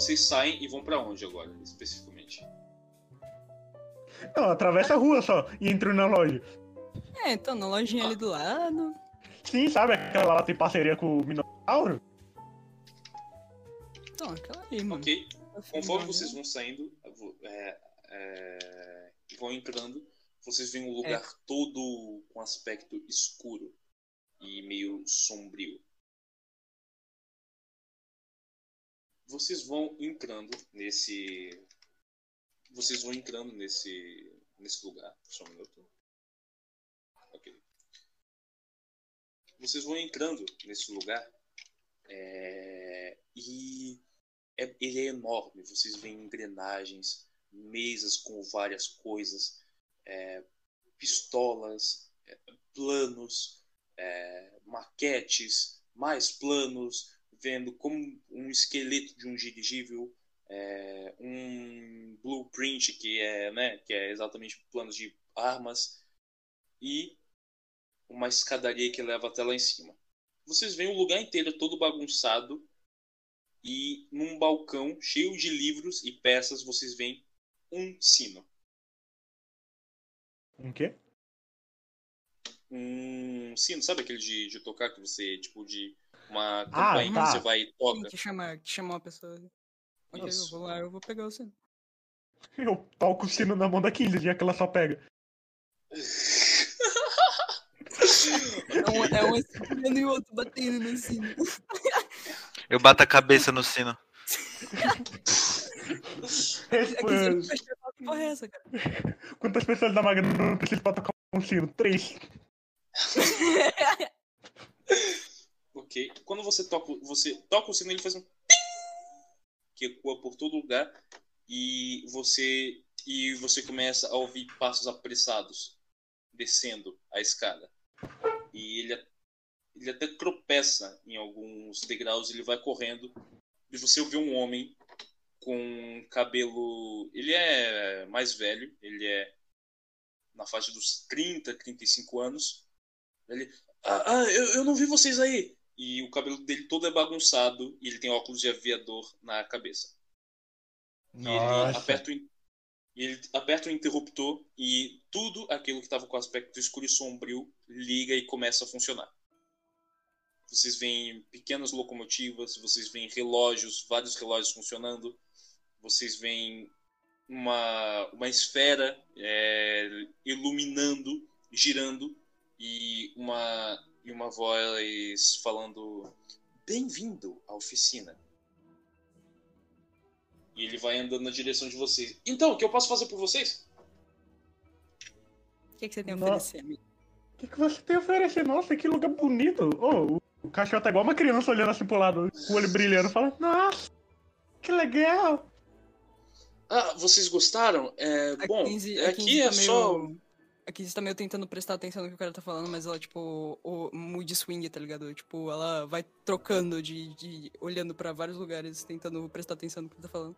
vocês saem e vão pra onde agora, especificamente? Não, atravessa a rua só e entra na loja. É, então, na lojinha ali do lado. Sim, sabe aquela lá tem parceria com o Minotauro? Então, aquela ali, mano. Ok. Conforme vocês vão saindo é, é, e vão entrando, vocês veem um lugar todo com aspecto escuro e meio sombrio. Vocês vão entrando nesse. Vocês vão entrando nesse. nesse lugar. Só um minuto. Ok. Vocês vão entrando nesse lugar. é, e é- ele é enorme. Vocês veem engrenagens, mesas com várias coisas, é, pistolas, é, planos, é, maquetes, mais planos, vendo como um esqueleto de um dirigível, é, um blueprint que é, né, que é exatamente planos de armas e uma escadaria que leva até lá em cima. Vocês veem o lugar inteiro todo bagunçado e num balcão cheio de livros e peças vocês veem um sino. Um quê? Um sino, sabe aquele de, de tocar que você, tipo, de uma Ah, campainha tá. que você vai e toca? que chama, que chama uma pessoa. Ok, eu Isso. vou lá, eu vou pegar o sino. Eu toco o sino na mão da Kinsey, já que ela só pega. É um, é um segurando e o outro batendo no sino. Eu bato a cabeça no sino. É porra é essa, cara. Quantas pessoas da Maga não precisam pra tocar um sino? Três. Quando você toca, você toca o sino, ele faz um que ecoa por todo lugar e você e você começa a ouvir passos apressados descendo a escada. E ele, ele até tropeça em alguns degraus, ele vai correndo e você vê um homem com cabelo, ele é mais velho, ele é na faixa dos 30, 35 anos. Ele, ah, ah eu, eu não vi vocês aí. E o cabelo dele todo é bagunçado e ele tem óculos de aviador na cabeça. E ele Nossa. aperta o, e ele aperta o interruptor e tudo aquilo que estava com aspecto escuro e sombrio liga e começa a funcionar. Vocês veem pequenas locomotivas, vocês veem relógios, vários relógios funcionando, vocês veem uma, uma esfera é, iluminando, girando e uma, e uma voz falando: Bem-vindo à oficina. E ele vai andando na direção de vocês. Então, o que eu posso fazer por vocês? O que, que você tem a oferecer, amigo? O que, que você tem a oferecer? Nossa, que lugar bonito. Oh, o- cachorro tá igual uma criança olhando assim pro lado, com o olho brilhando, fala, nossa, que legal. Ah, vocês gostaram? É, A bom, 15, a aqui 15 é tá só. Meio... A 15 tá meio tentando prestar atenção no que o cara tá falando, mas ela, tipo, o mood swing, tá ligado? Tipo, ela vai trocando de, de olhando pra vários lugares, tentando prestar atenção no que ele tá falando.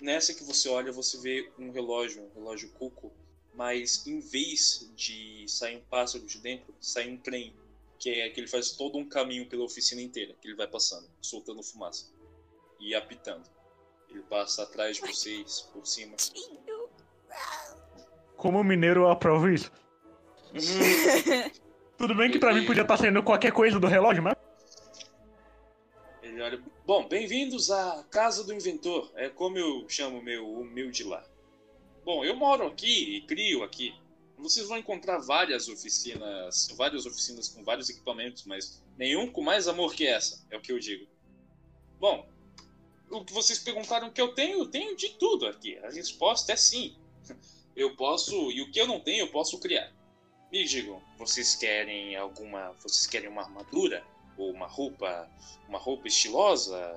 Nessa que você olha, você vê um relógio, um relógio cuco, mas em vez de sair um pássaro de dentro, sai um trem, que é que ele faz todo um caminho pela oficina inteira, que ele vai passando, soltando fumaça e apitando. Ele passa atrás de vocês, por cima. Como mineiro eu aprovo isso. Tudo bem que pra mim podia estar saindo qualquer coisa do relógio, mas... Ele olha. Bom, bem-vindos à Casa do Inventor. É como eu chamo meu humilde lar. Bom, eu moro aqui e crio aqui. Vocês vão encontrar várias oficinas, várias oficinas com vários equipamentos, mas nenhum com mais amor que essa, é o que eu digo. Bom, o que vocês perguntaram que eu tenho, eu tenho de tudo aqui. A resposta é sim. Eu posso, e o que eu não tenho, eu posso criar. Me digam, vocês querem alguma, vocês querem uma armadura ou uma roupa uma roupa estilosa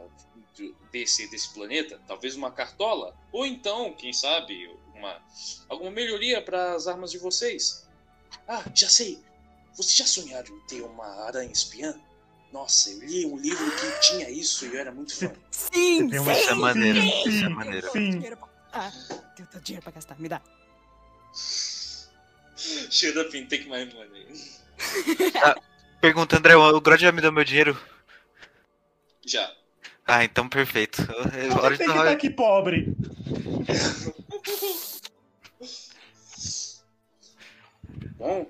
desse, desse planeta, talvez uma cartola, ou então, quem sabe, uma, alguma melhoria para as armas de vocês. Ah, já sei! Vocês já sonharam em ter uma aranha espiã? Nossa, eu li um livro que tinha isso e eu era muito fã. Sim! Isso é maneiro. Sim, Isso é sim. maneiro. Sim. Ah, tenho tanto dinheiro pra gastar, me dá. Shut up and take my money. Pergunta, André, o Grod já me deu meu dinheiro? Já. Ah, então perfeito. Você tem que estar dar- aqui pobre. Bom,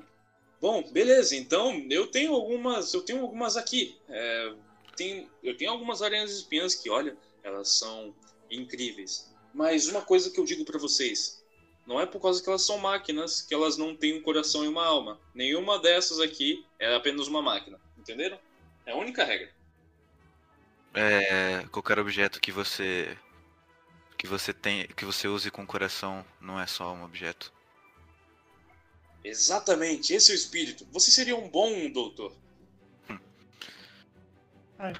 bom, beleza. Então eu tenho algumas, eu tenho algumas aqui. É, tem, eu tenho algumas aranhas espinhas que, olha, elas são incríveis. Mas uma coisa que eu digo pra vocês, não é por causa que elas são máquinas que elas não têm um coração e uma alma. Nenhuma dessas aqui é apenas uma máquina, entenderam? É a única regra. É, qualquer objeto que você que você tem, que você use com coração não é só um objeto. Exatamente, esse é o espírito. Você seria um bom doutor. Ai.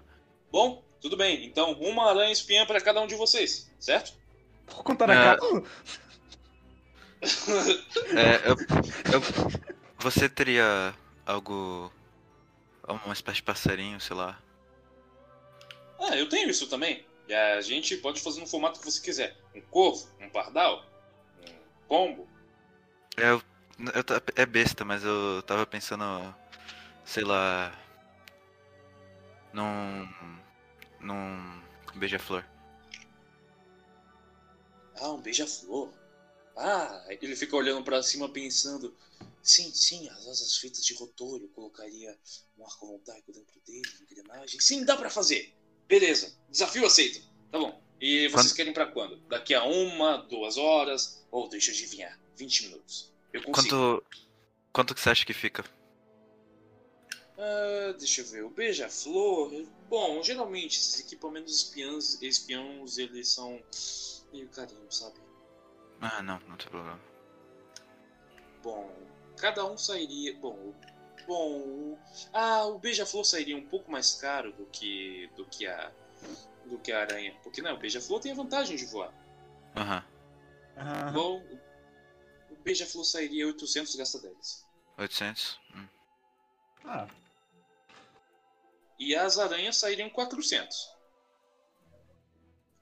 Bom, tudo bem. Então, uma aranha espinha pra cada um de vocês, certo? Por conta da Ah. É, eu- eu- você teria algo uma espécie de passarinho, sei lá. Ah, eu tenho isso também. E a gente pode fazer no formato que você quiser. Um corvo, um pardal, um pombo. É, eu- é besta, mas eu tava pensando, sei lá, num num beija-flor. Ah, um beija-flor. Ah, ele fica olhando pra cima pensando. Sim, sim, as asas feitas de rotor, eu colocaria um arco voltaico dentro dele, engrenagem. Sim, dá pra fazer. Beleza, desafio aceito. Tá bom. E vocês Quando- querem pra quando? Daqui a uma, duas horas? Ou deixa eu adivinhar, 20 minutos. Eu consigo. Quanto quanto que você acha que fica? Ah, deixa eu ver, o beija-flor. Bom, geralmente esses equipamentos espiãos, espiãos eles são meio carinhos, sabe? Ah, não, não tem problema. Bom, cada um sairia. Bom, o- bom. o- Ah, o beija-flor sairia um pouco mais caro do que do que a do que a aranha, porque não, o beija-flor tem a vantagem de voar. Aham. Ah, Bom, o beija-flor sairia 800 gastadeles. 800? Hum. ah, E as aranhas sairiam 400.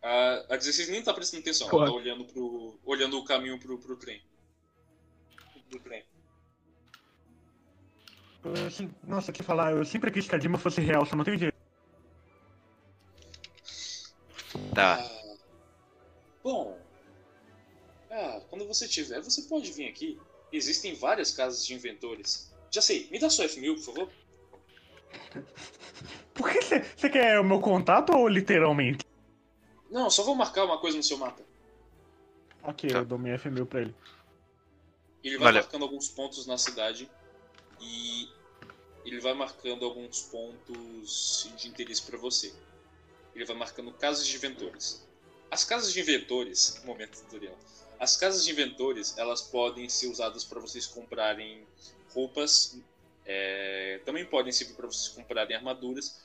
A, a 16 nem tá prestando atenção, ela tá olhando, pro, olhando o caminho pro, pro trem. Pro trem. nossa, que falar, eu sempre quis que a Dima fosse real, só não tem jeito. Tá. Ah, bom. Ah, quando você tiver, você pode vir aqui. Existem várias casas de inventores. Já sei, me dá sua F1000, por favor. Por que você quer o meu contato ou literalmente? Não, só vou marcar uma coisa no seu mapa. Ok, Tá. eu dou minha F1000 pra ele. Ele vai Valeu. marcando alguns pontos na cidade e ele vai marcando alguns pontos de interesse pra você. Ele vai marcando casas de inventores. As casas de inventores, momento tutorial. As casas de inventores, elas podem ser usadas para vocês comprarem roupas, é, também podem servir para vocês comprarem armaduras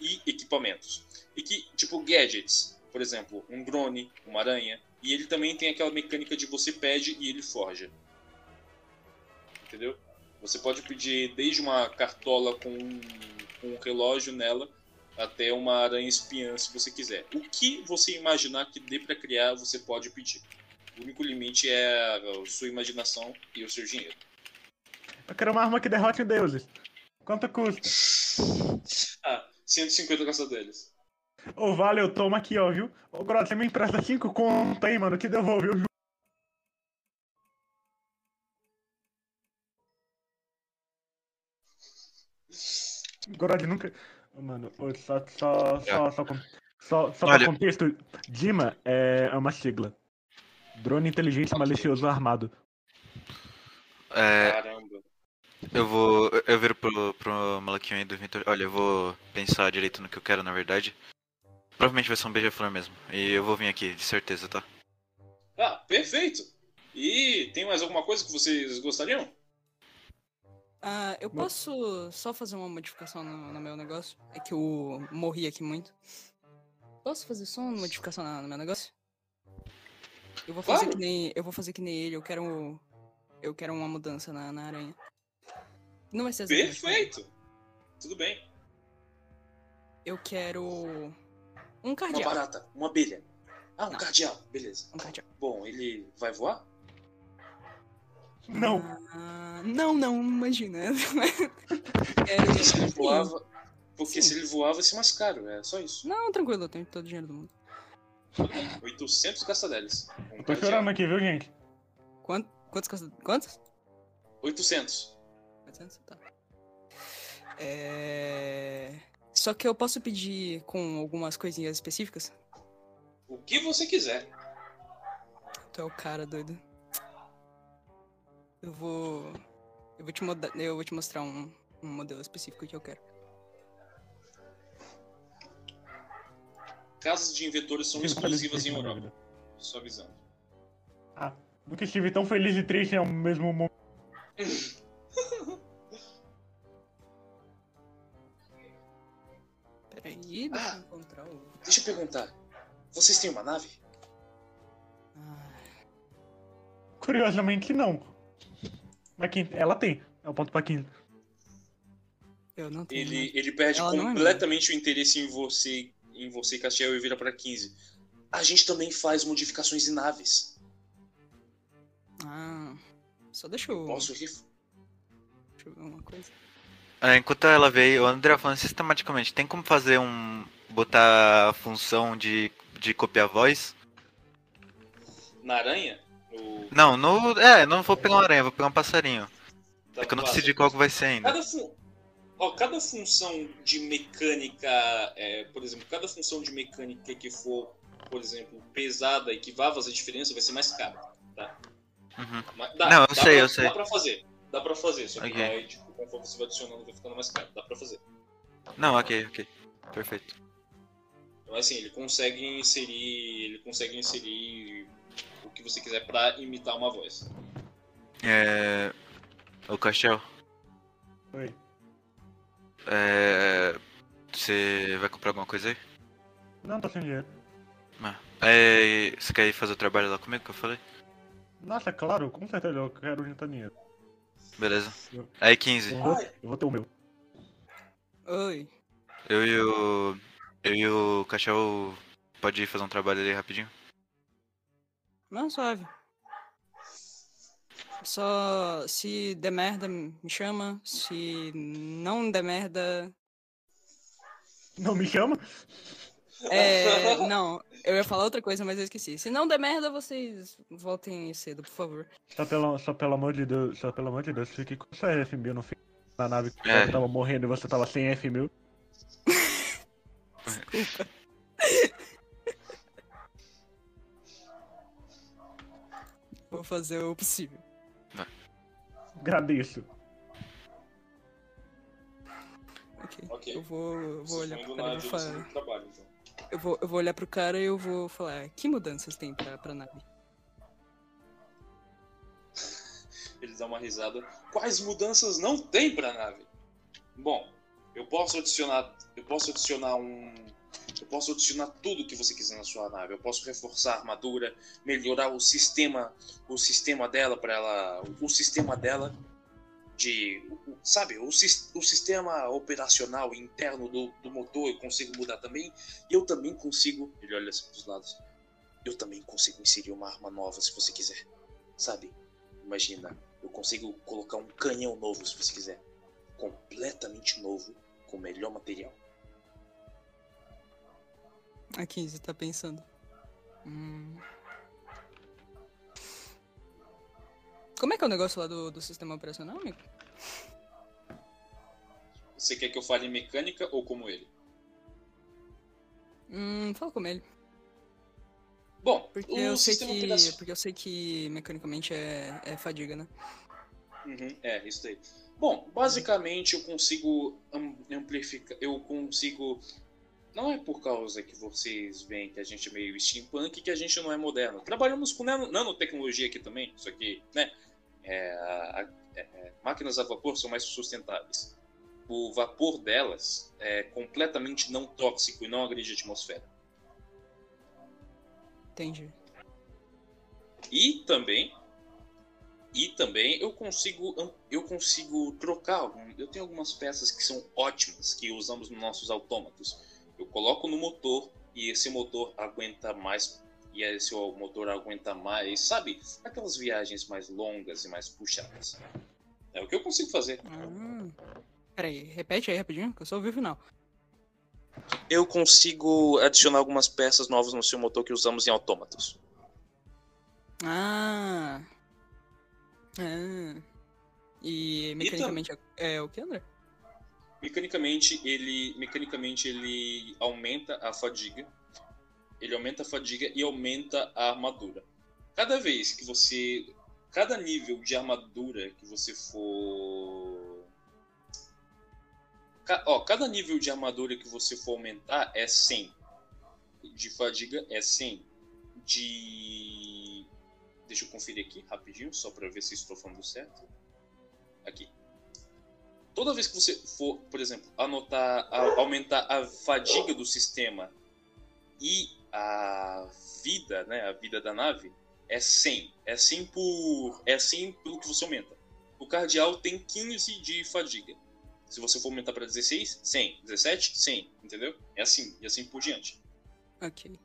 e equipamentos. E que, tipo, gadgets, por exemplo, um drone, uma aranha, e ele também tem aquela mecânica de você pede e ele forja entendeu? Você pode pedir desde uma cartola com um, com um relógio nela até uma aranha espiã, se você quiser. O que você imaginar que dê pra criar, você pode pedir. O único limite é a sua imaginação e o seu dinheiro. Eu quero uma arma que derrote deuses. Quanto custa? Ah, 150 caçadeles. Ô, valeu, toma aqui, ó, viu? Ô, Grota, você me empresta 5 conto aí, mano, que devolve, eu juro. Grod nunca. Mano, ô, só, só, só, só, com- só, só pra contexto, Dima é é uma sigla. Drone inteligente malicioso armado. É, Caramba. eu vou. Eu viro pro, pro molequinho aí do inventor. Olha, eu vou pensar direito no que eu quero, na verdade. Provavelmente vai ser um beija-flor mesmo. E eu vou vir aqui, de certeza, tá? Ah, perfeito! E tem mais alguma coisa que vocês gostariam? Ah, eu posso só fazer uma modificação no, no meu negócio? É que eu morri aqui muito. Posso fazer só uma modificação no meu negócio? Eu vou fazer Claro. que nem. Eu vou fazer que nem ele, eu quero. Eu quero uma mudança na, na aranha. Não vai ser. Perfeito! Tudo bem. Eu quero. Um Uma cardeal. barata, uma abelha. Ah, um Não. cardeal, beleza. Um cardeal. Bom, ele vai voar? Não. Ah, não, não, imagina. quero. Se ele voava. Porque Sim. se ele voar vai ser mais caro, é só isso. Não, tranquilo, eu tenho todo o dinheiro do mundo. 800 castadeles. Um Tô cardeal. chorando aqui, viu, gente? Quanto, quantos casta- Quantos? 800. 400? Tá. É... Só que eu posso pedir com algumas coisinhas específicas? O que você quiser. Tu é o cara, doido. Eu vou. Eu vou te, moda- eu vou te mostrar um, um modelo específico que eu quero. Casas de inventores são exclusivas em Europa. Só avisando. Nunca estive tão feliz e triste ao mesmo momento. Ah. eu encontrar o. Deixa eu perguntar. Vocês têm uma nave? Ah, Curiosamente, não. Mas quem- ela tem. É o ponto pra 15. eu não tenho. Ele, né? ele perde Ela é completamente o interesse em você, em você, Castiel, e vira pra 15. A gente também faz modificações em naves. Ah. Só deixa eu. Posso ref... Deixa eu ver uma coisa. É, enquanto ela veio, o André falando sistematicamente, tem como fazer um. botar a função de, de copiar voz? Na aranha? O... Não, no. É, não vou pegar uma aranha, vou pegar um passarinho. da É que eu não decidi qual que vai ser ainda. Cada, fu- ó, cada função de mecânica, é, por exemplo, cada função de mecânica que for, por exemplo, pesada e que vá fazer diferença, vai ser mais cara. Uhum. Mas dá, Não, eu sei, pra, eu sei. Dá pra fazer. Dá pra fazer, só que Ok. vai, tipo, conforme você vai adicionando, vai ficando mais caro. Dá pra fazer. Não, ok, ok. Perfeito. Então, assim, ele consegue inserir. Ele consegue inserir o que você quiser pra imitar uma voz. É. O Cachel, Oi. é. Você vai comprar alguma coisa aí? Não, tô sem dinheiro. Ah. É, você quer ir fazer o trabalho lá comigo que eu falei? Nossa, claro, com certeza eu quero juntar dinheiro. Beleza. Aí 15. Eu vou, Ai. eu vou ter o meu. Oi. Eu e o. Eu e o Cachel pode ir fazer um trabalho ali rapidinho? Não, suave. Só se der merda, me chama. Se não der merda. Não me chama? É. Não, eu ia falar outra coisa, mas eu esqueci. Se não der merda, vocês voltem cedo, por favor. Só pelo, só pelo amor de Deus, só pelo amor de Deus, fique com sua F mil no fim da nave que É. você tava morrendo e você tava sem F mil. Vou fazer o possível. Agradeço. Ok. Ok. Eu vou, eu vou Vocês olhar pro indo cara e vou falar. trabalho, então. Eu vou, eu vou olhar pro cara e eu vou falar, que mudanças tem pra, pra nave? Ele dá uma risada. Quais mudanças não tem pra nave? Bom, eu posso adicionar. Eu posso adicionar um. Eu posso adicionar tudo que você quiser na sua nave. Eu posso reforçar a armadura, melhorar o sistema, o sistema dela para ela, o sistema dela de, sabe, o, o sistema operacional interno do, do motor eu consigo mudar também. E eu também consigo, ele olha assim pros lados. Eu também consigo inserir uma arma nova se você quiser. Sabe? Imagina, eu consigo colocar um canhão novo se você quiser. Completamente novo, com melhor material. A 15 tá pensando. Hum. Como é que é o negócio lá do, do sistema operacional, amigo? Você quer que eu fale em mecânica ou como ele? Hum, fala com ele. Bom, Porque eu sei que. operacional. Porque eu sei que mecanicamente é, é fadiga, né? Uhum, é, isso daí. Bom, basicamente eu consigo am- amplificar. Eu consigo. Não é por causa que vocês veem que a gente é meio steampunk que a gente não é moderno. Trabalhamos com nano- nanotecnologia aqui também, só que, né? É, a- a- é, máquinas a vapor são mais sustentáveis. O vapor delas é completamente não tóxico e não agride a atmosfera. Entendi. E também e também eu consigo eu consigo trocar eu tenho algumas peças que são ótimas que usamos nos nossos autômatos. Eu coloco no motor e esse motor aguenta mais e esse motor aguenta mais, sabe? Aquelas viagens mais longas e mais puxadas. É o que eu consigo fazer. Ah. Peraí, repete aí rapidinho, que eu só ouvi o final. eu consigo adicionar algumas peças novas no seu motor que usamos em autômatos. Ah. Ah. E mecanicamente é, é o que, André? Mecanicamente ele, mecanicamente ele aumenta a fadiga. Ele aumenta a fadiga e aumenta a armadura. Cada vez que você, cada nível de armadura que você for Ca- Ó, cada nível de armadura que você for aumentar é 100. De fadiga é 100. De. Deixa eu conferir aqui rapidinho, só pra ver se estou falando certo. Aqui. Toda vez que você for, por exemplo, anotar, a- aumentar a fadiga do sistema e a vida, né, a vida da nave, é 100. É 100 por. É 100 pelo que você aumenta. O cardeal tem 15 de fadiga. Se você for aumentar para 16, 100. 17, 100. Entendeu? É assim, e assim por diante. Ok.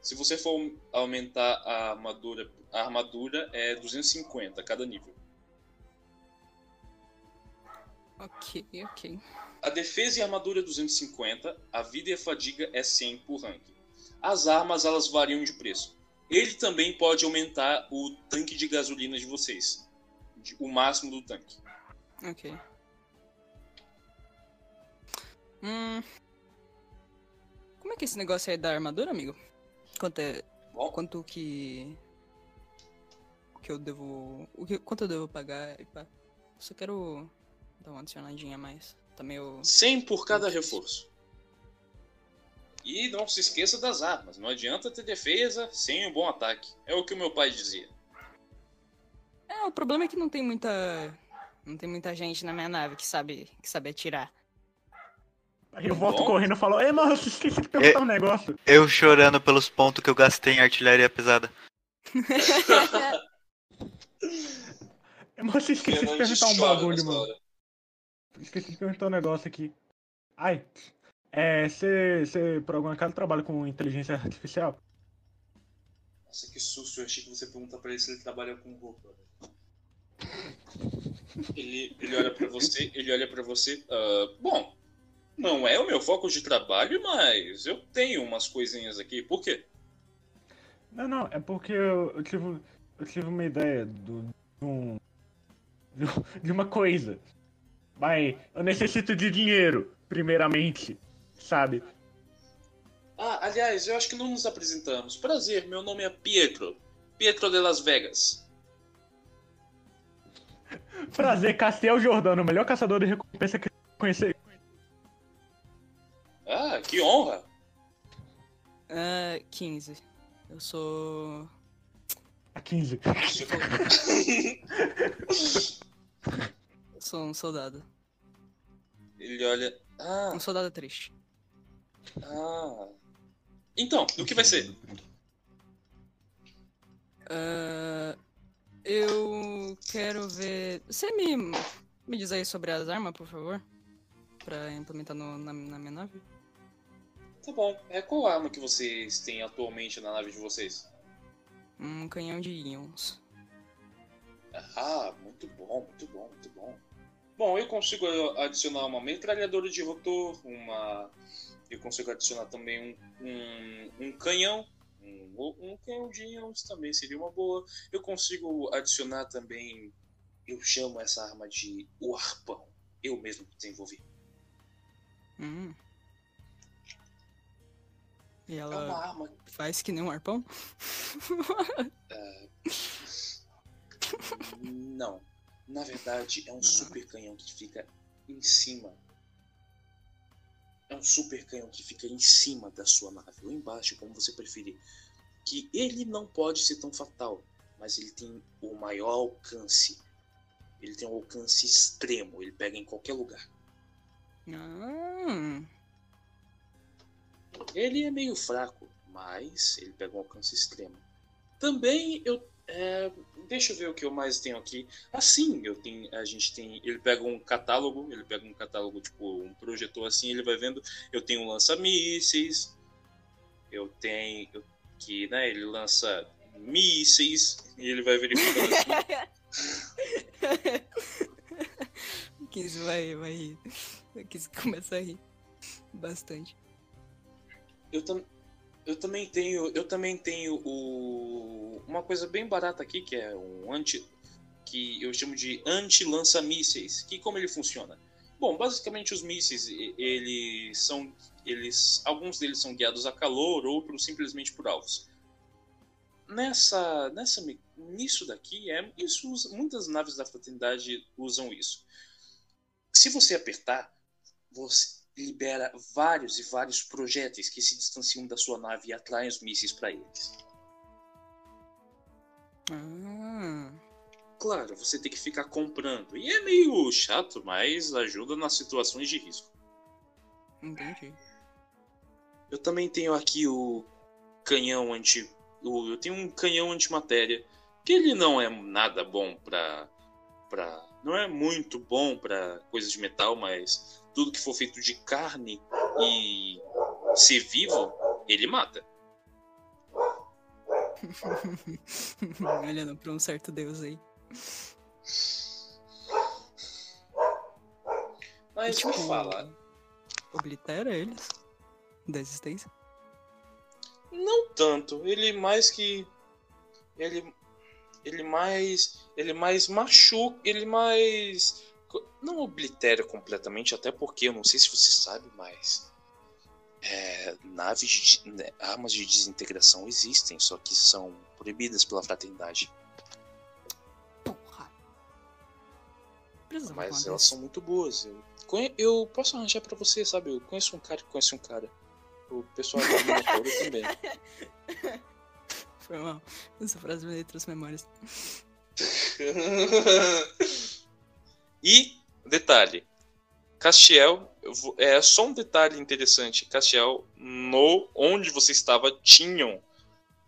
Se você for aumentar a armadura, a armadura é 250 cada nível. Ok, ok. A defesa e a armadura é 250, a vida e a fadiga é 100 por rank. As armas elas variam de preço. Ele também pode aumentar o tanque de gasolina de vocês. O máximo do tanque. Ok. Hum. Como é que é esse negócio aí da armadura, amigo? Quanto é. Bom, Quanto que. Que eu devo. O que, quanto eu devo pagar? e pá? Só quero dar uma adicionadinha a mais. Tá meio. 100 por cada reforço. E não se esqueça das armas. Não adianta ter defesa sem um bom ataque. É o que o meu pai dizia. É, o problema é que não tem muita. Não tem muita gente na minha nave que sabe, que sabe atirar. Aí eu volto Bom. correndo e falo, Ei, mano, eu esqueci de perguntar um negócio. Eu chorando pelos pontos que eu gastei em artilharia pesada. Ei, mano, eu esqueci de perguntar um bagulho, mano. Esqueci de perguntar um negócio aqui. Ai, é, você, por algum acaso trabalha com inteligência artificial? Nossa, que susto. Eu achei que você ia perguntar pra ele se ele trabalha com roupa. Ele, ele olha pra você, ele olha pra você. "Ah, bom, não é o meu foco de trabalho, mas eu tenho umas coisinhas aqui. Por quê? Não, não, é porque eu, eu tive, eu tive uma ideia do, de, um, de uma coisa. Mas eu necessito de dinheiro, primeiramente, sabe? Ah, aliás, eu acho que não nos apresentamos. Prazer, meu nome é Pietro. Pietro de Las Vegas. Prazer, Castiel Jordano, o melhor caçador de recompensa que eu conheci. Ah, que honra. Ah, 15. Eu sou. A 15. Eu sou um soldado. Ele olha. Ah, Um soldado triste. Ah. Então, do que vai ser? Ah, eu quero ver. Você me, me diz aí sobre as armas, por favor? Pra implementar no- na, na minha nave? Tá bom. É qual arma que vocês têm atualmente na nave de vocês? Um canhão de íons. Ah, muito bom, muito bom, muito bom. Bom, eu consigo adicionar uma metralhadora de rotor, uma. Eu consigo adicionar também um, um, um canhão. Um, um canhão de íons também seria uma boa. Eu consigo adicionar também. Eu chamo essa arma de o arpão. Eu mesmo desenvolvi. Hum. E É ela uma arma. faz que nem um arpão? Não. Na verdade, é um super canhão que fica em cima. É um super canhão que fica em cima da sua nave, ou embaixo, como você preferir. Que ele não pode ser tão fatal, mas ele tem o maior alcance. Ele tem um alcance extremo, ele pega em qualquer lugar. Ah, Ele é meio fraco, mas ele pega um alcance extremo. Também eu. É, deixa eu ver o que eu mais tenho aqui. Assim, eu tenho. A gente tem. Ele pega um catálogo, ele pega um catálogo, tipo, um projetor assim, ele vai vendo. Eu tenho um lança-mísseis. Eu tenho. eu- que, né, ele lança mísseis. E ele vai verificando. 15 vai, vai rir. 15 começa a rir. Bastante. Eu, tam, eu também tenho, eu também tenho o, uma coisa bem barata aqui que é um anti que eu chamo de anti-lança-mísseis. Que como ele funciona? Bom, basicamente os mísseis, eles são eles alguns deles são guiados a calor, outros simplesmente por alvos. Nessa nessa nisso daqui é isso muitas naves da fraternidade usam isso. Se você apertar, você libera vários e vários projéteis que se distanciam da sua nave e atraem os mísseis para eles. Ah, Claro, você tem que ficar comprando. E é meio chato, mas ajuda nas situações de risco. entendi. Eu também tenho aqui o canhão anti. eu tenho um canhão antimatéria. Que ele não é nada bom pra. pra não é muito bom pra coisas de metal, mas tudo que for feito de carne e ser vivo, ele mata. Olhando pra um certo deus aí. Mas Tipo, me fala, Oblitera eles? Da existência? Não tanto. Ele mais que. Ele. Ele mais. Ele mais machuca. Ele mais. Não oblitera completamente, até porque eu não sei se você sabe, mas. É, naves de. né, armas de desintegração existem, só que são proibidas pela fraternidade. Porra. Mas elas são muito boas. Eu, conhe- eu posso arranjar pra você, sabe? Eu conheço um cara que conhece um cara. O pessoal do Minotauro também. Foi mal. Essa frase me trouxe memórias. e, detalhe, Castiel, é só um detalhe interessante, Castiel, no onde você estava, tinham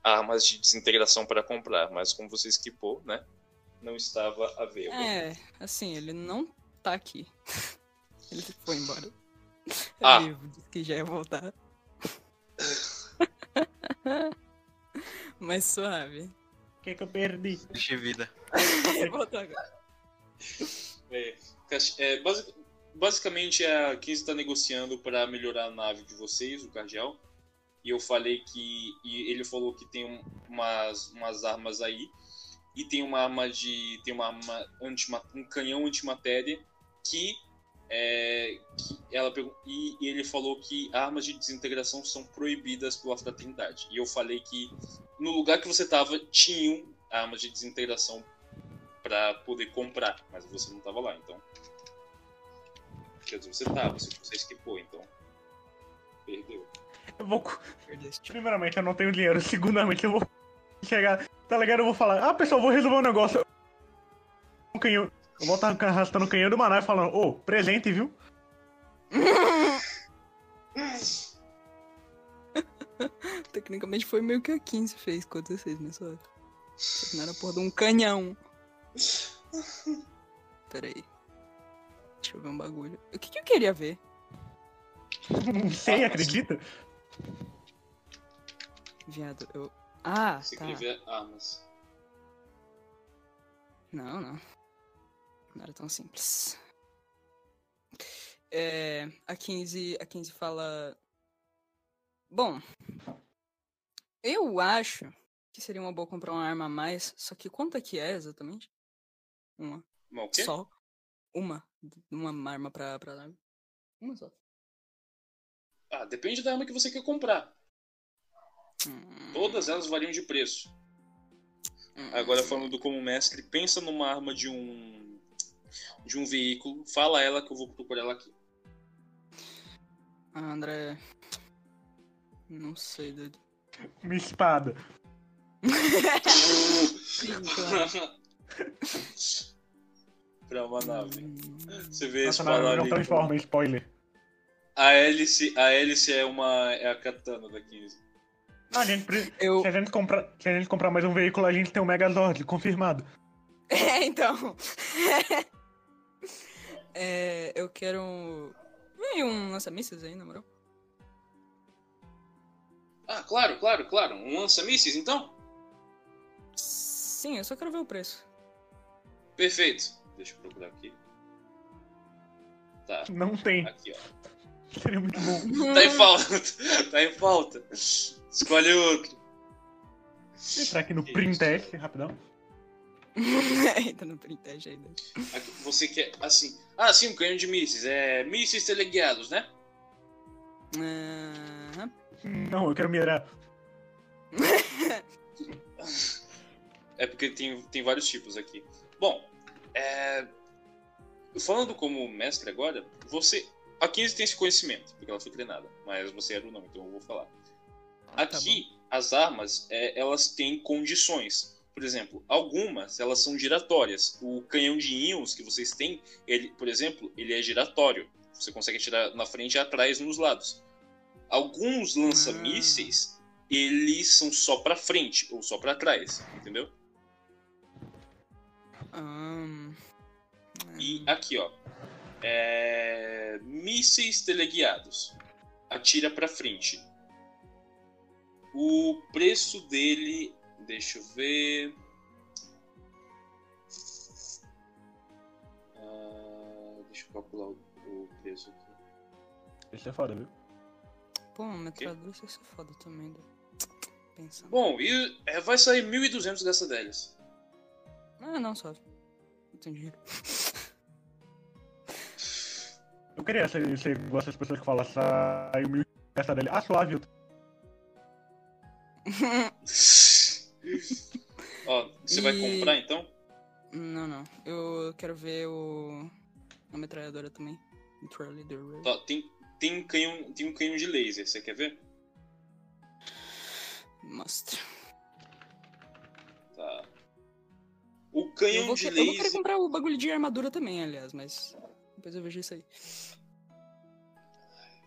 armas de desintegração para comprar, mas como você esquipou, né, não estava a ver. É, assim, ele não tá aqui. Ele foi embora. Ah. Ele disse que já ia voltar. Mas suave. O que, que eu perdi? De vida. Voltou agora. É, é, basi- basicamente, a 15 está negociando para melhorar a nave de vocês, o Cardial, e eu falei que, e ele falou que tem um- umas, umas armas aí, e tem uma arma de. tem uma arma um canhão antimatéria que é, ela e, ele falou que armas de desintegração são proibidas pela fraternidade. E eu falei que no lugar que você tava tinham armas de desintegração para poder comprar, mas você não tava lá, então. Quer dizer, você tava, se você esquipou, então. Perdeu. Eu vou. Primeiramente, eu não tenho dinheiro. Segundamente, eu vou chegar. Tá ligado? Eu vou falar. Ah, pessoal, vou resolver um negócio. Um canhão. Eu vou estar arrastando o canhão do Maná e falando, ô, presente, viu? Tecnicamente foi meio que a 15 fez com vocês, mas só. Só que não era porra de um canhão. Pera aí. Deixa eu ver um bagulho. O que, que eu queria ver? Não sei, Ah, acredita? Viado, eu. Ah, Você tá. queria ver armas. Não, não. Não era tão simples. É, a 15, a 15 fala. Bom, eu acho que seria uma boa comprar uma arma a mais, só que quanto é que é exatamente? Uma. Mas o quê? Só? Uma. Uma arma pra, pra nave. Uma só. Ah, depende da arma que você quer comprar. Hum, Todas elas variam de preço. hum. Agora falando como mestre, pensa numa arma de um de um veículo, fala ela que eu vou procurar ela aqui. Ah, André. Não sei, doido. Uma espada. Pra uma nave. Você vê esse Nossa, não, não ali. transforma, spoiler. A hélice, a hélice é uma é a katana da 15. Não, a gente, Eu. se, a gente comprar, se a gente comprar mais um veículo, a gente tem um Megazord, confirmado. É, então. é, eu quero. Vem um lança-mísseis aí, na moral. Ah, claro, claro, claro. Um lança-mísseis, então? Sim, eu só quero ver o preço. Perfeito. Deixa eu procurar aqui. Tá, Não tem. aqui, ó. Seria muito bom. Tá em falta. Tá em falta. Escolhe outro. Entrar aqui no print test, rapidão. Entra no printagem ainda. Aqui, Você quer, assim... Ah, sim, um canhão de mísseis. É mísseis teleguiados, né? Não, eu quero mirar. É porque tem, tem vários tipos aqui. Bom, é... Falando como mestre agora, você... A 15 tem esse conhecimento, porque ela foi treinada. Mas você era o não, então eu vou falar. Tá Aqui, as armas, é, elas têm condições. Por exemplo, algumas, elas são giratórias. O canhão de íons que vocês têm, ele, por exemplo, ele é giratório. Você consegue atirar na frente e atrás nos lados. Alguns lança-mísseis, eles são só pra frente ou só pra trás, entendeu? Ahn, E aqui, ó. É... Mísseis teleguiados. Atira pra frente. O preço dele. Deixa eu ver. Ah, deixa eu calcular o, o preço aqui. Isso é foda, viu? Pô, metralhadora isso é foda também. né? Pensando. Bom, e é, vai sair 1.200 dessa deles. Ah, não, suave. Não tem dinheiro. Eu queria ser, ser igual essas pessoas que falam sai mil essa dele. Ah, suave. eu- Ó, você vai E- comprar então? não, não. Eu quero ver o. A metralhadora também. Metralhadora. Tá, tem, tem, um canhão, tem um canhão de laser, você quer ver? Mostra. O Eu canhão vou, de que- eu vou querer laser. comprar o bagulho de armadura também, aliás, mas. Depois eu vejo isso aí.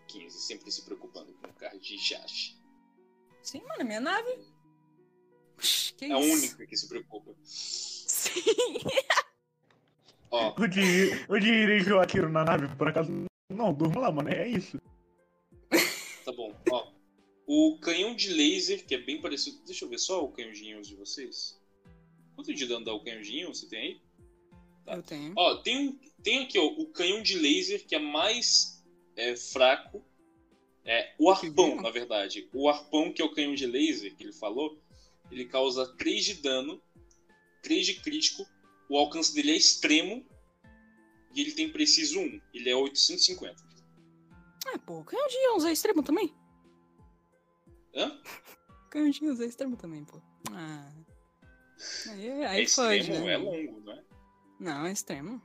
15, sempre se preocupando com o carro de chassi. Sim, mano, é minha nave. Que É a isso? única que se preocupa. Sim. Ó, O de, o de ir eu atiro na nave, por acaso. Não, durma lá, mano. É isso. tá bom. Ó, o canhão de laser, que é bem parecido. Deixa eu ver só o canhão de íons de vocês. Quanto de dano dá o canhão de íons? Você tem aí? Tá. Eu tenho. Ó, tem, um- tem aqui, ó, o canhão de laser que é mais é, fraco. É, o arpão, na verdade. O arpão, que é o canhão de laser que ele falou, ele causa 3 de dano, 3 de crítico. O alcance dele é extremo. E ele tem preciso 1. Ele é 850. Ah, pô, canhão de íons é extremo também? Hã? Canhão de íons é extremo também, pô. Ah. Aí, É aí fode, extremo, né? é longo, não é? Não, é extremo.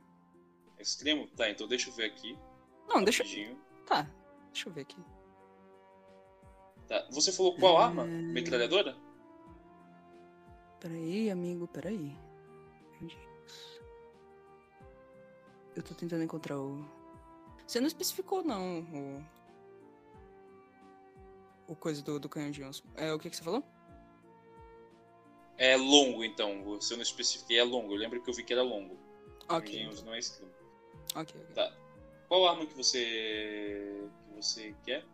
É extremo? Tá, então deixa eu ver aqui. Não, deixa. rapidinho. Tá, deixa eu ver aqui. Tá. Você falou qual arma? Hum. Metralhadora? Peraí, amigo, peraí. É? Eu tô tentando encontrar o. Você não especificou, não, o. O coisa do, do canhão de íons. É o que, que você falou? É longo, então. Se eu não especifiquei, é longo. Eu lembro que eu vi que era longo. Ok. Canhões não é extremo. Ok. Tá. Qual arma que você. que você quer?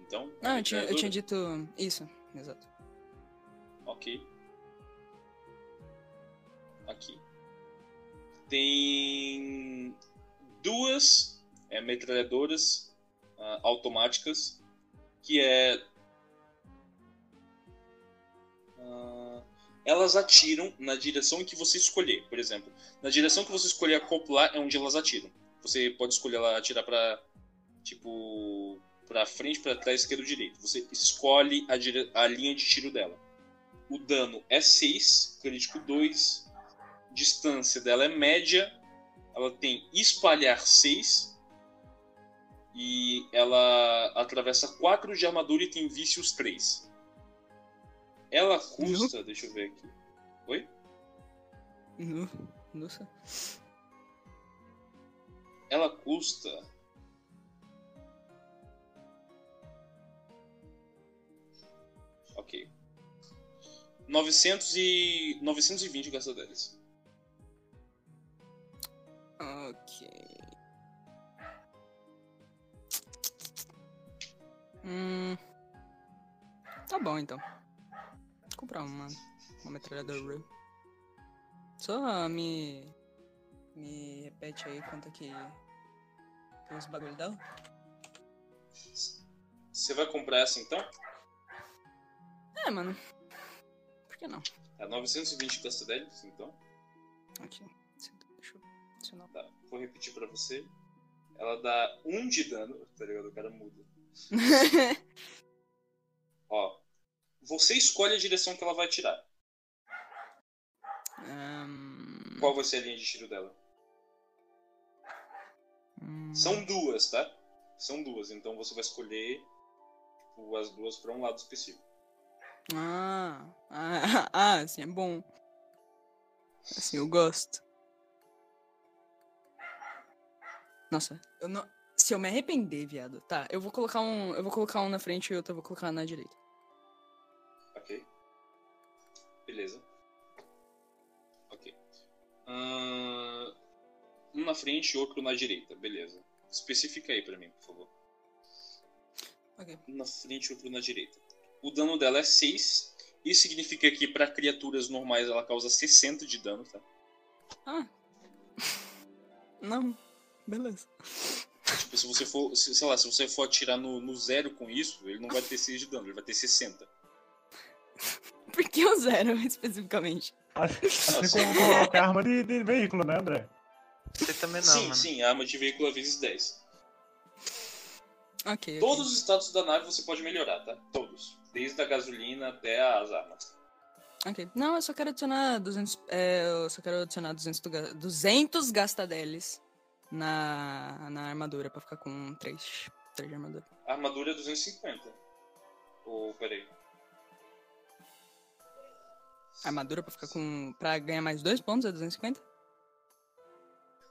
Então? Não, eu tinha, eu tinha dito. Isso, exato. Ok. Aqui. Tem duas é, metralhadoras ah, automáticas que é. ah, elas atiram na direção que você escolher. Por exemplo, na direção que você escolher acoplar é onde elas atiram. Você pode escolher ela atirar para tipo para frente, para trás, esquerda ou direita. Você escolhe a, dire... a linha de tiro dela. O dano é 6, crítico 2, distância dela é média, ela tem espalhar 6 e ela atravessa 4 de armadura e tem vícios 3. Ela custa, deixa eu ver aqui. Oi? Nu- Nossa. Ela custa Ok. 900 e 920 gastadelas. Ok. Hum. Tá bom então. Vou comprar uma, uma metralhadora. Só me. Me repete aí quanto é que. que os bagulho dela? Você vai comprar essa então? É, mano. Por que não? É 920 castedelis, então. Aqui. Deixa eu adicionar. Tá, vou repetir pra você. Ela dá 1 de dano, tá ligado? O cara muda. Ó, você escolhe a direção que ela vai tirar. Ahn, Qual vai ser a linha de tiro dela? hum, São duas, tá? São duas, então você vai escolher as duas pra um lado específico. Ah, ah, ah, assim é bom. Assim eu gosto. Nossa, eu não. Se eu me arrepender, viado, tá, eu vou colocar um. Eu vou colocar um na frente e outro eu vou colocar na direita. Beleza. Ok. Ahn, um na frente e outro na direita, beleza. Especifica aí pra mim, por favor. Ok. Um na frente e outro na direita. O dano dela é 6. Isso significa que pra criaturas normais ela causa 60 de dano, tá? Ah. Não. Beleza. Tipo, se você for, se- sei lá, se você for atirar no, no zero com isso, ele não vai ter 6 de dano, ele vai ter 60. Por que o zero, especificamente? Assim como coloca arma de, de veículo, né, André? Você também não, sim, mano. sim, arma de veículo é vezes 10. Ok. Todos os status da nave você pode melhorar, tá? Todos. Desde a gasolina até as armas. Ok. Não, eu só quero adicionar 200. É, eu só quero adicionar 200, do ga- 200 gastadeles na, na armadura pra ficar com 3. 3 de armadura. A armadura é 250. Ou, peraí. Armadura pra ficar com. pra ganhar mais 2 pontos é 250?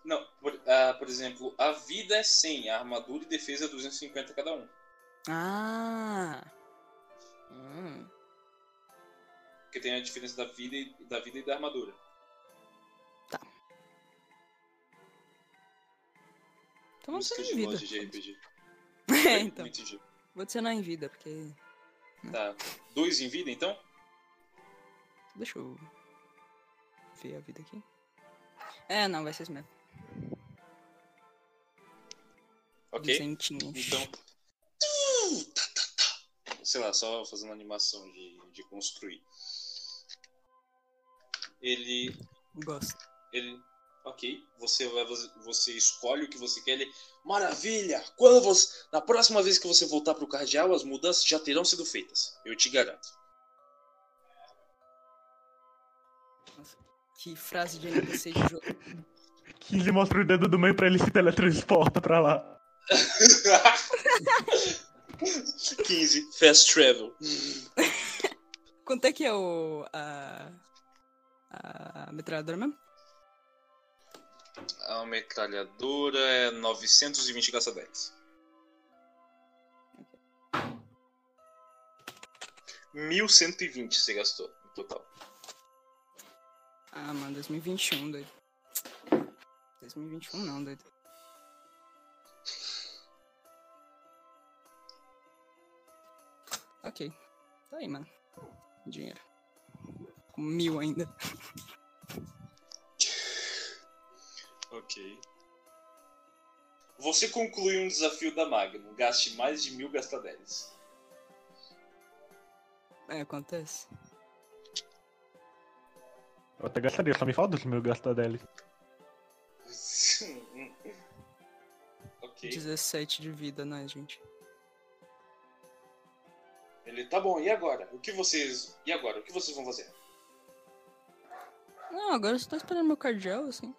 Não, por, ah, por exemplo, a vida é 100, a armadura e defesa é 250 cada um. Ah! Hum. Porque tem a diferença da vida e da, vida e da armadura. Então vamos ser em vida. de RPG. É, então. Vou adicionar em vida, porque. Tá. Dois em vida, então? Deixa eu. ver a vida aqui. É, não, vai ser isso mesmo. Ok. Duzentinhos. Então. Sei lá, só fazendo animação de, de construir. Ele. Gosto. Ele. Ok. Você vai. Você escolhe o que você quer. Ele. Maravilha! Quando você. Na próxima vez que você voltar pro cardeal, as mudanças já terão sido feitas. Eu te garanto. Que frase de NPC de jogo. 15 mostra o dedo do meio pra ele se teletransporta pra lá. 15. Fast travel. Quanto é que é o. a. a metralhadora mesmo? A metralhadora é 920 caçadetes. 1120 você gastou no total. Ah, mano, 2021, doido. 2021 não, doido. Ok. Tá aí, mano. Dinheiro. Com mil ainda. Ok. Você conclui um desafio da Magnum. Gaste mais de mil gastadeles. É, acontece. Eu até gastaria, só me falta os mil gastadeles. ok. 17 de vida, né, gente? Ele tá bom. E agora? O que vocês? E agora? O que vocês vão fazer? Não, agora eu só tô esperando meu cardial, assim.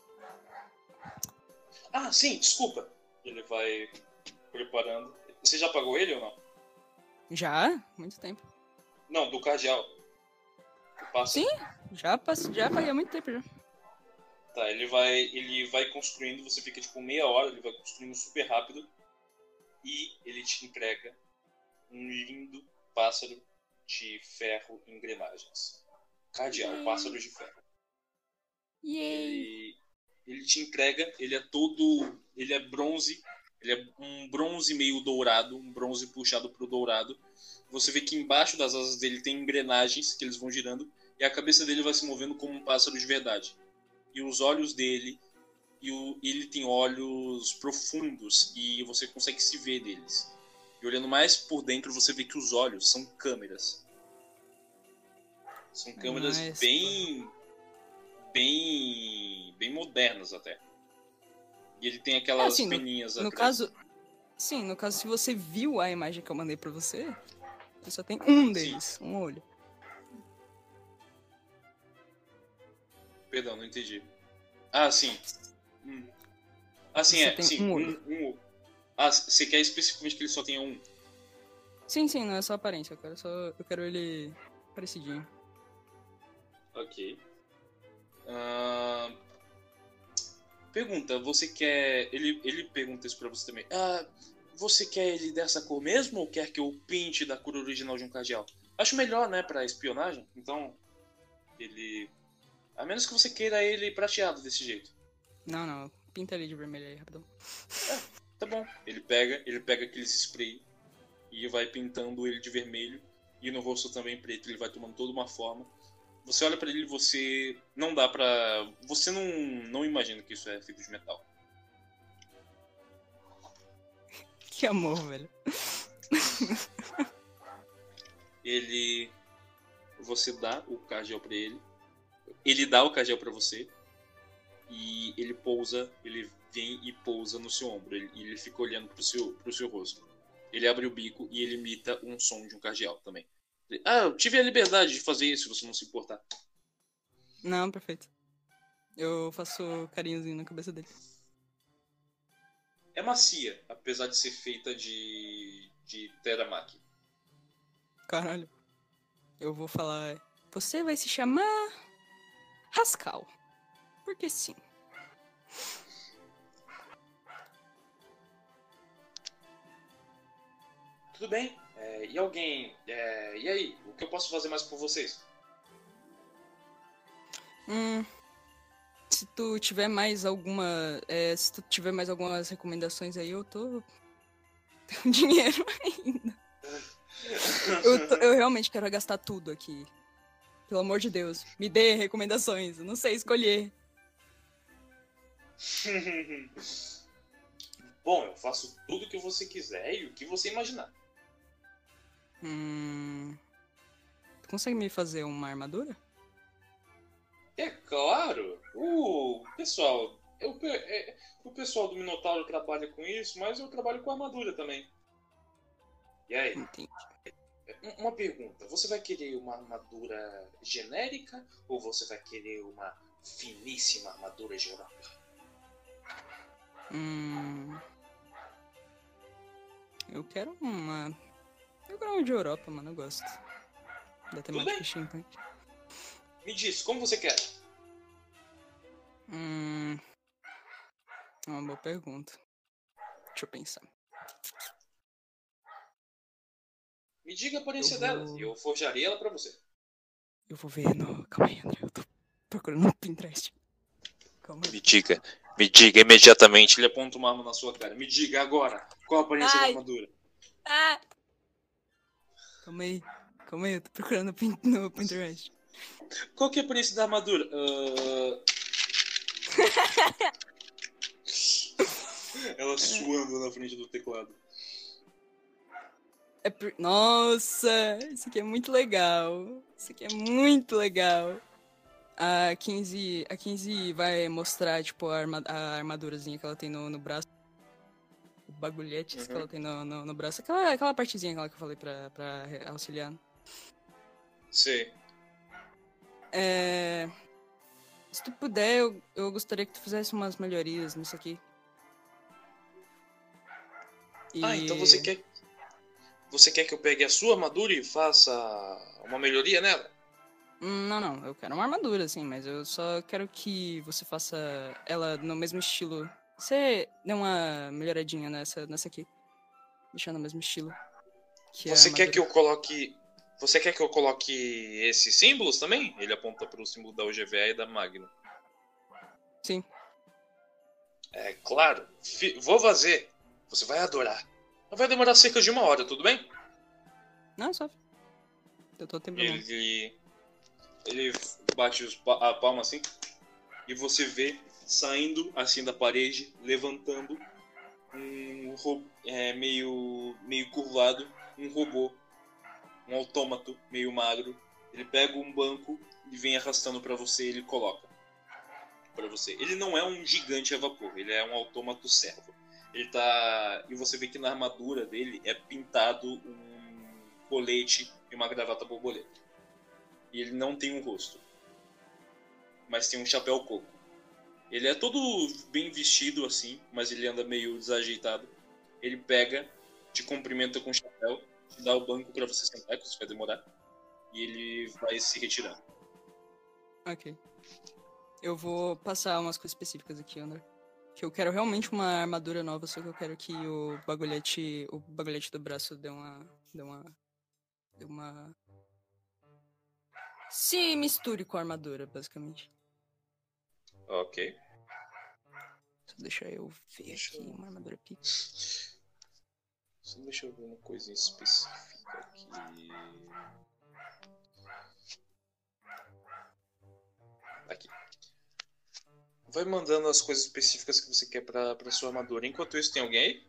Ah, sim. Desculpa. Ele vai preparando. Você já pagou ele ou não? Já? Muito tempo. Não, do cardeal. Passa. Sim. Já, passe... já paguei há muito tempo já. Tá, ele vai, ele vai construindo, você fica tipo meia hora, ele vai construindo super rápido e ele te entrega um lindo pássaro de ferro e engrenagens. Cardeal, pássaro de ferro. Yay! E ele te entrega, ele é todo, ele é bronze, ele é um bronze meio dourado, um bronze puxado pro dourado. Você vê que embaixo das asas dele tem engrenagens que eles vão girando e a cabeça dele vai se movendo como um pássaro de verdade. E os olhos dele, e o, ele tem olhos profundos e você consegue se ver deles. E olhando mais por dentro, você vê que os olhos são câmeras. São câmeras Nice, bem. bem. bem modernas até. E ele tem aquelas É, assim, peninhas No atrás. caso. Sim, no caso, se você viu a imagem que eu mandei pra você, você só tem um deles, um olho. Perdão, não entendi. Ah, sim. Hum. Ah, sim, é. Sim, um um, olho. um. Ah, você quer especificamente que ele só tenha um? Sim, sim, não é só aparência, eu quero só. Eu quero ele parecidinho. Ok. Ah, pergunta, você quer. Ele, ele pergunta isso pra você também. Ah, você quer ele dessa cor mesmo ou quer que eu pinte da cor original de um cardeal? Acho melhor, né, pra espionagem. Então, ele. A menos que você queira ele prateado desse jeito. Não, não, pinta ele de vermelho aí, rapidão. Tá bom. Ele pega, ele pega aqueles spray e vai pintando ele de vermelho e no rosto também preto. Ele vai tomando toda uma forma. Você olha pra ele e você não dá pra. Você não não imagina que isso é feito de metal. Que amor, velho. Ele você dá o cargel pra ele. Ele dá o cargel pra você e ele pousa, ele vem e pousa no seu ombro. Ele, ele fica olhando pro seu pro seu rosto. Ele abre o bico e ele imita um som de um cardeal também. Ele, ah, eu tive a liberdade de fazer isso, se você não se importar. Não, perfeito. Eu faço carinhozinho na cabeça dele. É macia, apesar de ser feita de, de teramaki. Caralho. Eu vou falar. Você vai se chamar. Rascal. Porque sim. Tudo bem. É, e alguém. é, e aí? O que eu posso fazer mais por vocês? Hum. Se tu tiver mais alguma. é, se tu tiver mais algumas recomendações aí, eu tô. Tenho dinheiro ainda. Eu, tô- eu realmente quero gastar tudo aqui. Pelo amor de Deus, me dê recomendações. Eu não sei escolher. Bom, eu faço tudo o que você quiser e o que você imaginar. Hum. Tu consegue me fazer uma armadura? É claro. O pessoal. Eu, é, o pessoal do Minotauro trabalha com isso, mas eu trabalho com armadura também. E aí? Entendi. Um- Uma pergunta: você vai querer uma armadura genérica ou você vai querer uma finíssima armadura de Europa? Hum. Eu quero uma. Eu quero uma de Europa, mano. Eu gosto. Da temática bem. Me diz, como você quer? Hum. É uma boa pergunta. Deixa eu pensar. Me diga a aparência Eu dela vou- e eu forjarei ela pra você. Eu vou ver no. Calma aí, André. Eu tô procurando no Pinterest. Calma aí. Me diga, me diga imediatamente. Ele aponta uma arma na sua cara. Me diga agora, qual a aparência da Ai. armadura? Ah! Calma aí. Calma aí, eu tô procurando no Pinterest. Qual que é a aparência da armadura? Ah. Ela suando na frente do teclado. É por... Nossa, isso aqui é muito legal. Isso aqui é muito legal. A 15, a 15 vai mostrar, tipo, a, arma, a armadurazinha que ela tem no, no braço. O bagulhetes que Uhum. ela tem no, no, no braço. Aquela, aquela partezinha aquela que eu falei pra, pra auxiliar. Sei. É... Se tu puder, eu, eu gostaria que tu fizesse umas melhorias nisso aqui. Ah, então você E- quer. Você quer que eu pegue a sua armadura e faça uma melhoria nela? Hum, Não, não, eu quero uma armadura, assim, mas eu só quero que você faça ela no mesmo estilo. Você dê uma melhoradinha nessa, nessa aqui. Deixar no mesmo estilo. que a Você quer que eu coloque. Você quer que eu coloque esses símbolos também? Ele aponta para o símbolo da UGVA e da Magno. Sim. É claro. Vou fazer. Você vai adorar. Vai demorar cerca de uma hora, tudo bem? Não, é só. Eu tô tempo. Ele. Ele bate a palma assim. E você vê saindo assim da parede, levantando um ro- é, meio, meio curvado, um robô, um autômato meio magro. Ele pega um banco e vem arrastando pra você ele coloca pra você. Ele não é um gigante a vapor, ele é um autômato servo. Ele tá. E você vê que na armadura dele é pintado um colete e uma gravata borboleta. E ele não tem um rosto. Mas tem um chapéu coco. Ele é todo bem vestido assim, mas ele anda meio desajeitado. Ele pega, te cumprimenta com o chapéu, te dá o banco pra você sentar, que isso vai demorar. E ele vai se retirando. Ok. Eu vou passar umas coisas específicas aqui, André. Que eu quero realmente uma armadura nova, só que eu quero que o bagulhete. O bagulhete do braço dê uma. dê uma. dê uma. Se misture com a armadura, basicamente. Ok. Deixa eu ver aqui uma armadura pica. Só deixa eu ver uma coisa específica aqui. Aqui. Vai mandando as coisas específicas que você quer pra, pra sua armadura. Enquanto isso, tem alguém aí?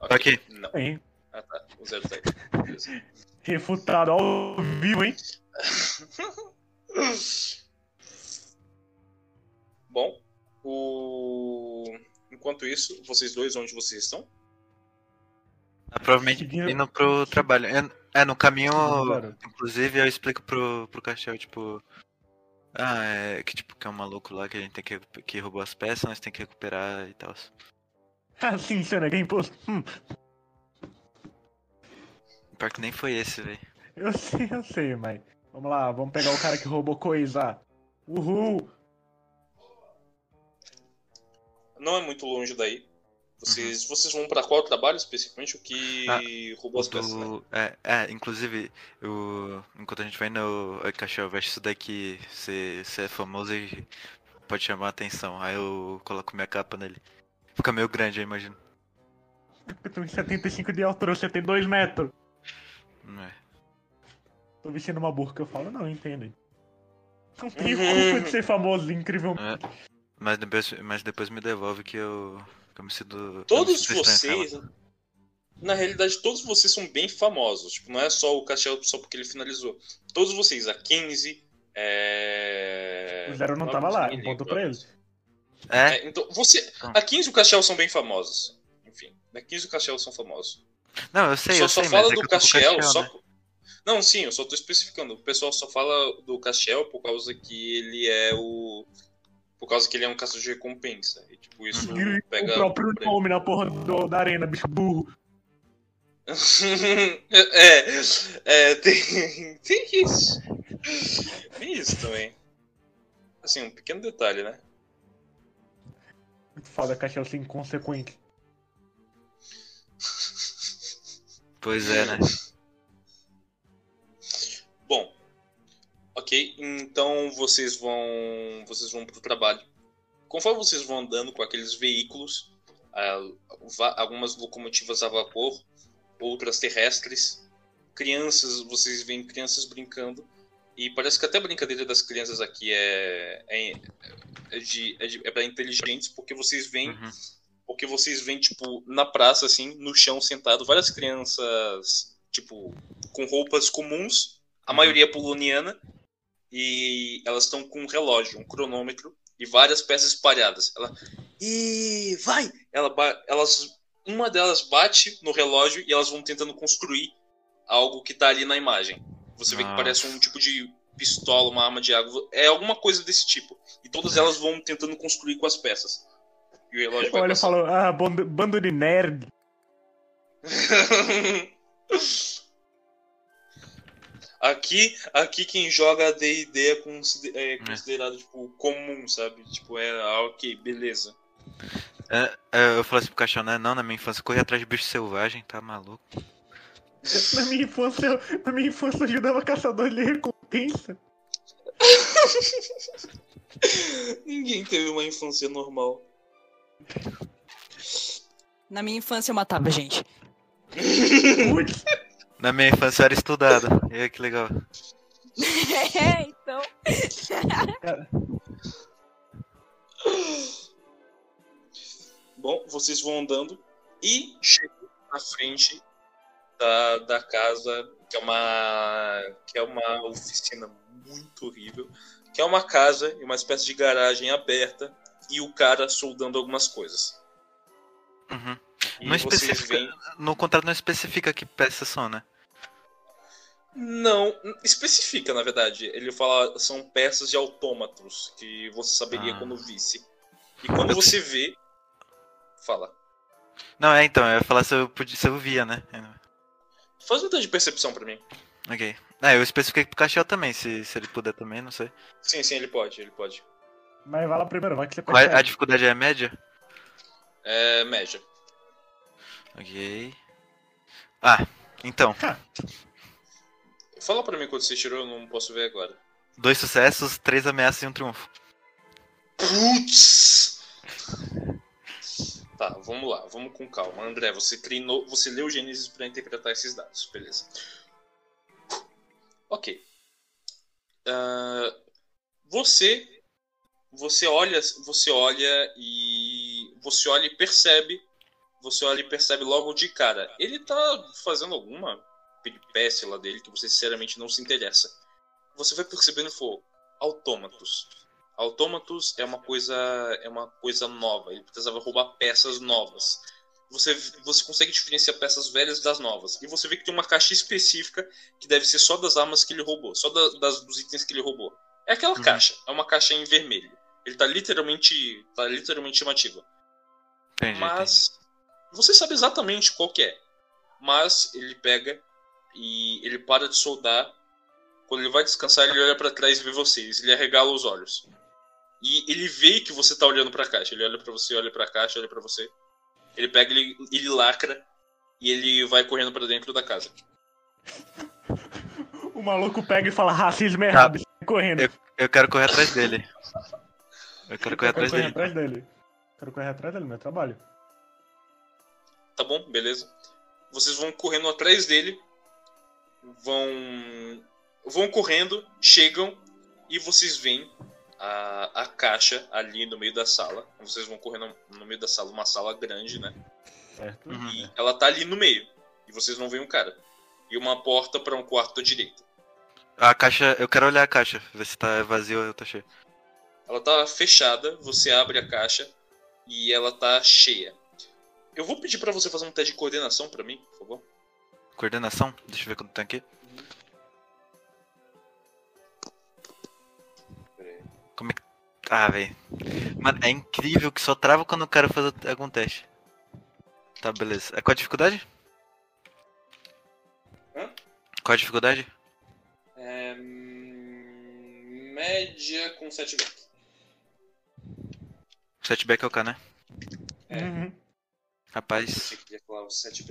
Tô aqui. Não. Hein? Ah tá. O zero tá aí. Beleza. Refutado ao vivo, hein? Bom, o... enquanto isso, vocês dois, onde vocês estão? Ah, provavelmente Seguindo- indo pro trabalho. É, é, no caminho, inclusive, eu explico pro, pro Cachel, tipo. Ah, é que tipo, que é um maluco lá que a gente tem que, que roubou as peças, nós tem que recuperar e tal. Ah, sim, cena, quem imposto. Hum, Pior que nem foi esse, velho. eu sei, eu sei, mas. Vamos lá, vamos pegar o cara que roubou coisa. Uhul! Não é muito longe daí. Vocês, vocês vão pra qual trabalho especificamente? O que Ah, roubou as peças, né? Do- é, é, inclusive, o, enquanto a gente vai no. Oi, Cachel, veste isso daqui, você é famoso e pode chamar a atenção. Aí eu coloco minha capa nele. Fica meio grande, eu imagino. Eu tô em 75 de altura, você tem 2 metros. Não é. Tô vestindo uma burca, eu falo, não, entendem. Não tenho Uhum. culpa de ser famoso, incrível. É. Mas depois, mas depois me devolve que eu, eu me sinto. eu me Todos sinto vocês, na realidade, todos vocês são bem famosos. Tipo, não é só o Cachel só porque ele finalizou. Todos vocês, a Kenzie, é... O Zero não tava lá, um ponto pra ele. É? É, então, você... Então. A Kenzie e o Cachel são bem famosos. Enfim, a Kenzie e o Cachel são famosos. Não, eu sei, só eu só sei, fala mas é do que eu tô com o Cachel, Cachel, só... né? Não, sim, eu só tô especificando. O pessoal só fala do Cachel por causa que ele é o... Por causa que ele é um caçador de recompensa. E, tipo, isso E pega... o próprio nome na porra do- da arena, bicho burro. é, é, tem, tem isso. Tem isso também. Assim, um pequeno detalhe, né? Muito foda, cachorro assim, inconsequente. Pois é, né? Ok, então vocês vão, vocês vão pro trabalho. Conforme vocês vão andando com aqueles veículos, ah, algumas locomotivas a vapor, outras terrestres, crianças, vocês veem crianças brincando e parece que até a brincadeira das crianças aqui é é, é de, é, de, é para inteligentes porque vocês veem Uhum. porque vocês veem, tipo, na praça, assim, no chão, sentado, várias crianças, tipo, com roupas comuns, a Uhum. maioria poloniana, e elas estão com um relógio, um cronômetro, e várias peças espalhadas. Ela, e vai! Ela, elas, uma delas bate no relógio e elas vão tentando construir algo que tá ali na imagem. Você vê que parece um tipo de pistola, uma arma de água, é alguma coisa desse tipo. E todas elas vão tentando construir com as peças. E o relógio vai Olha, falou, ah, bando, bando de nerd. aqui, aqui quem joga D&D é, consider- é considerado tipo comum, sabe? Tipo, é ah, ok, beleza. É, é, eu falei assim pro Cachel, né? Não, na minha infância eu corri atrás de bicho selvagem, tá maluco? Na minha infância, eu- na minha infância eu ajudava caçador de recompensa. Ninguém teve uma infância normal. Na minha infância eu matava gente. Putz, Na minha infância eu era estudado. E aí, que legal. é, então. Bom, vocês vão andando e chegam na frente da, da casa, que é uma que é uma oficina muito horrível, que é uma casa e uma espécie de garagem aberta e o cara soldando algumas coisas. Uhum. Não especifica, veem- no contrato não especifica que peças são, né? Não, especifica, na verdade. Ele fala são peças de autômatos que você saberia Ah. quando visse. E quando Eu- você vê, fala. Não, é então, eu ia falar se eu, podia, se eu via, né? Faz um teste de percepção pra mim. Ok. Ah, eu especifiquei pro Caixel também, se, se ele puder também, não sei. Sim, sim, ele pode, ele pode. Mas vai lá primeiro, vai que você Qual é- a dificuldade é média? É média. Ok. Ah, então. Fala pra mim quando você tirou, eu não posso ver agora. Dois sucessos, três ameaças e um triunfo. Putz! Tá, vamos lá, vamos com calma. André, você treinou, você leu Gênesis pra interpretar esses dados, beleza. Ok. Ah, você você olha, você olha e você olha e percebe, você olha e percebe logo de cara. Ele tá fazendo alguma peripécia lá dele que você sinceramente não se interessa. Você vai percebendo e falou, autômatos. Autômatos é uma coisa é uma coisa nova. Ele precisava roubar peças novas. Você, você consegue diferenciar peças velhas das novas. E você vê que tem uma caixa específica que deve ser só das armas que ele roubou, só da- das, dos itens que ele roubou. É aquela Uhum. caixa, é uma caixa em vermelho. Ele tá literalmente, tá literalmente chamativa. Entendi. entendi. Mas você sabe exatamente qual que é. Mas ele pega e ele para de soldar. Quando ele vai descansar, ele olha pra trás e vê vocês. Ele arregala os olhos. E ele vê que você tá olhando pra caixa. Ele olha pra você, olha pra caixa, olha pra você. Ele pega, ele, ele lacra e ele vai correndo pra dentro da casa. O maluco pega e fala racismo Tá. errado, sai correndo. Eu quero correr atrás dele. Eu quero correr Eu quero atrás correr dele. atrás dele. Quero correr atrás dele, meu trabalho. Tá bom, beleza. Vocês vão correndo atrás dele, vão vão correndo, chegam e vocês veem a, a caixa ali no meio da sala. Vocês vão correndo no meio da sala, uma sala grande, né? Certo? Uhum. E ela tá ali no meio. E vocês não veem um cara. E uma porta pra um quarto à direita. A caixa, eu quero olhar a caixa, ver se tá vazio ou tá cheio. Ela tá fechada, você abre a caixa e ela tá cheia. Eu vou pedir pra você fazer um teste de coordenação pra mim, por favor. Coordenação? Deixa eu ver quanto tem aqui. Como é que. Ah, velho. Mano, é incrível que só trava quando eu quero fazer algum teste. Tá, beleza. É qual a dificuldade? Hã? Qual a dificuldade? É, média com setback. Setback é o K, né? É. Uhum. Rapaz.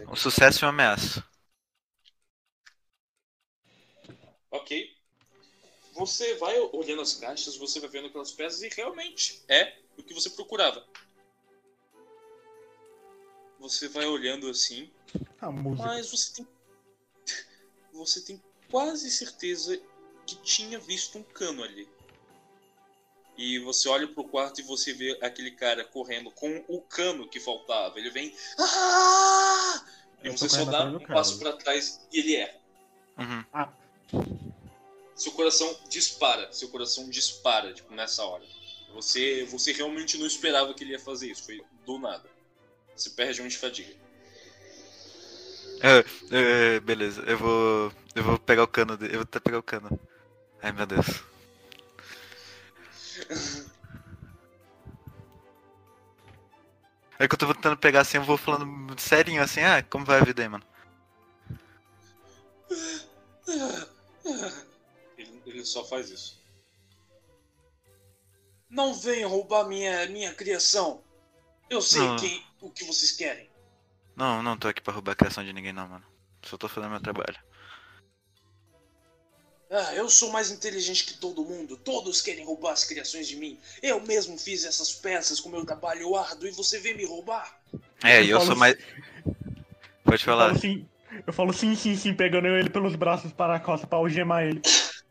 O sucesso e uma ameaça. Ok. Você vai olhando as caixas, você vai vendo aquelas peças e realmente é o que você procurava. Você vai olhando assim, A música. mas você tem. Você tem quase certeza que tinha visto um cano ali. E você olha pro quarto e você vê aquele cara correndo com o cano que faltava. Ele vem. Ah! E você só dá um passo pra trás e ele erra. Uhum. Seu coração dispara, seu coração dispara, tipo, nessa hora. Você, você realmente não esperava que ele ia fazer isso, foi do nada. Você perde um de fadiga. É, beleza, eu vou. Eu vou pegar o cano dele. Eu vou até pegar o cano. Ai meu Deus. É que eu tô tentando pegar assim, eu vou falando serinho assim, ah, como vai a vida aí, mano? Ele, ele só faz isso. Não venham roubar minha, minha criação. Eu sei Não. quem, o que vocês querem. Não, não tô aqui pra roubar a criação de ninguém não, mano. Só tô fazendo meu trabalho. Ah, eu sou mais inteligente que todo mundo. Todos querem roubar as criações de mim. Eu mesmo fiz essas peças com meu trabalho árduo e você vem me roubar? É, eu falo sou mais. Pode Eu falar. falo, sim, eu falo sim, sim, sim, pegando ele pelos braços para a costa pra algemar ele.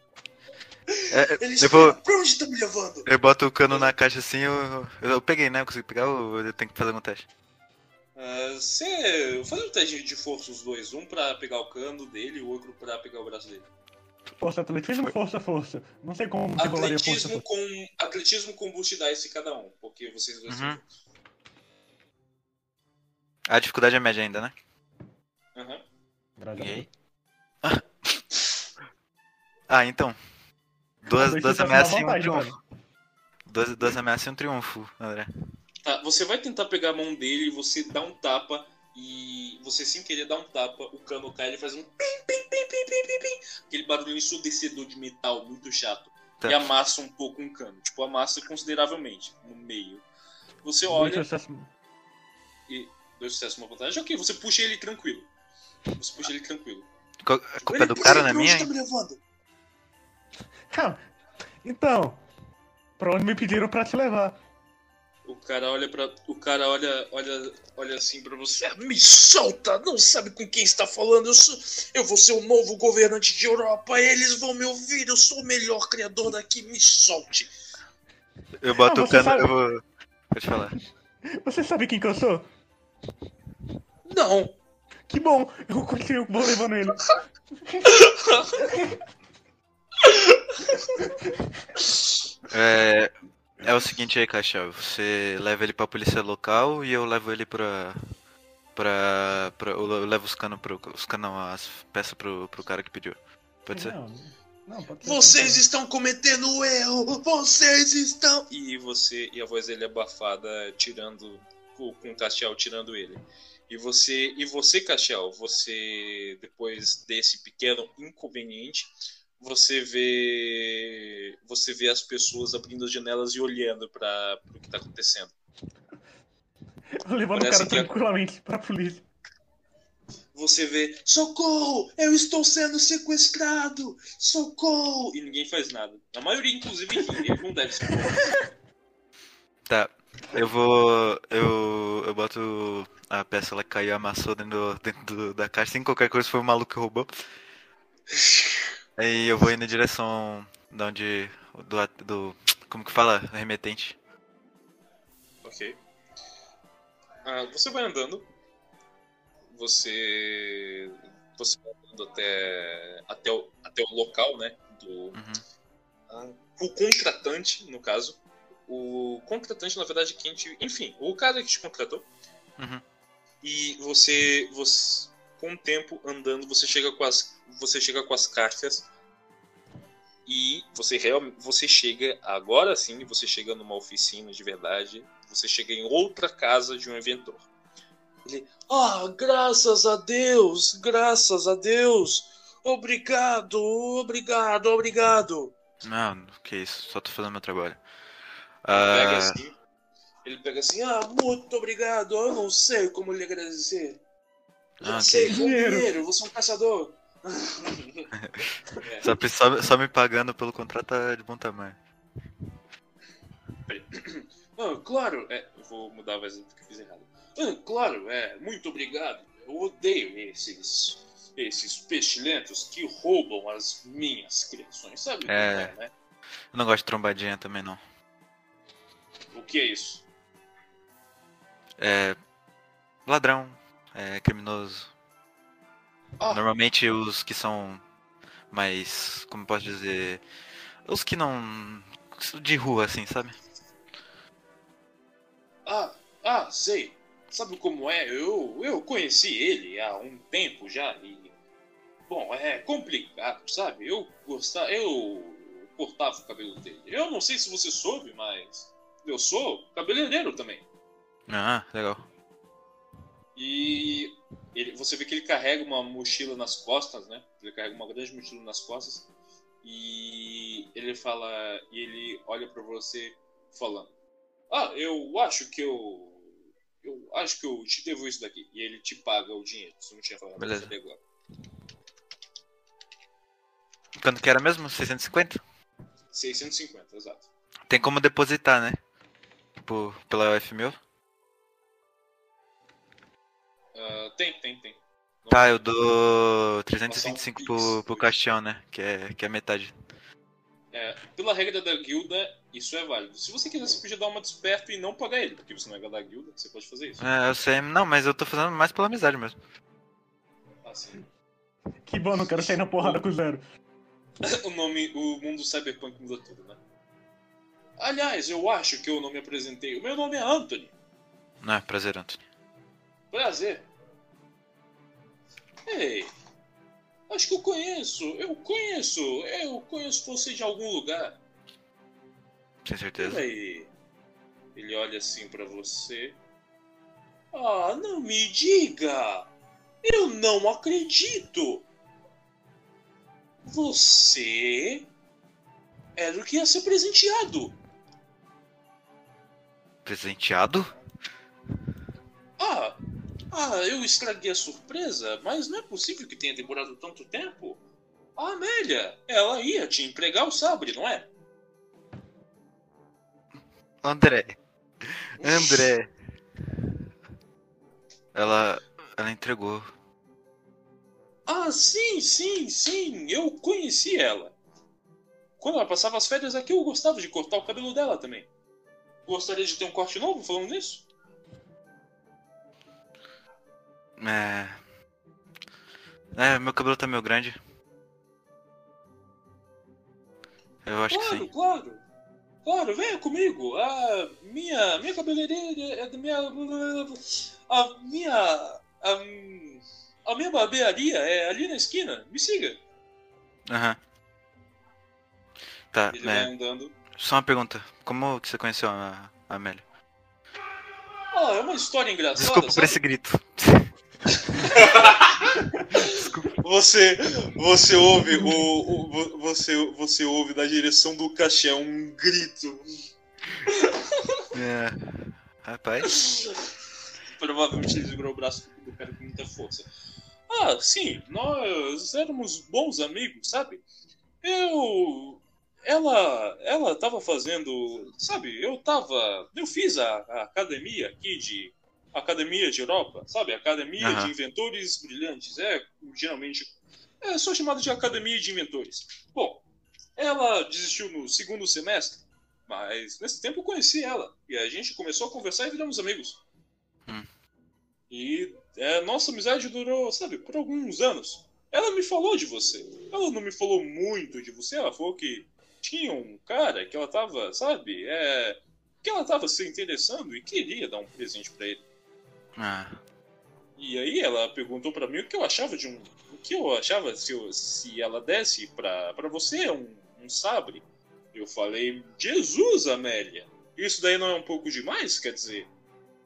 É, Ele eu, vou, Pra onde tá me levando? eu boto o cano na caixa assim, eu, eu, eu peguei, né? Eu consegui pegar ou eu tenho que fazer um teste? Você. Faz um teste de força os dois. Um pra pegar o cano dele e o outro pra pegar o braço dele. Força, atletismo, força, força. Não sei como você força. Atletismo força. com. Atletismo com boost dice cada um. Porque vocês dois Uhum. são. A dificuldade é média ainda, né? Aham. Graças a E aí? Ah, então. Duas, duas você ameaças e um triunfo. Duas, duas ameaças e um triunfo, André. Tá, você vai tentar pegar a mão dele e você dá um tapa. E você sem querer dá um tapa, o cano cai ele faz um pim, pim, pim, pim, pim, pim, pim. Aquele barulho ensurdecedor de metal muito chato. Tá. E amassa um pouco um cano. Tipo, amassa consideravelmente no meio. Você Dois olha, sucessos- dois sucessos, uma vantagem. Ok, você puxa ele tranquilo. Você puxa ele tranquilo. Co- A culpa é do cara, não é minha? Tá me levando? Então, pra onde me pediram pra te levar? O cara olha para o cara olha olha olha assim pra você. "Ah, Me solta, não sabe com quem está falando. Eu sou eu vou ser o novo governante de Europa. Eles vão me ouvir. Eu sou o melhor criador daqui. Me solte. Eu boto Ah, o cano, sabe- eu vou. Pode falar. Você sabe quem que eu sou? Não. Que bom, eu continuo vou levando ele. É, é o seguinte aí, Cachel. Você leva ele pra polícia local e eu levo ele pra. pra. pra eu levo os canos pro. Os canos, não, as peças pro, pro cara que pediu. Pode ser? Não, não, pode ser. Vocês estão cometendo erro. Vocês estão e você e a voz dele abafada tirando com, com o Castiel tirando ele. E você e você Castiel, você depois desse pequeno inconveniente você vê você vê as pessoas abrindo as janelas e olhando para o que está acontecendo. Levando o Parece cara que é- tranquilamente pra polícia. Você vê socorro, eu estou sendo sequestrado, socorro e ninguém faz nada. A maioria inclusive ri, não deve ser. Tá. Eu vou. Eu. Eu boto a peça ela caiu, amassou dentro, dentro do- da caixa, sem qualquer coisa foi o maluco que roubou. Aí eu vou ir na direção de onde. Do. do como que fala? Remetente. Ok. Ah, você vai andando. Você. Você vai andando até. Até o, até o local, né? Do. Uhum. ah, o contratante, no caso. O contratante, na verdade, quem te. Enfim, o cara que te contratou. Uhum. E você. você com o tempo andando, você chega com as. Você chega com as caixas. E você realmente. Você chega. Agora sim, você chega numa oficina de verdade. Você chega em outra casa de um inventor. Ele. Ah, graças a Deus! Graças a Deus! Obrigado, obrigado, obrigado! Não, que isso, só tô fazendo meu trabalho. Pega Ah, assim. Ele pega assim, ah, muito obrigado, eu não sei como lhe agradecer. Ah, não sei, que dinheiro. dinheiro, você é um caçador. É, só, só, só me pagando pelo contrato tá de bom tamanho. ah, claro, é, eu vou mudar a voz porque eu fiz errado. Ah, claro, é, muito obrigado. Eu odeio esses esses pestilentos que roubam as minhas criações, sabe? É. é, né? Eu não gosto de trombadinha também não. O que é isso? É. Ladrão, é criminoso. Ah, Normalmente os que são mais. Como posso dizer. Os que não. De rua, assim, sabe? Ah, ah, sei. Sabe como é? Eu, eu conheci ele há um tempo já e. Bom, é complicado, sabe? Eu gostava. Eu cortava o cabelo dele. Eu não sei se você soube, mas. Eu sou cabeleireiro também. Ah, legal. E ele, você vê que ele carrega uma mochila nas costas, né? Ele carrega uma grande mochila nas costas. E ele fala. E ele olha para você falando. Ah, eu acho que eu. Eu acho que eu te devo isso daqui. E ele te paga o dinheiro. Você não tinha falado Beleza. Você agora. Quanto que era mesmo? 650? 650, exato. Tem como depositar, né? Por, pela UF1000? Ah, tem, tem, tem. Não tá, eu dou 325 pro, pro caixão, né? Que é, que é metade. É, pela regra da guilda, isso é válido. Se você quiser, você podia dar uma desperto e não pagar ele, porque você não é da guilda, você pode fazer isso. É, eu sei, não, mas eu tô fazendo mais pela amizade mesmo. Ah, sim. Que bom, não quero sair na porrada com zero. o nome, o mundo cyberpunk muda tudo, né? Aliás, eu acho que eu não me apresentei. O meu nome é Anthony. Ah, prazer, Anthony. Prazer. Ei, acho que eu conheço, eu conheço, eu conheço você de algum lugar. Sem certeza. Peraí. Ele olha assim pra você. Ah, não me diga! Eu não acredito! Você era o que ia ser presenteado. Presenteado? Ah, ah, eu estraguei a surpresa, mas não é possível que tenha demorado tanto tempo. A Amélia, ela ia te entregar o sabre, não é? André. André. Ela. Ela entregou. Ah, sim, sim, sim, eu conheci ela. Quando ela passava as férias aqui, eu gostava de cortar o cabelo dela também. Gostaria de ter um corte novo falando nisso? É. É, meu cabelo tá meio grande. Eu acho que claro, sim. claro. Claro, venha comigo. A minha, minha cabeleireira é da minha. A minha. A, a minha barbearia é ali na esquina. Me siga. Aham. Tá, Ele é, andando. só uma pergunta. Como que você conheceu a, a Amélia? Ah, é uma história engraçada. Desculpa por sabe? esse grito. Você, você ouve o, o- vo- você, você ouve da direção do cachê um grito. É. Rapaz. Provavelmente ele segurou o braço do cara com muita força. Ah, sim, nós éramos bons amigos, sabe? Eu. Ela. Ela tava fazendo. Sabe, eu tava. Eu fiz a, a academia aqui de. Academia de Europa, sabe? Academia Aham. de Inventores Brilhantes. É, geralmente. É só chamada de Academia de Inventores. Bom, ela desistiu no segundo semestre, mas nesse tempo eu conheci ela. E a gente começou a conversar e viramos amigos. Hum. E é, nossa amizade durou, sabe, por alguns anos. Ela me falou de você. Ela não me falou muito de você, ela falou que tinha um cara que ela tava, sabe, é. que ela tava se interessando e queria dar um presente pra ele. Ah, E aí ela perguntou pra mim o que eu achava de um. O que eu achava se, eu- se ela desse pra, pra você um, um sabre. Eu falei, Jesus, Amélia! Isso daí não é um pouco demais? Quer dizer,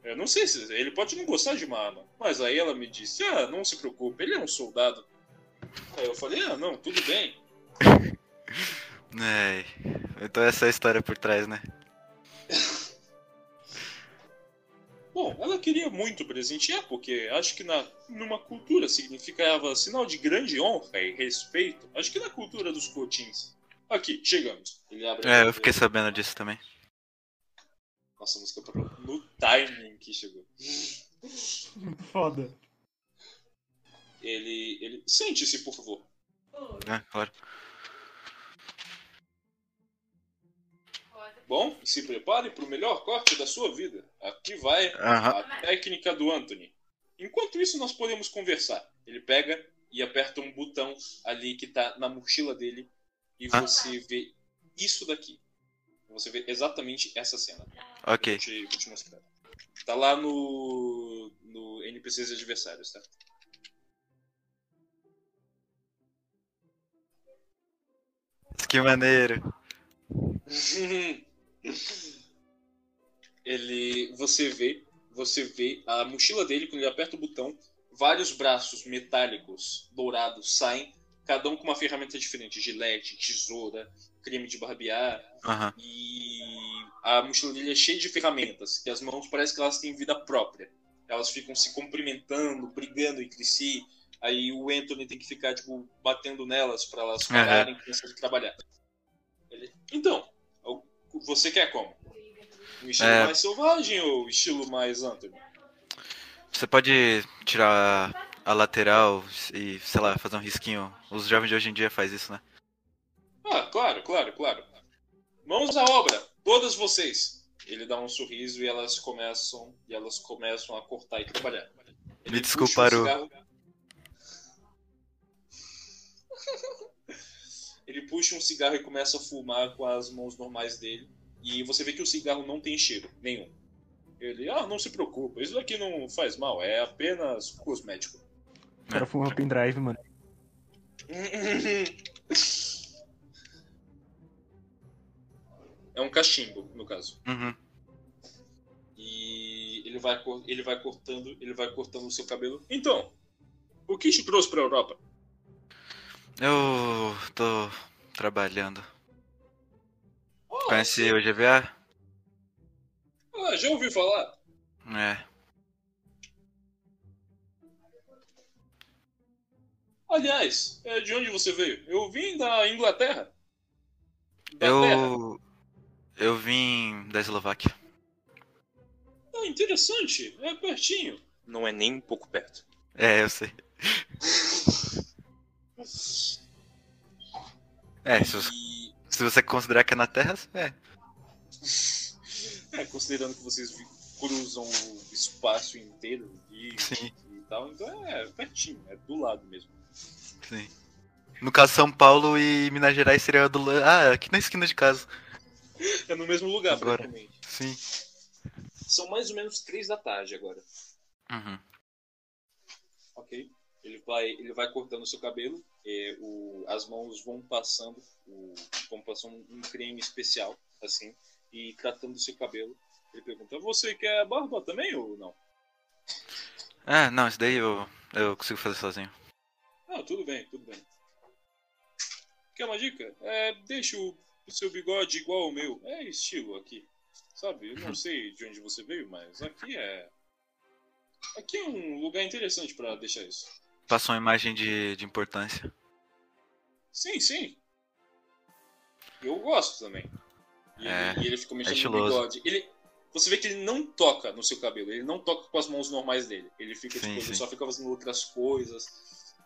eu não sei se. Ele pode não gostar de uma arma. Mas aí ela me disse, ah, não se preocupe, ele é um soldado. Aí eu falei, ah, não, tudo bem. é. Então essa é a história por trás, né? Bom, ela queria muito presentear, porque acho que na, numa cultura significava sinal de grande honra e respeito. Acho que na cultura dos cotins. Aqui, chegamos. Ele abre a É, eu fiquei sabendo disso também. Nossa, a música parou no timing que chegou. Foda. Ele. ele... Sente-se, por favor. É, claro. Bom, se prepare para o melhor corte da sua vida. Aqui vai Aham. a técnica do Anthony. Enquanto isso, nós podemos conversar. Ele pega e aperta um botão ali que tá na mochila dele e Ah. você vê isso daqui. Você vê exatamente essa cena. Ok. Vou te, vou te mostrar. Tá lá no, no NPCs adversários, tá? Que maneiro. ele você vê você vê a mochila dele quando ele aperta o botão vários braços metálicos dourados saem cada um com uma ferramenta diferente gilete tesoura creme de barbear Aham. e a mochila dele é cheia de ferramentas que as mãos parece que elas têm vida própria. Elas ficam se cumprimentando brigando entre si aí o Anthony tem que ficar tipo batendo nelas para elas pararem e começarem a trabalhar. Ele- então você quer como um estilo É. mais selvagem ou estilo mais Anthony? Você pode tirar a lateral e, sei lá, fazer um risquinho. Os jovens de hoje em dia faz isso, né? Ah, claro, claro, claro. Mãos à obra, todas vocês. Ele dá um sorriso e elas começam e elas começam a cortar e trabalhar. Ele Me desculpa, um cigarro- Ele puxa um cigarro e começa a fumar com as mãos normais dele. E você vê que o cigarro não tem cheiro nenhum. Ele, ah, não se preocupa, isso daqui não faz mal, é apenas cosmético. O cara fuma pendrive, mano. É um cachimbo, no caso. Uhum. E ele vai, ele vai cortando, ele vai cortando o seu cabelo. Então, o que te trouxe pra Europa? Eu tô trabalhando. Ah, Conhece o GVA? Ah, já ouvi falar. É. Aliás, é, de onde você veio? Eu vim da Inglaterra. Da terra. Eu. Eu vim da Eslováquia. Ah, interessante. É pertinho. Não é nem um pouco perto. É, eu sei. É, se você, se você considerar que é na Terra, é. é, considerando que vocês cruzam o espaço inteiro e, e tal, então é pertinho, é do lado mesmo. Sim. No caso, São Paulo e Minas Gerais seria do. Ah, aqui na esquina de casa. É no mesmo lugar, Agora. praticamente. Sim. São mais ou menos três da tarde agora. Uhum. Ok? Ele vai, ele vai cortando o seu cabelo, é, o, as mãos vão passando, o, vão passando um creme especial, assim, e tratando o seu cabelo. Ele pergunta: Você quer barba também ou não? Ah, não, isso daí eu, eu consigo fazer sozinho. Ah, tudo bem, tudo bem. Quer uma dica? É, deixa o, o seu bigode igual ao meu. É estilo aqui. Sabe? Eu não sei de onde você veio, mas aqui é. Aqui é um lugar interessante pra deixar isso. Passa uma imagem de, de importância. Sim, sim. Eu gosto também. E, É, ele, e ele fica mexendo no estiloso. bigode. Ele, você vê que ele não toca no seu cabelo, ele não toca com as mãos normais dele. Ele fica, Sim, tipo, ele sim. só fica fazendo outras coisas.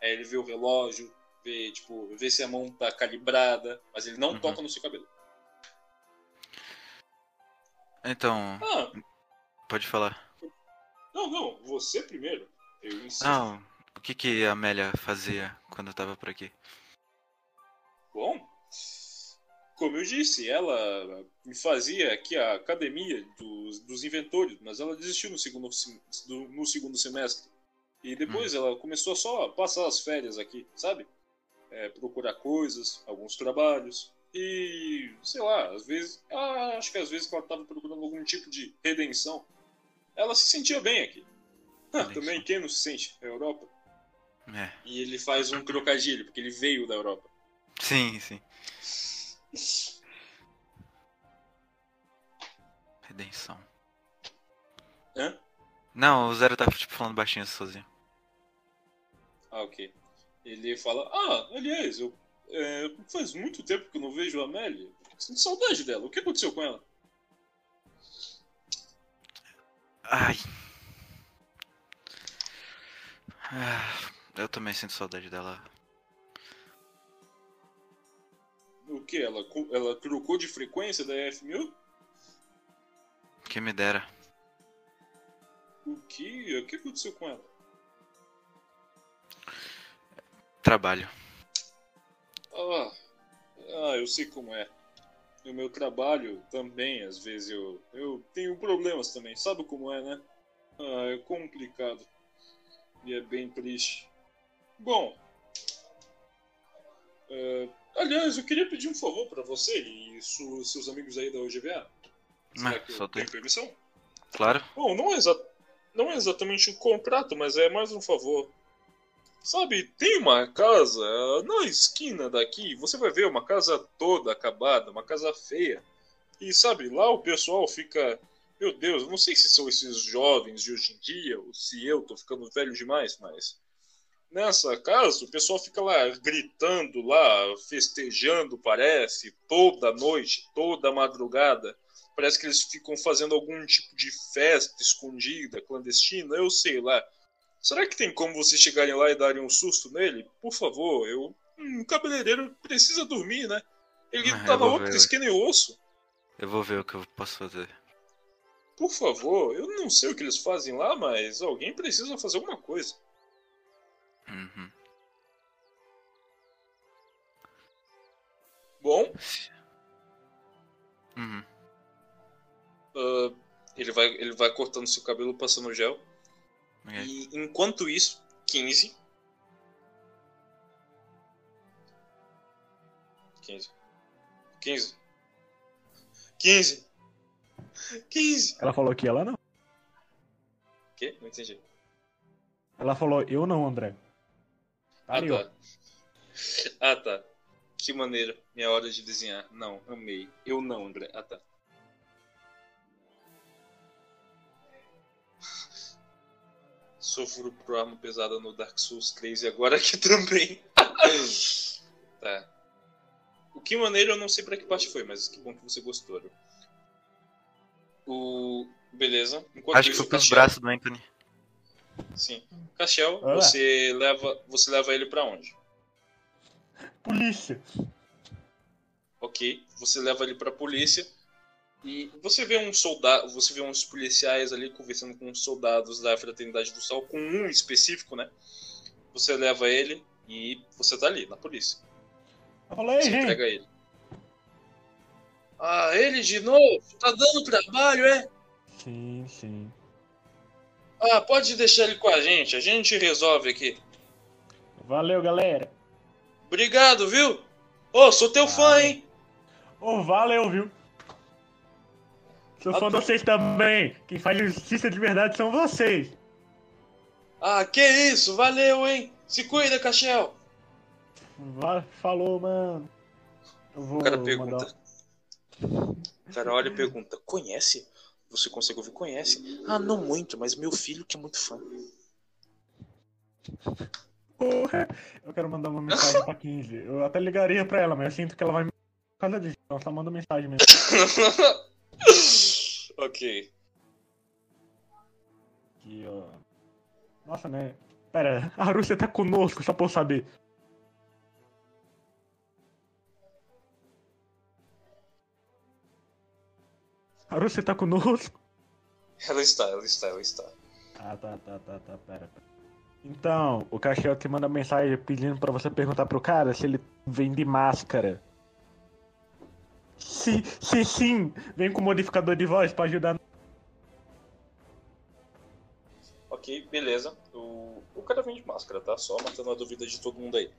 Aí ele vê o relógio, vê, tipo, vê se a mão tá calibrada, mas ele não Uhum. toca no seu cabelo. Então, Ah, pode falar. não, não, você primeiro. Eu insisto. Não, que que a Amélia fazia quando eu tava por aqui? Bom, como eu disse, ela me fazia aqui a academia dos, dos inventores, mas ela desistiu no segundo, no segundo semestre. E depois ela começou só a passar as férias aqui, sabe? É, procurar coisas, alguns trabalhos. E, sei lá, às vezes, ah, acho que às vezes que ela estava procurando algum tipo de redenção, ela se sentia bem aqui. Ah, também quem não se sente? A Europa. É. E ele faz um trocadilho, porque ele veio da Europa. Sim, sim. Redenção. Hã? Não, o Zero tá tipo falando baixinho sozinho. Ah, ok. Ele fala: Ah, aliás, eu, é, faz muito tempo que eu não vejo a Amélia. Sinto saudade dela. O que aconteceu com ela? Ai. Ah, eu também sinto saudade dela. O que? Ela, ela trocou de frequência da F1000? Quem me dera. O que? O que aconteceu com ela? Trabalho. Ah, ah, eu sei como é. No meu trabalho também, às vezes eu, eu tenho problemas também. Sabe como é, né? Ah, é complicado. E é bem triste. Bom. é, aliás, eu queria pedir um favor pra você e su- seus amigos aí da UGVA. Será Ah, que só eu tem. tenho permissão? Claro. Bom, não é, exa- não é exatamente um contrato, mas é mais um favor. Sabe, tem uma casa na esquina daqui, você vai ver uma casa toda acabada, uma casa feia. E sabe, lá o pessoal fica. Meu Deus, eu não sei se são esses jovens de hoje em dia, ou se eu tô ficando velho demais, mas. Nessa casa, o pessoal fica lá gritando, lá, festejando, parece, toda noite, toda madrugada. Parece que eles ficam fazendo algum tipo de festa escondida, clandestina, eu sei lá. Será que tem como vocês chegarem lá e darem um susto nele? Por favor, eu. Um cabeleireiro precisa dormir, né? Ele Ah, tava louco, ver. esquina e osso. Eu vou ver o que eu posso fazer. Por favor, eu não sei o que eles fazem lá, mas alguém precisa fazer alguma coisa. Uhum. Bom, Uhum. ah, ele, vai, ele vai cortando seu cabelo, passando gel. Ok. E enquanto isso, 15. 15. 15. 15. 15. Ela falou que ela não. O quê? Não entendi. Ela falou, eu não, André. Tá Ah, ali, tá. Ah, tá. Que maneiro. Minha hora de desenhar. Não, amei. Eu não, André. Ah, tá. Sofro por arma pesada no Dark Souls 3 e agora aqui também. tá. O que maneiro eu não sei pra que parte foi, mas que bom que você gostou. O. Beleza. Enquanto Acho que foi pros braços do Anthony. Sim. Castiel, Olá. você leva, você leva ele pra onde? Polícia. Ok, você leva ele pra polícia e você vê um soldado, você vê uns policiais ali conversando com os soldados da Fraternidade do Sol, com um específico, né? Você leva ele e você tá ali na polícia. Ei, Você gente. entrega ele. Ah, ele de novo? Tá dando trabalho, é? Sim, sim. Ah, pode deixar ele com a gente, a gente resolve aqui. Valeu, galera. Obrigado, viu? Ô, sou teu fã, hein? Ô, valeu, viu? Sou Ah, fã de tá. vocês também. Quem faz justiça de verdade são vocês. Ah, que isso, valeu, hein? Se cuida. Va- Falou, mano. Eu vou O cara mandar... pergunta. O cara olha e pergunta: Conhece? Você consegue ouvir? Conhece? Ah, não muito, mas meu filho que é muito fã. Porra, eu quero mandar uma mensagem pra 15. Eu até ligaria pra ela, mas eu sinto que ela vai me. Por causa disso. Ela só manda mensagem mesmo. ok. Aqui, ó. Nossa, né? Pera, a Rússia tá conosco, só pra eu saber. A Rússia tá conosco? Ela está, ela está, ela está. Ah, tá, tá, tá, tá, pera, pera. Então, o Caxiel te manda mensagem pedindo pra você perguntar pro cara se ele vende máscara. Se, se sim, vem com modificador de voz pra ajudar. Ok, beleza. O, o cara vende máscara, tá? Só matando a dúvida de todo mundo aí.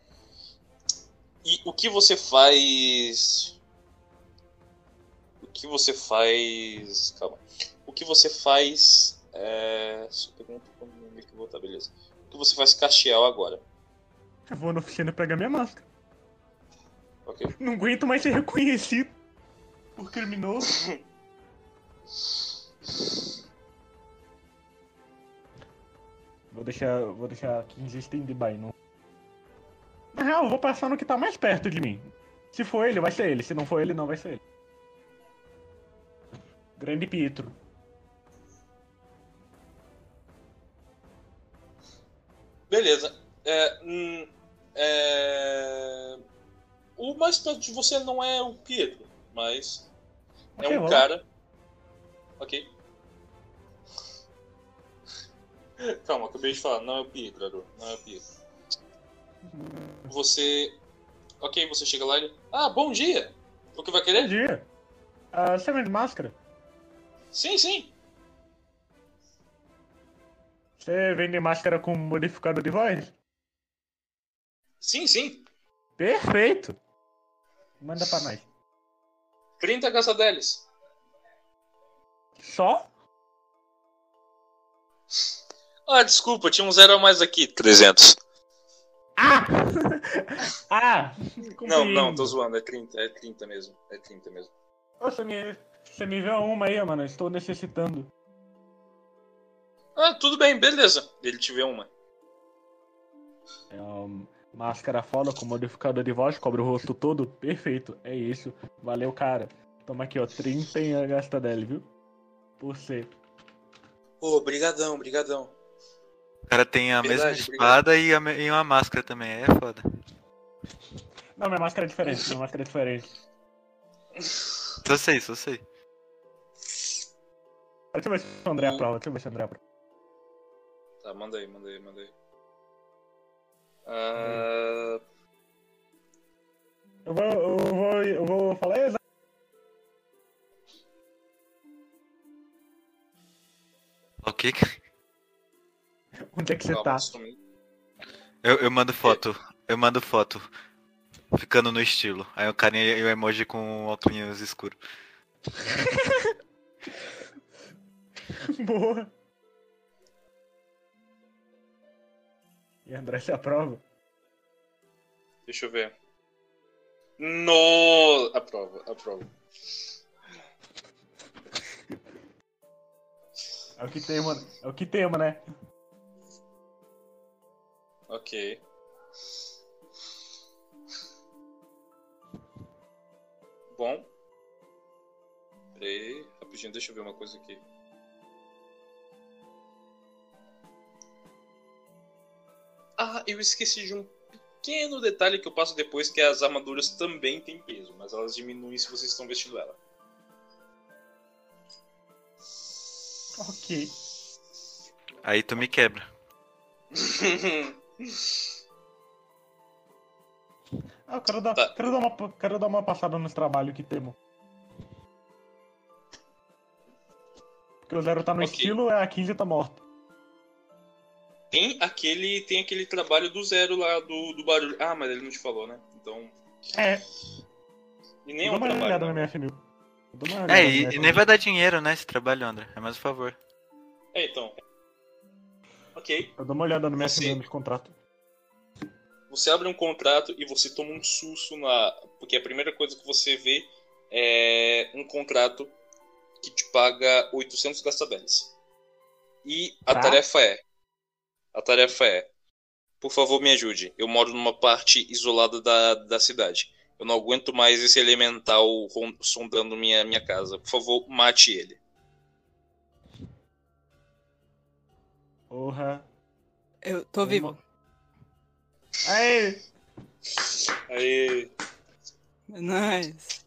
E o que você faz. O que você faz. Calma. O que você faz. É. Só pergunta eu meio que voltar, beleza. O que você faz Castiel agora? Eu vou na oficina pegar minha máscara. Ok. Não aguento mais ser reconhecido por criminoso. Vou deixar, vou deixar 15 stand-by, não. Na real, eu vou passar no que tá mais perto de mim. Se for ele, vai ser ele. Se não for ele, não vai ser ele. Grande Pietro. Beleza. É, hum, é, O mais perto de você não é o Pietro, mas é Ok, um vou lá. cara. Ok. Calma, acabei de falar, não é o Pietro, Aru, não é o Pietro. Você. Ok, você chega lá e. Ah, bom dia! O que vai Bom querer? dia. Ah, você vende máscara? Sim, sim. Você vende máscara com modificador de voz? Sim, sim. Perfeito. Manda pra nós. 30 caçadeles. Só? Ah, desculpa, tinha um zero a mais aqui. 300. Ah! ah! Não, não, tô zoando, é 30, é 30 mesmo. É 30 mesmo. Você me, você me vê uma aí, mano. eu Estou necessitando. Ah, tudo bem, beleza. Ele te vê uma. É uma máscara foda com modificador de voz, cobre o rosto todo. Perfeito, é isso. Valeu, cara. Toma aqui, ó. 30 em gasta dele, viu? Por você. Ô, brigadão, brigadão. O cara tem a Verdade, mesma espada e, a e uma máscara também, é foda. Não, minha máscara é diferente. Minha máscara é diferente. Só sei, só sei. Deixa eu ver se o André aprova. Deixa eu ver se o André aprova. Tá, manda aí, manda aí, manda aí. Ah, Eu vou, eu vou, eu vou falar exato. O que? Onde é que você calma, tá? Eu, eu mando foto. Eu mando foto. Ficando no estilo. Aí o carinha e o emoji com óculos escuro. Boa. E André se aprova? Deixa eu ver. No. Aprova, aprova. É o que tem, mano. É o que tem, né? Ok. Bom. Peraí, rapidinho, deixa eu ver uma coisa aqui. Ah, eu esqueci de um pequeno detalhe que eu passo depois, que as armaduras também têm peso, mas elas diminuem se vocês estão vestindo ela. Ok. Aí tu me quebra. Ah, eu quero dar, Tá. quero, dar uma, quero dar uma passada nos trabalhos que temos. Porque o Zero tá no Ok. estilo, a 15 tá morta. Tem aquele, tem aquele trabalho do zero lá do, do barulho. Ah, mas ele não te falou, né? Então. É, E nem é dá um uma trabalho. olhada né? na minha FMU. Dá uma olhada É, e, e nem vai dar dinheiro, né, esse trabalho, André. É mais um favor. É, então. Ok. Eu dou uma olhada no minha Você- de contrato. Você abre um contrato e você toma um susto na. Porque a primeira coisa que você vê é um contrato que te paga 800 gastabeles. E a Tá. tarefa é. A tarefa é. Por favor, me ajude. Eu moro numa parte isolada da, da cidade. Eu não aguento mais esse elemental sondando minha, minha casa. Por favor, mate ele. Porra. Eu tô Uma- vivo. Aê! Aí, Nice.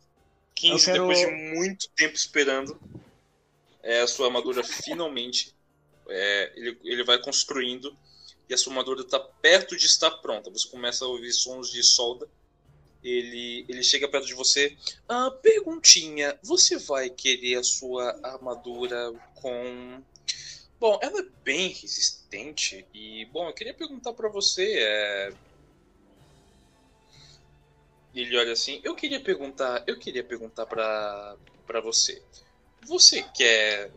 15, Eu quero- depois de muito tempo esperando, é, a sua armadura finalmente. É, ele, ele vai construindo e a armadura está perto de estar pronta. Você começa a ouvir sons de solda. Ele, ele chega perto de você. Ah, perguntinha: você vai querer a sua armadura com. Bom, ela é bem resistente e, bom, eu queria perguntar para você. É... Ele olha assim. Eu queria perguntar, eu queria perguntar para para você. Você quer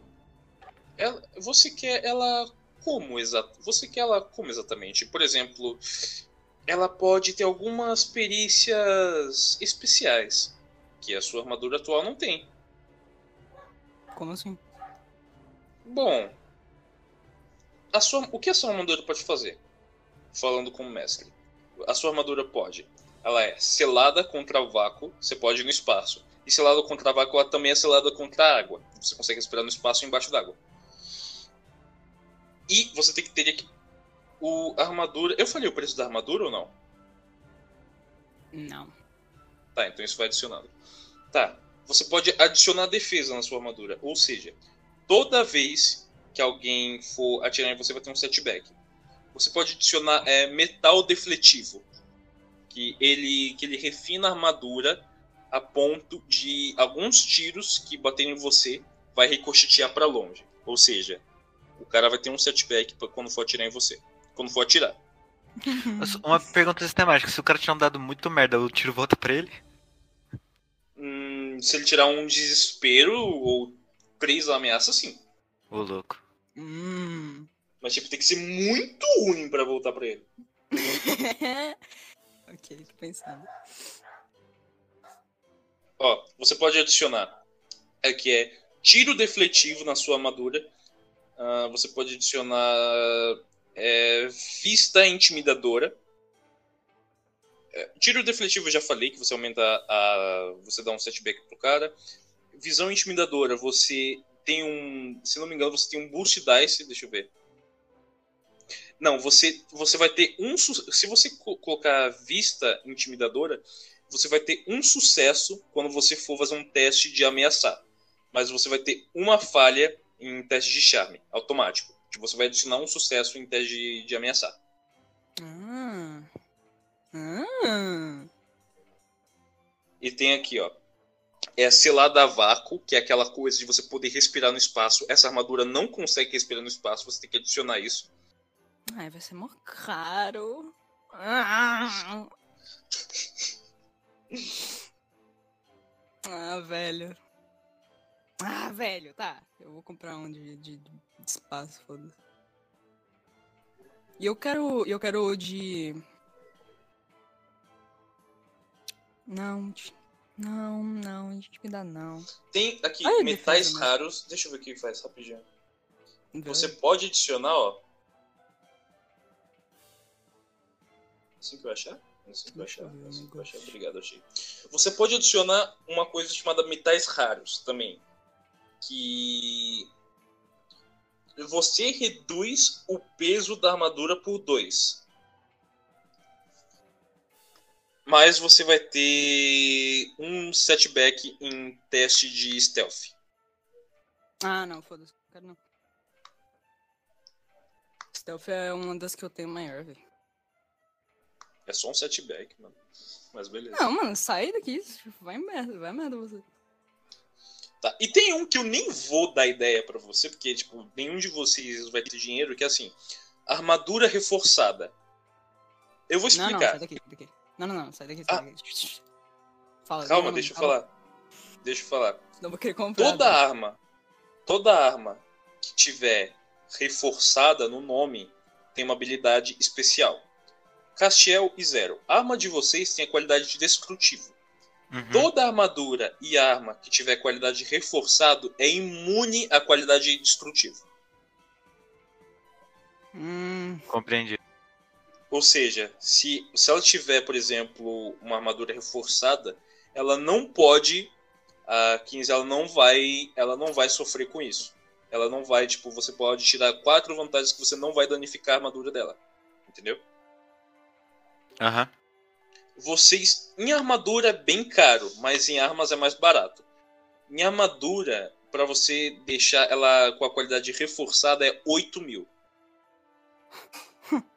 ela, você quer ela como exato? Você quer ela como exatamente? Por exemplo, ela pode ter algumas perícias especiais que a sua armadura atual não tem. Como assim? Bom, a sua, o que a sua armadura pode fazer? Falando como mestre, a sua armadura pode. Ela é selada contra o vácuo, você pode ir no espaço. E selada contra vácuo, ela também é selada contra a água. Você consegue respirar no espaço embaixo d'água. E você tem que ter aqui o armadura. Eu falei o preço da armadura ou não? Não. Tá, então isso vai adicionando. Tá. Você pode adicionar defesa na sua armadura. Ou seja, toda vez que alguém for atirar em você, vai ter um setback. Você pode adicionar é, metal defletivo. Que ele, que ele refina a armadura a ponto de alguns tiros que baterem em você vai ricochetear para longe. Ou seja, o cara vai ter um setback pra quando for atirar em você. Quando for atirar. Uma pergunta sistemática: se o cara tiver um dado muito merda, o tiro volta pra ele? Hum, se ele tirar um desespero ou três ameaças, sim. Ô, louco. Hum. Mas tipo, tem que ser muito ruim pra voltar pra ele. ok, tô pensando. Ó, você pode adicionar é que é tiro defletivo na sua armadura. Ah, você pode adicionar é, vista intimidadora. É, tiro defletivo eu já falei que você aumenta a. você dá um setback pro cara. Visão intimidadora, você tem um. Se não me engano, você tem um boost dice. Deixa eu ver. Não, você, você vai ter um. Se você co- colocar vista intimidadora, você vai ter um sucesso quando você for fazer um teste de ameaçar. Mas você vai ter uma falha em teste de charme, automático. Você vai adicionar um sucesso em teste de, de ameaçar. Ah. Ah. E tem aqui, ó. É a selada a vácuo, que é aquela coisa de você poder respirar no espaço. Essa armadura não consegue respirar no espaço, você tem que adicionar isso. Ai, vai ser mó caro. Ah, Ah, velho. Ah, velho, tá. Eu vou comprar um de, de, de espaço, foda-se. E eu quero. Eu quero o de. Não, não, não, a gente me dá não. Tem aqui Ai, metais defesa, né? raros. Deixa eu ver o que faz rapidinho. Você Velho. pode adicionar, ó. Assim que eu achar? Assim que eu achar. Assim que eu achar. Obrigado, achei. Você pode adicionar uma coisa chamada metais raros também. Que. Você reduz o peso da armadura por 2. Mas você vai ter um setback em teste de stealth. Ah, não, foda-se. Não quero não. Stealth é uma das que eu tenho maior, velho. É só um setback, mano. Mas beleza. Não, mano, sai daqui. Vai merda, vai merda você. Tá. E tem um que eu nem vou dar ideia pra você, porque, tipo, nenhum de vocês vai ter dinheiro, que é assim, armadura reforçada. Eu vou Não, não, explicar. sai daqui, daqui. Não, não, não, sai daqui, sai Ah. daqui. Fala, Calma, não, não, deixa eu fala. falar. Deixa eu falar. Eu vou querer comprar. Toda arma, toda arma que tiver reforçada no nome tem uma habilidade especial. Castiel e Zero. A arma de vocês tem a qualidade de destrutivo. Uhum. Toda armadura e arma que tiver qualidade reforçado é imune à qualidade destrutiva. Hum, Compreendi. Ou seja, se, se ela tiver, por exemplo, uma armadura reforçada, ela não pode. A 15 ela não vai. Ela não vai sofrer com isso. Ela não vai, tipo, você pode tirar quatro vantagens que você não vai danificar a armadura dela. Entendeu? Aham. Vocês. Em armadura é bem caro, mas em armas é mais barato. Em armadura, pra você deixar ela com a qualidade reforçada, é 8 mil.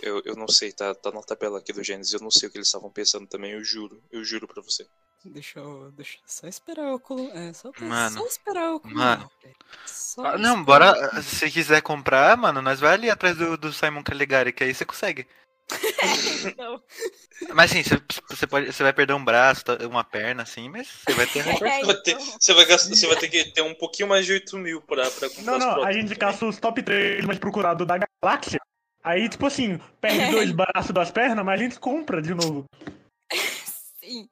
Eu, eu não sei, tá, tá na tabela aqui do Gênesis, eu não sei o que eles estavam pensando também, eu juro, eu juro pra você. Deixa eu. Deixa só esperar eu colo... É, só, Mano, só esperar eu mano. velho. Só Ah, não, esperar. bora. Se quiser comprar, mano, nós vai ali atrás do, do Simon Caligari, que aí você consegue. Não. Mas sim, você, você, pode, você vai perder um braço, uma perna, assim, mas você vai ter. É, Você vai, ter, então. você, vai gastar, você vai ter que ter um pouquinho mais de 8 mil pra, pra comprar Não, não, a gente caça os top 3 mais procurados da galáxia. Aí, tipo assim, perde dois braços das pernas, mas a gente compra de novo. Sim.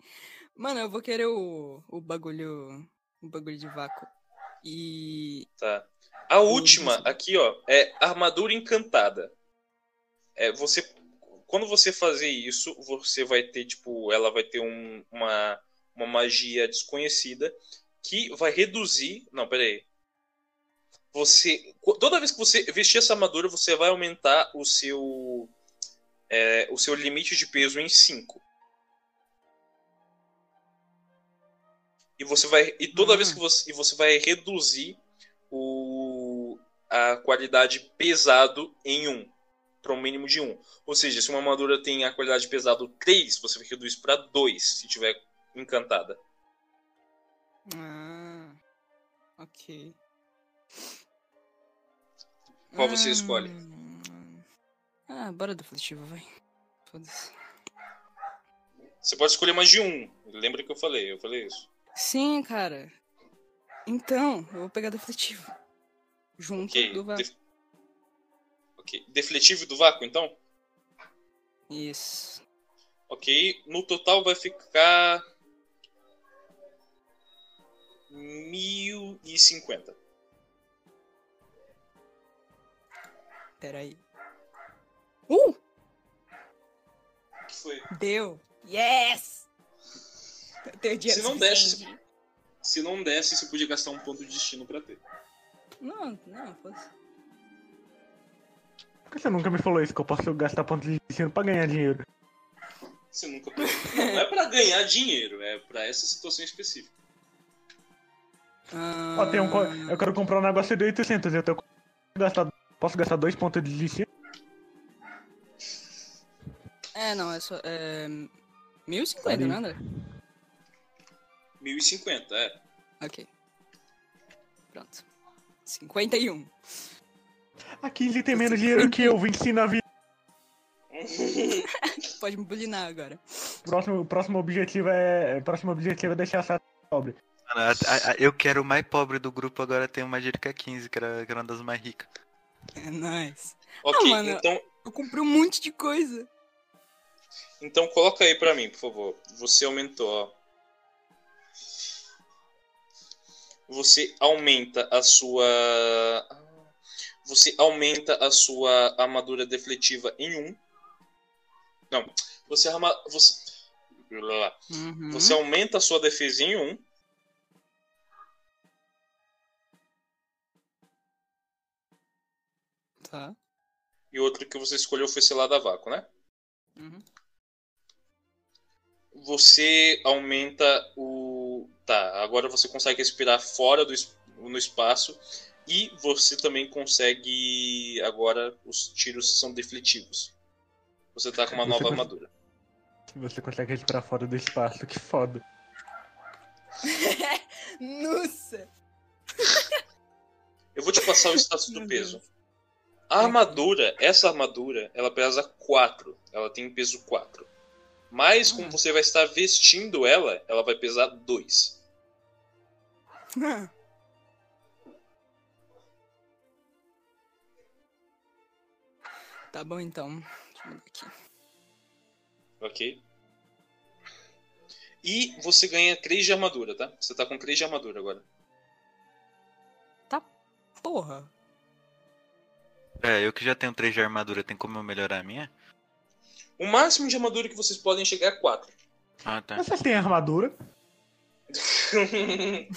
Mano, eu vou querer o, o bagulho. O bagulho de vácuo. E. Tá. A última aqui, ó, é armadura encantada. É, você, quando você fazer isso, você vai ter tipo, ela vai ter um- uma, uma magia desconhecida que vai reduzir. Não, pera aí. Você, toda vez que você vestir essa armadura, você vai aumentar o seu é, o seu limite de peso em 5. E você vai e toda Ah. vez que você e você vai reduzir o a qualidade pesado em 1 um, para um mínimo de 1. Um. Ou seja, se uma armadura tem a qualidade pesado 3, você reduz para 2 se tiver encantada. Ah. Ok. Qual você escolhe? Hum, Ah, bora defletivo, vai. Foda-se. Você pode escolher mais de um. Lembra que eu falei? Eu falei isso. Sim, cara. Então, eu vou pegar defletivo. Junto Ok. do vácuo. Def... ok. Defletivo do vácuo, então? Isso. Ok. No total vai ficar. 1050. Pera aí. Uh! O que foi? Deu! Yes! Tenho dinheiro Se não desse, suficiente. Se não desse, você podia gastar um ponto de destino pra ter. Não, não, foda-se. Por que você nunca me falou isso? Que eu posso gastar pontos de destino pra ganhar dinheiro? Você nunca. Não, não é pra ganhar dinheiro, é pra essa situação específica. Ah, Ó, tem um, eu quero comprar um negócio de 800, eu tenho posso gastar dois pontos de destino? É, não, é só. É... 1050, Ali. né, André? 1050, é. Ok. Pronto. 51. A 15 tem menos dinheiro que eu, 25 na vida. Pode me bulinar agora. Próximo, próximo objetivo é. Próximo objetivo é deixar a Sara pobre. Mano, a- a- a- eu quero o mais pobre do grupo, agora tem uma Jerica 15, que era, que era uma das mais ricas. É nice. ok, mano. então, Eu comprei um monte de coisa. então coloca aí pra mim, por favor. Você aumentou, ó. Você aumenta a sua. Você aumenta a sua armadura defletiva em 1. Um. Não, você arma. Você. Uhum. Você aumenta a sua defesa em 1. Um, Tá. e outro que você escolheu foi selado a vácuo, né? Uhum. Você aumenta o. Tá, agora você consegue respirar fora do no espaço. E você também consegue. Agora os tiros são defletivos. Você tá com uma Você nova cons- armadura. Você consegue respirar fora do espaço, que foda. Nossa! Eu vou te passar o status do peso. A armadura, essa armadura, ela pesa 4. Ela tem peso 4. Mas como você vai estar vestindo ela, ela vai pesar 2. tá bom então. Deixa eu mudar aqui. Ok? E você ganha 3 de armadura, tá? Você tá com 3 de armadura agora. Porra. É, eu que já tenho 3 de armadura, tem como eu melhorar a minha? O máximo de armadura que vocês podem chegar é 4. Ah, tá. Mas vocês têm armadura?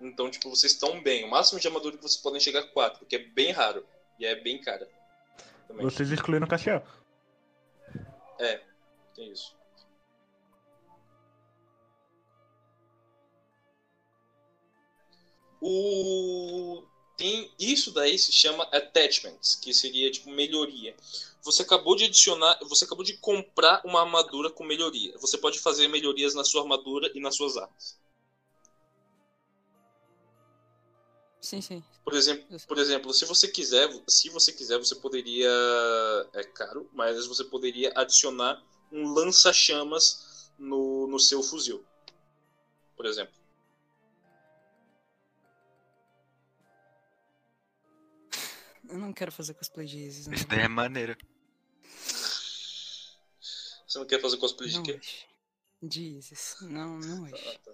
então, tipo, vocês estão bem. O máximo de armadura que vocês podem chegar é 4, que é bem raro. E é bem cara. Também. Vocês excluíram o Castiel. É isso. O tem isso daí se chama attachments, que seria tipo melhoria. Você acabou de adicionar, você acabou de comprar uma armadura com melhoria. Você pode fazer melhorias na sua armadura e nas suas armas. Sim, sim. Por exemplo, por exemplo, se você quiser, se você quiser, você poderia é caro, mas você poderia adicionar um lança-chamas no, no seu fuzil. Por exemplo. Eu não quero fazer cosplay de Isis. Isso daí é maneiro. Você não quer fazer cosplay de Não quê? Isis. Não, não hoje. Ah, tá.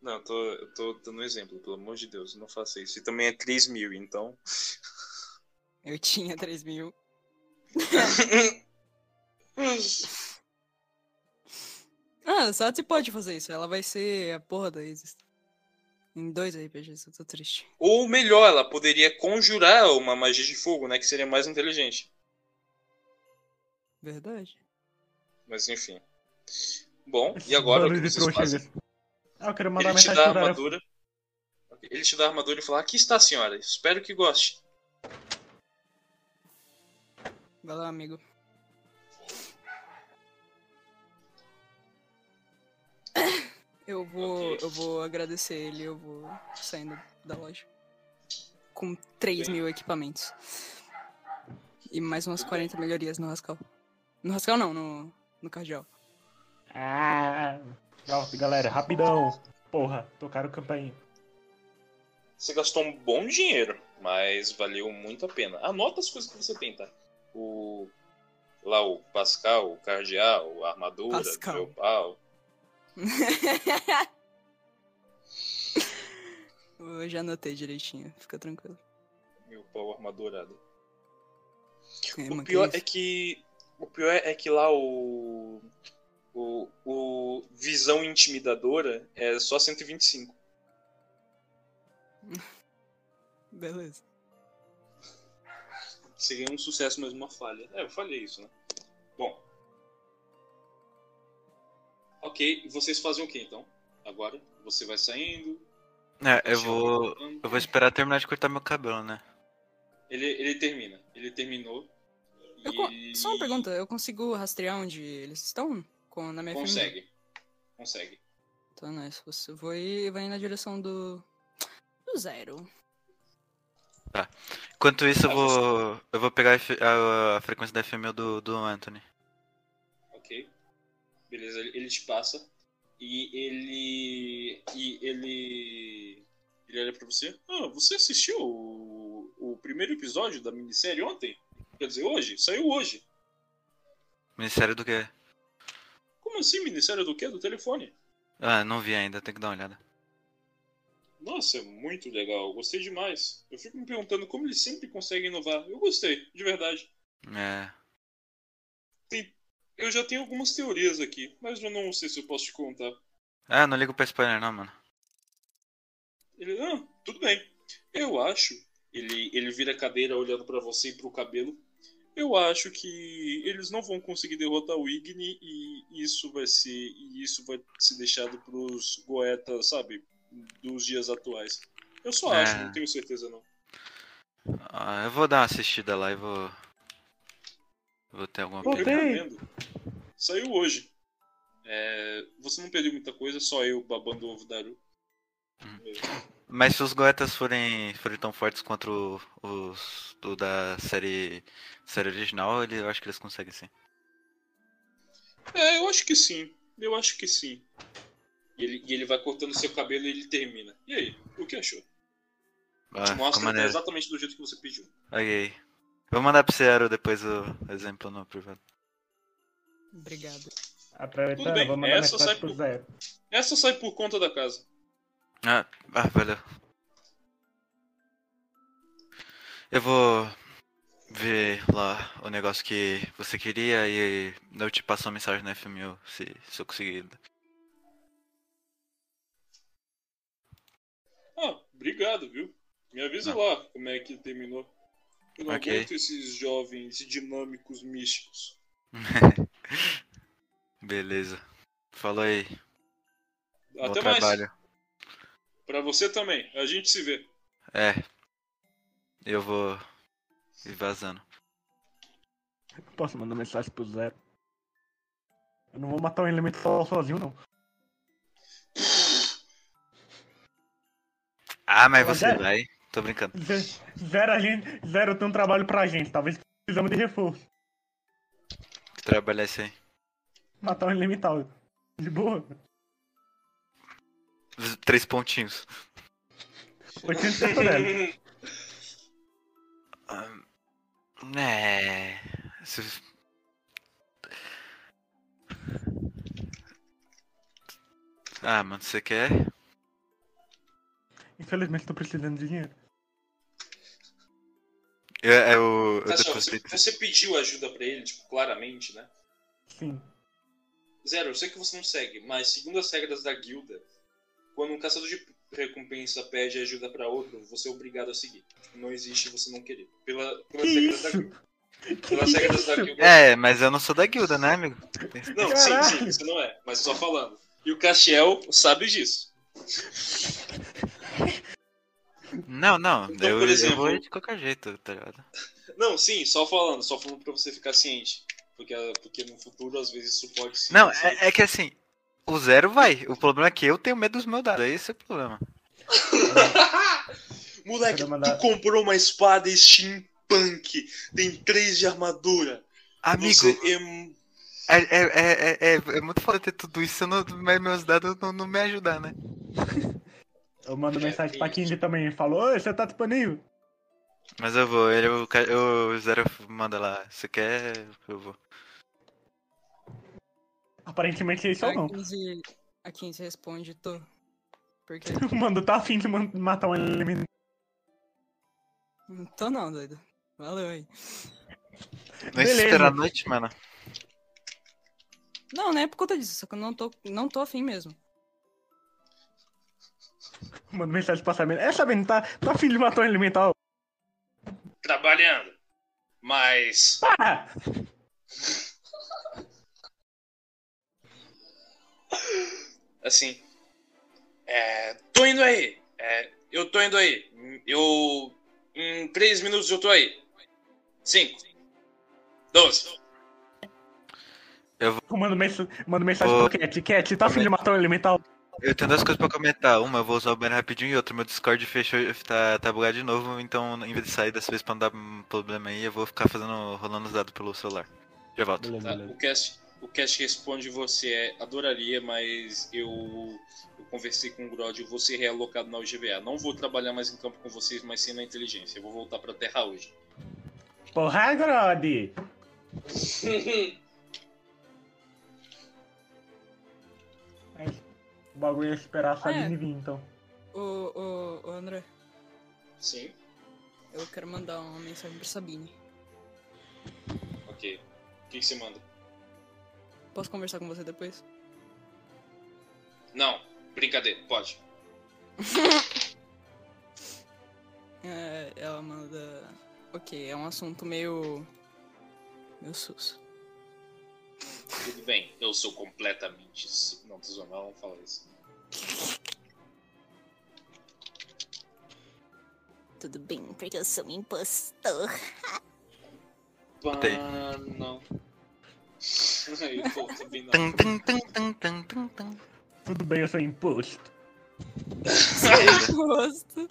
Não, eu tô, eu tô dando um exemplo, pelo amor de Deus, não faça isso. E também é 3 mil, então. Eu tinha 3 mil. Ah, a Satsi pode fazer isso. Ela vai ser a porra da Isis. Em dois RPGs, eu tô triste. Ou melhor, ela poderia conjurar uma magia de fogo, né? Que seria mais inteligente. Verdade. Mas enfim. Bom, e agora o que vocês trouxa fazem? Ah, eu quero mandar Ele te dá a armadura. Ele te dá a armadura e fala: Aqui está, senhora. Espero que goste. Vai lá, amigo. Eu vou, Ok. eu vou agradecer ele, eu vou saindo da loja. Com 3 mil equipamentos. E mais umas 40 melhorias no Rascal. No Rascal não, no, no Cardial. Ah, Nossa, galera, rapidão. Porra, tocaram campainha. Você gastou um bom dinheiro, mas valeu muito a pena. Anota as coisas que você tem, tá? O. Lá o Pascal, o Cardeal, a armadura, Pascal. o meu pau. eu já anotei direitinho, fica tranquilo. Meu pau armadurado. É, O pior é que. O pior é que lá o. O, o Visão Intimidadora é só 125. Beleza. Seria um sucesso, mas uma falha. É, eu falei isso, né? Bom. Ok, vocês fazem o que então? Agora? Você vai saindo? É, eu vou. Eu vou esperar terminar de cortar meu cabelo, né? Ele, ele termina. Ele terminou. Eu e Só uma pergunta, eu consigo rastrear onde eles estão? Com, na minha família? Consegue. Consegue. Então, nice. Você vai, vai na direção do. do zero. Enquanto isso, eu Ah, vou. Eu vou pegar a, a- a frequência da FML do, do Anthony. Ok. Beleza, ele, ele te passa. E ele. E ele. Ele olha pra você. Ah, você assistiu o, o primeiro episódio da minissérie ontem? Quer dizer, hoje? Saiu hoje. Ministério do quê? Como assim, minissérie do quê? Do telefone. Ah, não vi ainda, tem que dar uma olhada. Nossa, é muito legal. Gostei demais. Eu fico me perguntando como eles sempre conseguem inovar. Eu gostei, de verdade. É. Eu já tenho algumas teorias aqui, mas eu não sei se eu posso te contar. Ah, não ligo pra spoiler não, mano. Ele, ah, tudo bem. Eu acho. Ele, ele vira a cadeira olhando pra você e pro cabelo. Eu acho que eles não vão conseguir derrotar o Igni e isso vai ser. E isso vai ser deixado pros Goetas, sabe? Dos dias atuais. Eu só É. acho, não tenho certeza não. Ah, eu vou dar uma assistida lá e vou. Vou ter alguma tem. recomendo. Saiu hoje. É, você não perdeu muita coisa, só eu babando o ovo da Aru. Mas se os Goetas forem, forem tão fortes quanto o- os do da série, série original, ele, eu acho que eles conseguem sim. É, eu acho que sim. Eu acho que sim. E ele, e ele vai cortando seu cabelo e ele termina. E aí, o que achou? Ah, Te mostra exatamente do jeito que você pediu. Ok. Vou mandar pro Zero depois o exemplo no privado. Obrigado. Aproveitando, vou mandar essa sai pro por-. Essa sai por conta da casa. Ah, ah, valeu. Eu vou ver lá o negócio que você queria e eu te passo uma mensagem no FMU se, se eu conseguir. Ah, obrigado, viu? Me avisa Ah. lá como é que terminou. Eu não Ok. aguento esses jovens dinâmicos místicos. Beleza. Falou aí. Bom Até mais. trabalho. Pra você também. A gente se vê. É. Eu vou ir vazando. Posso mandar mensagem pro zero. Eu não vou matar um elemental sozinho, não. Ah, mas você é. vai. Tô brincando. Ze- Zero, a gente, zero tem um trabalho pra gente. Talvez precisamos de reforço. Que trabalho é esse aí? Matar um elemental. De boa. Três pontinhos. 86 toneladas. Ah, É. Se- Ah, mano, você quer? Infelizmente tô precisando de dinheiro. Eu, eu, eu Tá, só, depositei. você, você pediu ajuda pra ele, tipo, claramente, né? Sim. Zero, eu sei que você não segue, mas segundo as regras da guilda, quando um caçador de recompensa pede ajuda pra outro, você é obrigado a seguir. Tipo, não existe você não querer. Pela, pelas Que regras da isso? guilda. Pelas regras da guilda. É, mas eu não sou da guilda, né, amigo? Não, sim, sim, Caralho. você não é, mas só falando. E o Castiel sabe disso. Não, não. Então, eu, por eu exemplo- vou ir de qualquer jeito, tá ligado? Não, sim, só falando, só falando pra você ficar ciente. Porque, porque no futuro, às vezes, isso pode sim. Não, ser- é, é que assim, o zero vai. O problema é que eu tenho medo dos meus dados. Esse é o problema. Moleque, tu comprou uma espada steampunk, tem 3 de armadura. Amigo, Você é... é, é, é, é, é muito foda ter tudo isso, eu não, mas meus dados não, não me ajudam, né? Eu mando É, mensagem pra. King também. Falou, oi, você tá disponível? Mas eu vou, ele, o, ca- o zero manda lá. Você quer? Eu vou. Aparentemente isso ou A não. 15, a 15 responde, tô. Por quê? Mano, tá afim de matar um elemento. Não tô não, doido. Valeu aí. Não Beleza. espera a noite, mano. Não, não é por conta disso, só que eu não tô, não tô afim mesmo. Manda mensagem pra Sabina. É, Sabina, tá, tá afim de matar um elemental? Trabalhando. Mas. Para! Assim. É. Tô indo aí. É, eu tô indo aí. Eu. Em três minutos eu tô aí. Cinco. Doze. Eu mando, mens mando mensagem Vou- pro Cat. Cat, tá afim de matar um elemental? Eu tenho duas coisas pra comentar. Uma, eu vou usar o banner rapidinho e outra, meu Discord fechou, tá, tá bugado de novo, então em vez de sair dessa vez pra não dar um problema aí, eu vou ficar fazendo, rolando os dados pelo celular. Já volto. Beleza, Tá? beleza. O cast, o cast responde você é adoraria, mas eu, eu conversei com o Grod, eu vou ser realocado na UGVA. Não vou trabalhar mais em campo com vocês, mas sim na inteligência. Eu vou voltar pra Terra hoje. Porra, Grod! O bagulho é esperar a Sabine É. vir, então. Ô, ô, ô, André, Sim, eu quero mandar uma mensagem pra Sabine. ok. O que, que você manda? Posso conversar com você depois? Não, brincadeira, pode. É, ela manda. Ok, é um assunto meio. meio sus. Tudo bem, eu sou completamente. Não, tô zoando, não falar isso. Tudo bem, porque eu sou um impostor. Ah, não. Aí, pô, não. Tum, tum, tum. Tudo bem, eu sou imposto. Imposto.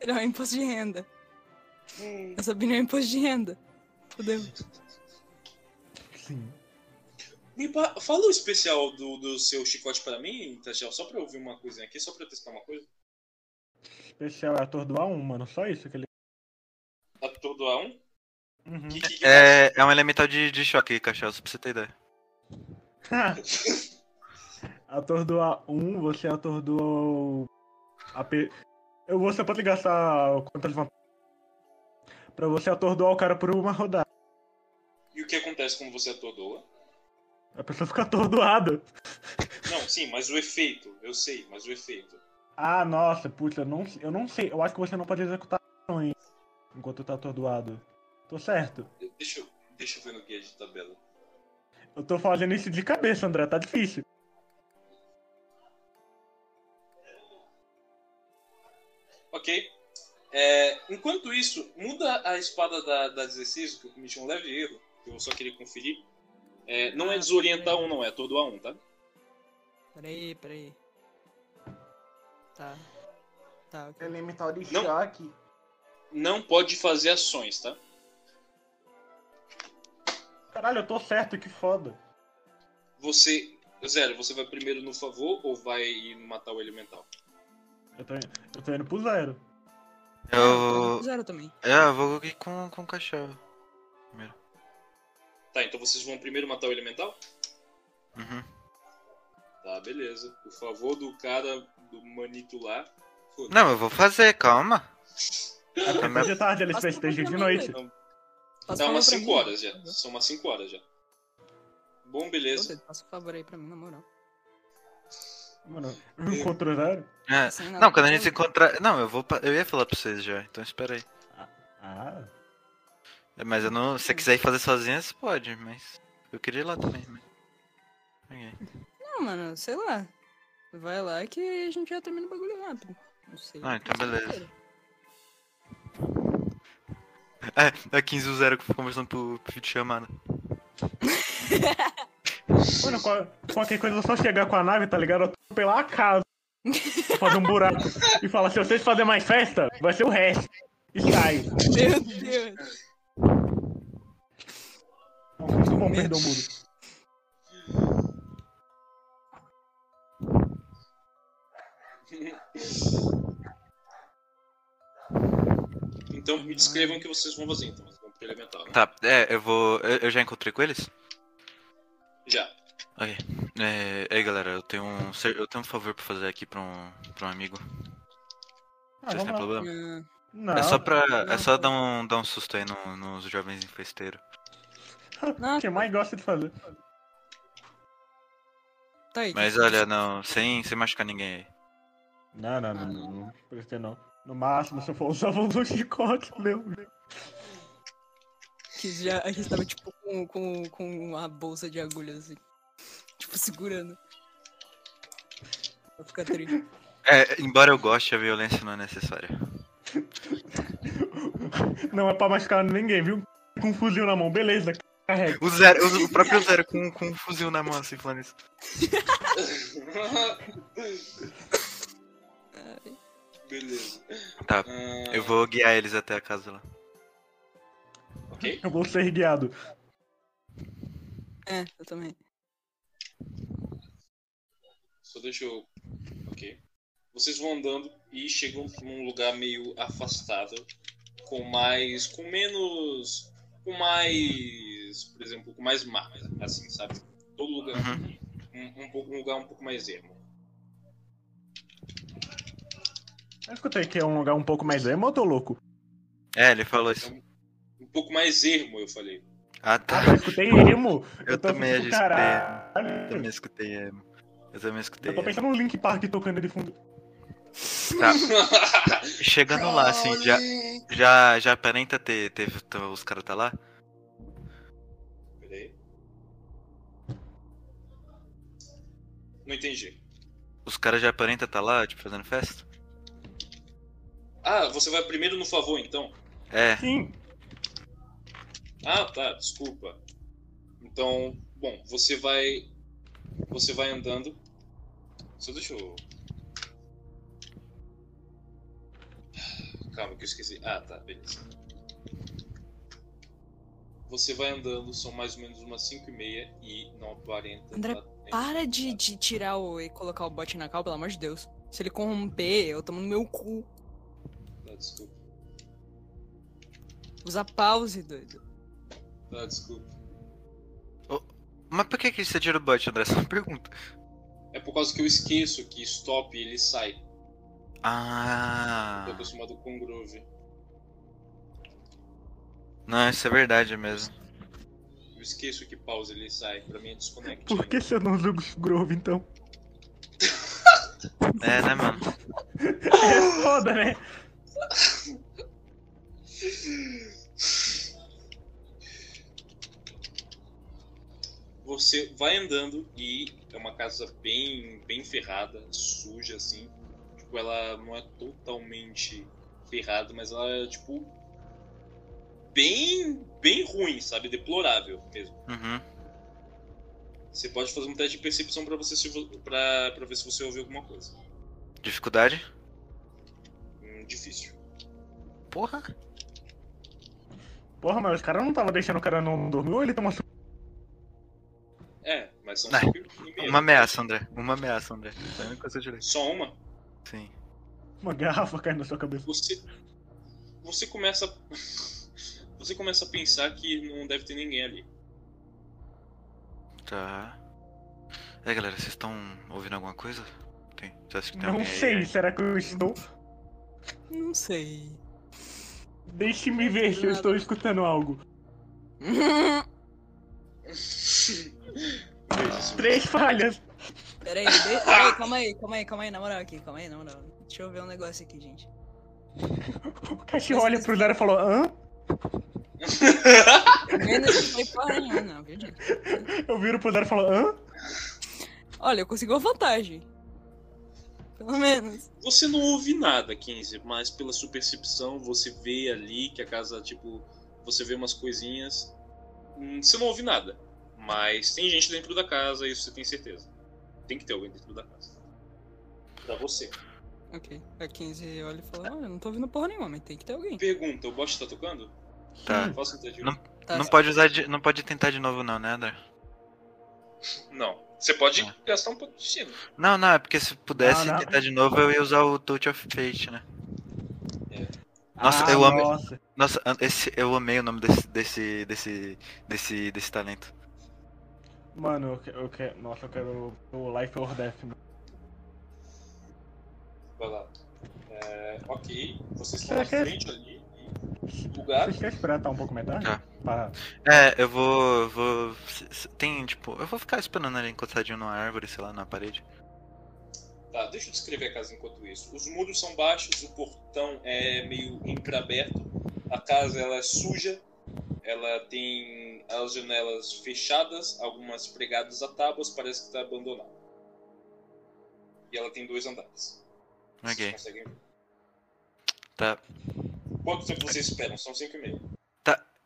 Ele é um imposto de renda. A Sabine é um imposto de renda. Fudeu. Sim. Pa- Fala o especial do, do seu chicote pra mim, Tachel, só pra eu ouvir uma coisinha aqui, só pra eu testar uma coisa. Especial é atordoar um, mano. Só isso que ele. Atordoar um? Uhum. Que, que, que É, é um elemental de, de choque, cachorro, só pra você ter ideia. atordoar um, você atordoou. A pe... Eu vou só pode gastar conta de vantagem. Pra você atordoar o cara por uma rodada. E o que acontece quando você atordoa? A pessoa fica atordoada. Não, sim, mas o efeito, eu sei, mas o efeito. Ah, nossa, putz, eu não, eu não sei. Eu acho que você não pode executar ações enquanto tá atordoado. Tô certo. Deixa eu, deixa eu ver no guia de tabela. Eu tô fazendo isso de cabeça, André, tá difícil. Ok. É, enquanto isso, muda a espada da, da 16, que eu cometi um leve erro, que eu só queria conferir. É, não é Ah, desorientar um, não, é atordoar um, tá? Peraí, peraí. Tá. Tá, ok. Elemental de Não. choque. Não pode fazer ações, tá? Caralho, eu tô certo, que foda. Você. Zero, você vai primeiro no favor ou vai ir matar o elemental? Eu tô, eu tô indo pro zero. Eu. Zero também. É, eu vou aqui com, com o cachorro. Tá, então vocês vão primeiro matar o elemental? Uhum. Tá, beleza. Por favor do cara do manito lá. Não, eu vou fazer, calma. É de tarde eles festejam de noite. velho. Tá Passa o umas favor 5 pra mim. horas já. São umas 5 horas já. Bom, Ô, beleza. Dedo, Passa o favor aí pra mim, na moral. Mano, eu encontro zero. É. Não, quando a gente encontrar. Não, eu vou. pa- Eu ia falar pra vocês já, então espera aí. Ah, É, Mas eu não. Se você quiser ir fazer sozinha, você pode, mas. Eu queria ir lá também. Mas... Ok. Não, mano, sei lá. Vai lá que a gente já termina o bagulho rápido. Não sei. Ah, então Não beleza. É, é 15 o 0 que eu fui conversando pro, pro vídeo chamada. Mano, qual- qualquer coisa é só chegar com a nave, tá ligado? Eu tô pela casa. Fazer um buraco. E falar, se vocês fazerem mais festa, vai ser o resto. E sai. Meu Deus. Muito bom perder o mudo. Então me descrevam o que vocês vão fazer, então. Vocês vão elemental, né? Tá, é, eu vou. Eu, eu já encontrei com eles? Já. Ok. É, aí galera, eu tenho um. Eu tenho um favor pra fazer aqui pra um, pra um amigo. Ah, Vocês têm problema? Ah, Não, é só pra. não, é só dar um, dar um susto aí no- nos jovens festeiros. Não, o que mais gosta de fazer. tá aí. Mas olha, não, sem, sem machucar ninguém aí. Não, não, não, não, não precisa não. No máximo, se eu for usar um chicote, meu. Que já a gente tava, tipo, com, com, com uma bolsa de agulhas, assim. Tipo, segurando. Vai ficar triste. É, embora eu goste, a violência não é necessária. Não é pra machucar ninguém, viu? Com um fuzil na mão, beleza, carrega. O zero, o, o próprio zero com, com um fuzil na mão, assim, falando isso. Beleza. Tá, Ah, eu vou guiar eles até a casa lá. Ok. Eu vou ser guiado. É, eu também. Só deixa eu. Ok. Vocês vão andando e chegam num lugar meio afastado, com mais. com menos. com mais. por exemplo, com mais mata, assim, sabe? Todo lugar. Uhum. Um, um, pouco- um lugar um pouco mais ermo. Eu escutei que é um lugar um pouco mais emo, eu tô louco. É, ele falou isso. Um pouco mais ermo, eu falei. Ah, tá. Ah, eu escutei emo. Eu tô também escutei. caralho. Eu também escutei, é. Eu também escutei. Eu tô é. pensando no Link Park tocando de fundo. Tá. Chegando lá, assim, já, já, já aparenta ter, ter, ter- os caras tá lá? Peraí. Não entendi. Os caras já aparenta tá lá, tipo, fazendo festa? Ah, você vai primeiro no favor, então? É, Sim. Ah, tá, desculpa. Então, bom, você vai. Você vai andando. Só deixa eu. Calma que eu esqueci. Ah, tá, beleza. Você vai andando, são mais ou menos umas 5 e meia e não aparenta. André, tá. Para de, de tirar o e colocar o bot na cal, pelo amor de Deus. Se ele corromper, eu tomo no meu cu. Desculpa. Usa pause, doido. Tá, desculpa. mas por que que você tira o bot, André? Só uma pergunta. É por causa que eu esqueço que stop ele sai. Ah, Tô acostumado com Groove. não, isso é verdade mesmo. Eu esqueço que pausa ele sai. Pra mim é desconect. Por que você não usa o Grove, então? É, né, mano? É foda, né? Você vai andando e é uma casa bem, bem ferrada, suja assim. Tipo, ela não é totalmente ferrada, mas ela é tipo bem, bem ruim, sabe? Deplorável mesmo. Uhum. Você pode fazer um teste de percepção pra você se pra, pra ver se você ouviu alguma coisa. Dificuldade? Difícil. Porra. Porra, mas os caras não tava deixando o cara não dormir ou ele toma su- É, mas são Não, cinco e meia. Uma ameaça, André. Uma ameaça, André. Só uma? Sim. uma garrafa caindo na sua cabeça? Você. Você começa. Você começa a pensar que não deve ter ninguém ali. Tá. Aí, galera, vocês estão ouvindo alguma coisa? Tem. Você acha que tem Não sei, será que eu estou? Não sei. Deixe-me ver se eu estou escutando algo. Três falhas. Peraí, de... peraí, calma aí, calma aí, calma aí, na moral aqui, calma aí, na moral. Deixa eu ver um negócio aqui, gente. O cachorro olha pro Zero e falou: hã? Eu gente? Eu viro pro Zero e falo: hã? Olha, eu consegui uma vantagem. Pelo menos. Você não ouve nada, 15, mas pela sua percepção você vê ali que a casa, tipo, você vê umas coisinhas. Hum, Você não ouve nada. Mas tem gente dentro da casa, isso você tem certeza. Tem que ter alguém dentro da casa. Pra você. Ok. A 15 olha e fala, olha, eu não tô ouvindo porra nenhuma, mas tem que ter alguém. Pergunta, o bot tá tocando? Tá. Um teste de- Não. Tá, Não pode usar de... Não pode tentar de novo não, né, André? Não. Você pode Ah. gastar um pouco de destino. Não, não, é porque se pudesse Não, não. tentar de novo eu ia usar o Touch of Fate, né? Nossa, Ah, eu amo- Nossa. Nossa, esse, eu amei o nome desse, desse, desse, desse, desse talento. Mano, eu, que- eu quero. Nossa, eu quero o Life or Death. mano. Vai lá. É, ok. Vocês estão Será na é- frente ali. Lugar. Vocês querem esperar tá um pouco mais tarde? Tá. Pra- É, eu vou. eu vou. Tem, tipo, eu vou ficar esperando ele encostadinho numa árvore, sei lá, na parede. Tá, deixa eu descrever a casa enquanto isso. Os muros são baixos, o portão é meio entreaberto, a casa ela é suja, ela tem as janelas fechadas, algumas pregadas a tábuas, parece que está abandonada. E ela tem dois andares. Ok. Tá. Quanto tempo vocês esperam? São 5 e meia.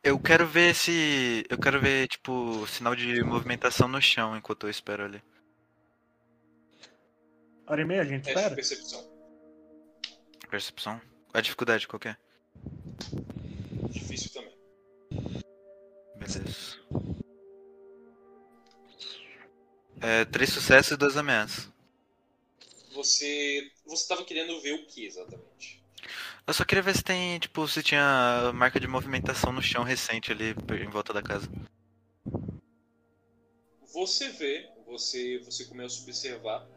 Eu quero ver se. Eu quero ver, tipo, sinal de movimentação no chão enquanto eu espero ali. Hora e meia a gente Teste de espera? percepção. Percepção. A dificuldade qual que é? Difícil também. Beleza. É, três sucessos e duas ameaças. Você. Você tava querendo ver o que exatamente? Eu só queria ver se tem, tipo, se tinha marca de movimentação no chão recente ali em volta da casa. Você vê, você, você começa a observar,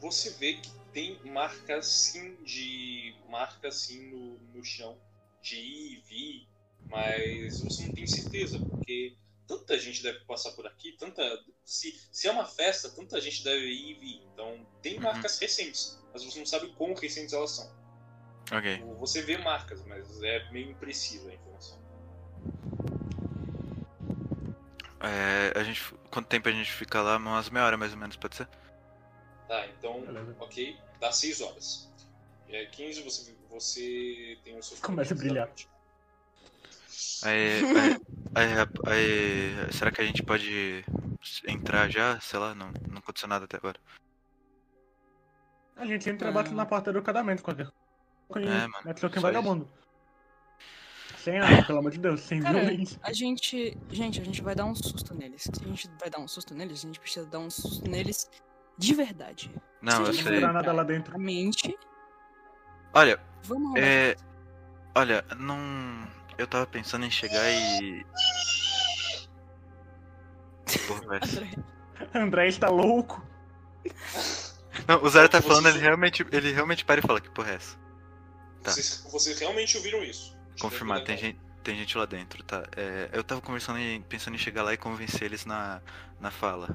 você vê que tem marcas sim de. marca sim no, no chão de ir e vir, mas você não tem certeza, porque tanta gente deve passar por aqui, tanta. Se, se é uma festa, tanta gente deve ir e vir. Então tem Uhum. marcas recentes, mas você não sabe quão recentes elas são. Ok. Você vê marcas, mas é meio imprecisa a informação. É, a gente. Quanto tempo a gente fica lá? Umas meia hora mais ou menos, pode ser? Tá, então, Beleza. ok, dá 6 horas. É, 15 você, você tem o seu Começa a brilhar. Aí, aí, aí, aí, será que a gente pode entrar já? Sei lá, não, não aconteceu nada até agora. A gente entra e Ah. bate na porta do casamento qualquer coisa. É, mano, em só vagabundo. Sem arma, pelo amor de Deus, sem Cara, violência. a gente. Gente, a gente vai dar um susto neles. Se a gente vai dar um susto neles, a gente precisa dar um susto neles de verdade. Não, Se eu Não sei. virar nada lá dentro. A mente. Olha, Vamos é. Olha, não. Eu tava pensando em chegar e. André. André está louco. Não, o Zero tá falando, ele realmente, ele realmente para e fala que porra é essa. Tá. Vocês, vocês realmente ouviram isso? Confirmar, tem gente, tem gente lá dentro, tá? É, eu tava conversando em, pensando em chegar lá e convencer eles na, na fala.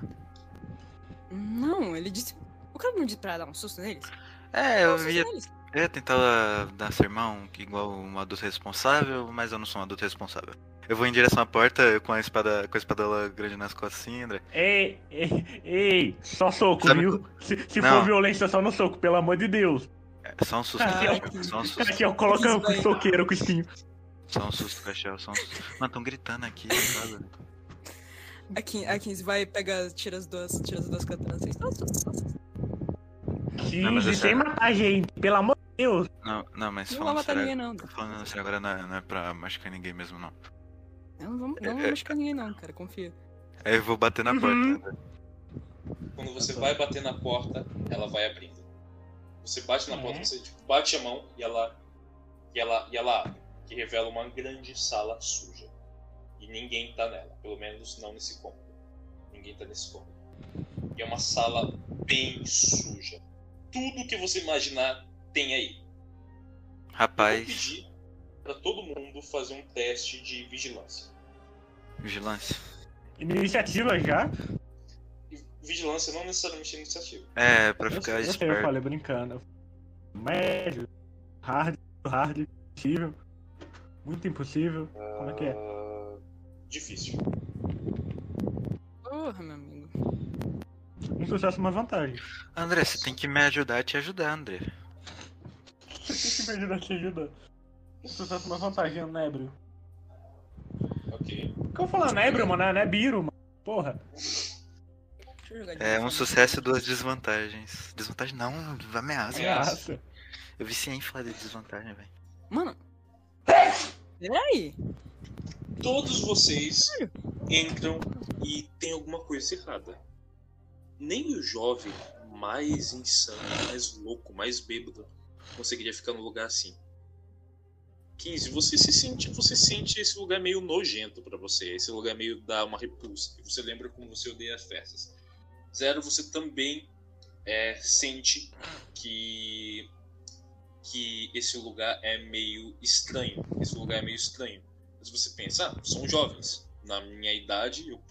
Não, ele disse. O cara não disse pra dar um susto neles? É, um eu ia, neles. eu ia tentar dar sermão que igual um adulto responsável, mas eu não sou um adulto responsável. Eu vou em direção à porta com a espada, com a espadola grande nas costas assim, André. Ei, ei, ei, só soco, Sabe- viu? Se, se for violência, só no soco, pelo amor de Deus. É, só um susto, Cachel, só um susto, ó, coloca o soqueiro com o espinho. só um susto, Cachel, só um susto. Mano, tão gritando aqui, sabe? A Kim- a 15 vai pegar, tira as duas, tira as duas katanas. assim, só susto, só susto. Não, mas é sem sério. matar gente, pelo amor de Deus. Não, não, mas Não falando matar sério, ninguém, não. falando sério agora não é, não é pra machucar ninguém mesmo, não. Não vamos, É, não é- vamos machucar ninguém, não, cara. Confia. Aí eu vou bater na Uhum. porta. André. Quando você vai bater na porta, ela vai abrindo. Você bate na É. porta, você tipo, bate a mão e ela, e ela e ela abre, que revela uma grande sala suja. E ninguém tá nela, pelo menos não nesse cômodo. Ninguém tá nesse cômodo. E é uma sala bem suja. Tudo que você imaginar tem aí. Eu vou Rapaz, pedir pra todo mundo fazer um teste de vigilância. vigilância. Iniciativa já? Vigilância não necessariamente é iniciativa. É, pra ficar eu, sei, eu esperto. falei brincando. Médio, hard, hard, impossível. Muito impossível. Como é que é? Ah, Difícil. Porra, meu amigo. Um sucesso, uma vantagem. André, você tem que me ajudar a te ajudar, André. O que que me ajuda te ajuda? Um sucesso, uma vantagem, é um nébrio. Ok. O que eu falo nébrio, mano? Não é biro, mano. Porra. Deixa eu jogar de É um sucesso e duas desvantagens. Desvantagem não, ameaça. Ameaça. Eu vi em falar de desvantagem, velho. Mano. Peraí. Todos vocês entram e tem alguma coisa errada. Nem o jovem mais insano, mais louco, mais bêbado conseguiria ficar num lugar assim. 15, você se sente, você sente esse lugar meio nojento pra você, esse lugar meio dá uma repulsa. E você lembra como você odeia as festas. Zero, você também é, sente que que esse lugar é meio estranho. Esse lugar é meio estranho. Mas você pensa, ah, são jovens. Na minha idade, eu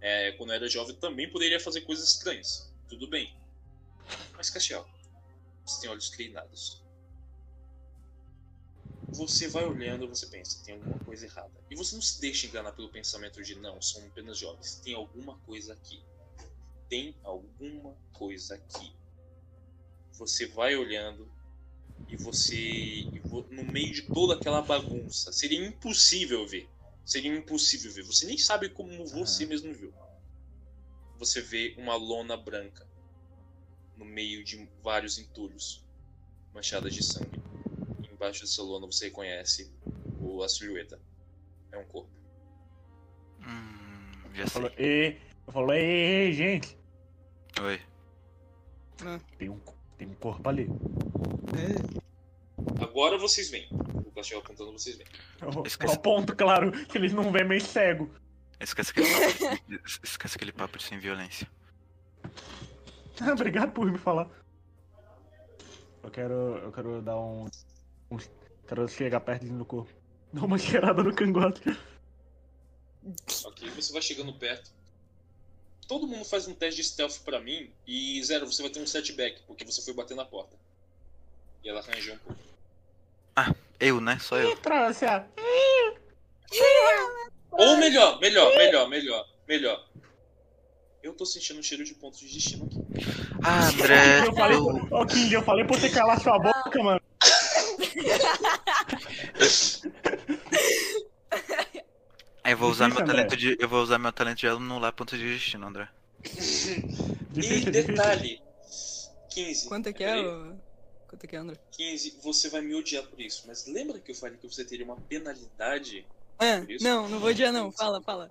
é, quando eu era jovem também poderia fazer coisas estranhas. Tudo bem. Mas, Castiel, Você tem olhos treinados. Você vai olhando e você pensa, tem alguma coisa errada. E você não se deixa enganar pelo pensamento de não, são apenas jovens. Tem alguma coisa aqui. Tem alguma coisa aqui. Você vai olhando e você. vo- no meio de toda aquela bagunça, seria impossível ver. Seria impossível ver. Você nem sabe como você mesmo viu. Você vê uma lona branca no meio de vários entulhos manchadas de sangue. Embaixo dessa lona você reconhece o, a silhueta. É um corpo. Hum, já Falou, sei. ei, falou, ei, ei, ei, gente. Oi. Tem um, tem um corpo ali. Agora vocês veem. O cachorro apontando vocês veem. Eu, Esqueci. eu aponto, claro, que eles não vêem meio cego. Esquece aquele papo de, esquece aquele papo de sem violência. Obrigado por me falar. Eu quero. Eu quero dar um. um quero chegar perto do corpo. Dar uma cheirada no cangote. Ok, você vai chegando perto. Todo mundo faz um teste de stealth pra mim e zero, você vai ter um setback, porque você foi bater na porta. E ela arranjou um pouco. Eu, né? Só eu. Trouxa! Ou melhor, melhor, melhor, melhor, melhor. Eu tô sentindo um cheiro de ponto de destino aqui. Ah, André. Eu falei, eu- ô King, eu falei pra você calar sua boca, mano. Eu vou usar meu André. talento de. Eu vou usar meu talento de anular ponto de destino, André. E Difícil, detalhe: 15. Quanto é que é, o... Quanto é que é, André? 15, você vai me odiar por isso. Mas lembra que eu falei que você teria uma penalidade? Ah, Isso. não, não vou odiar não. Fala, fala.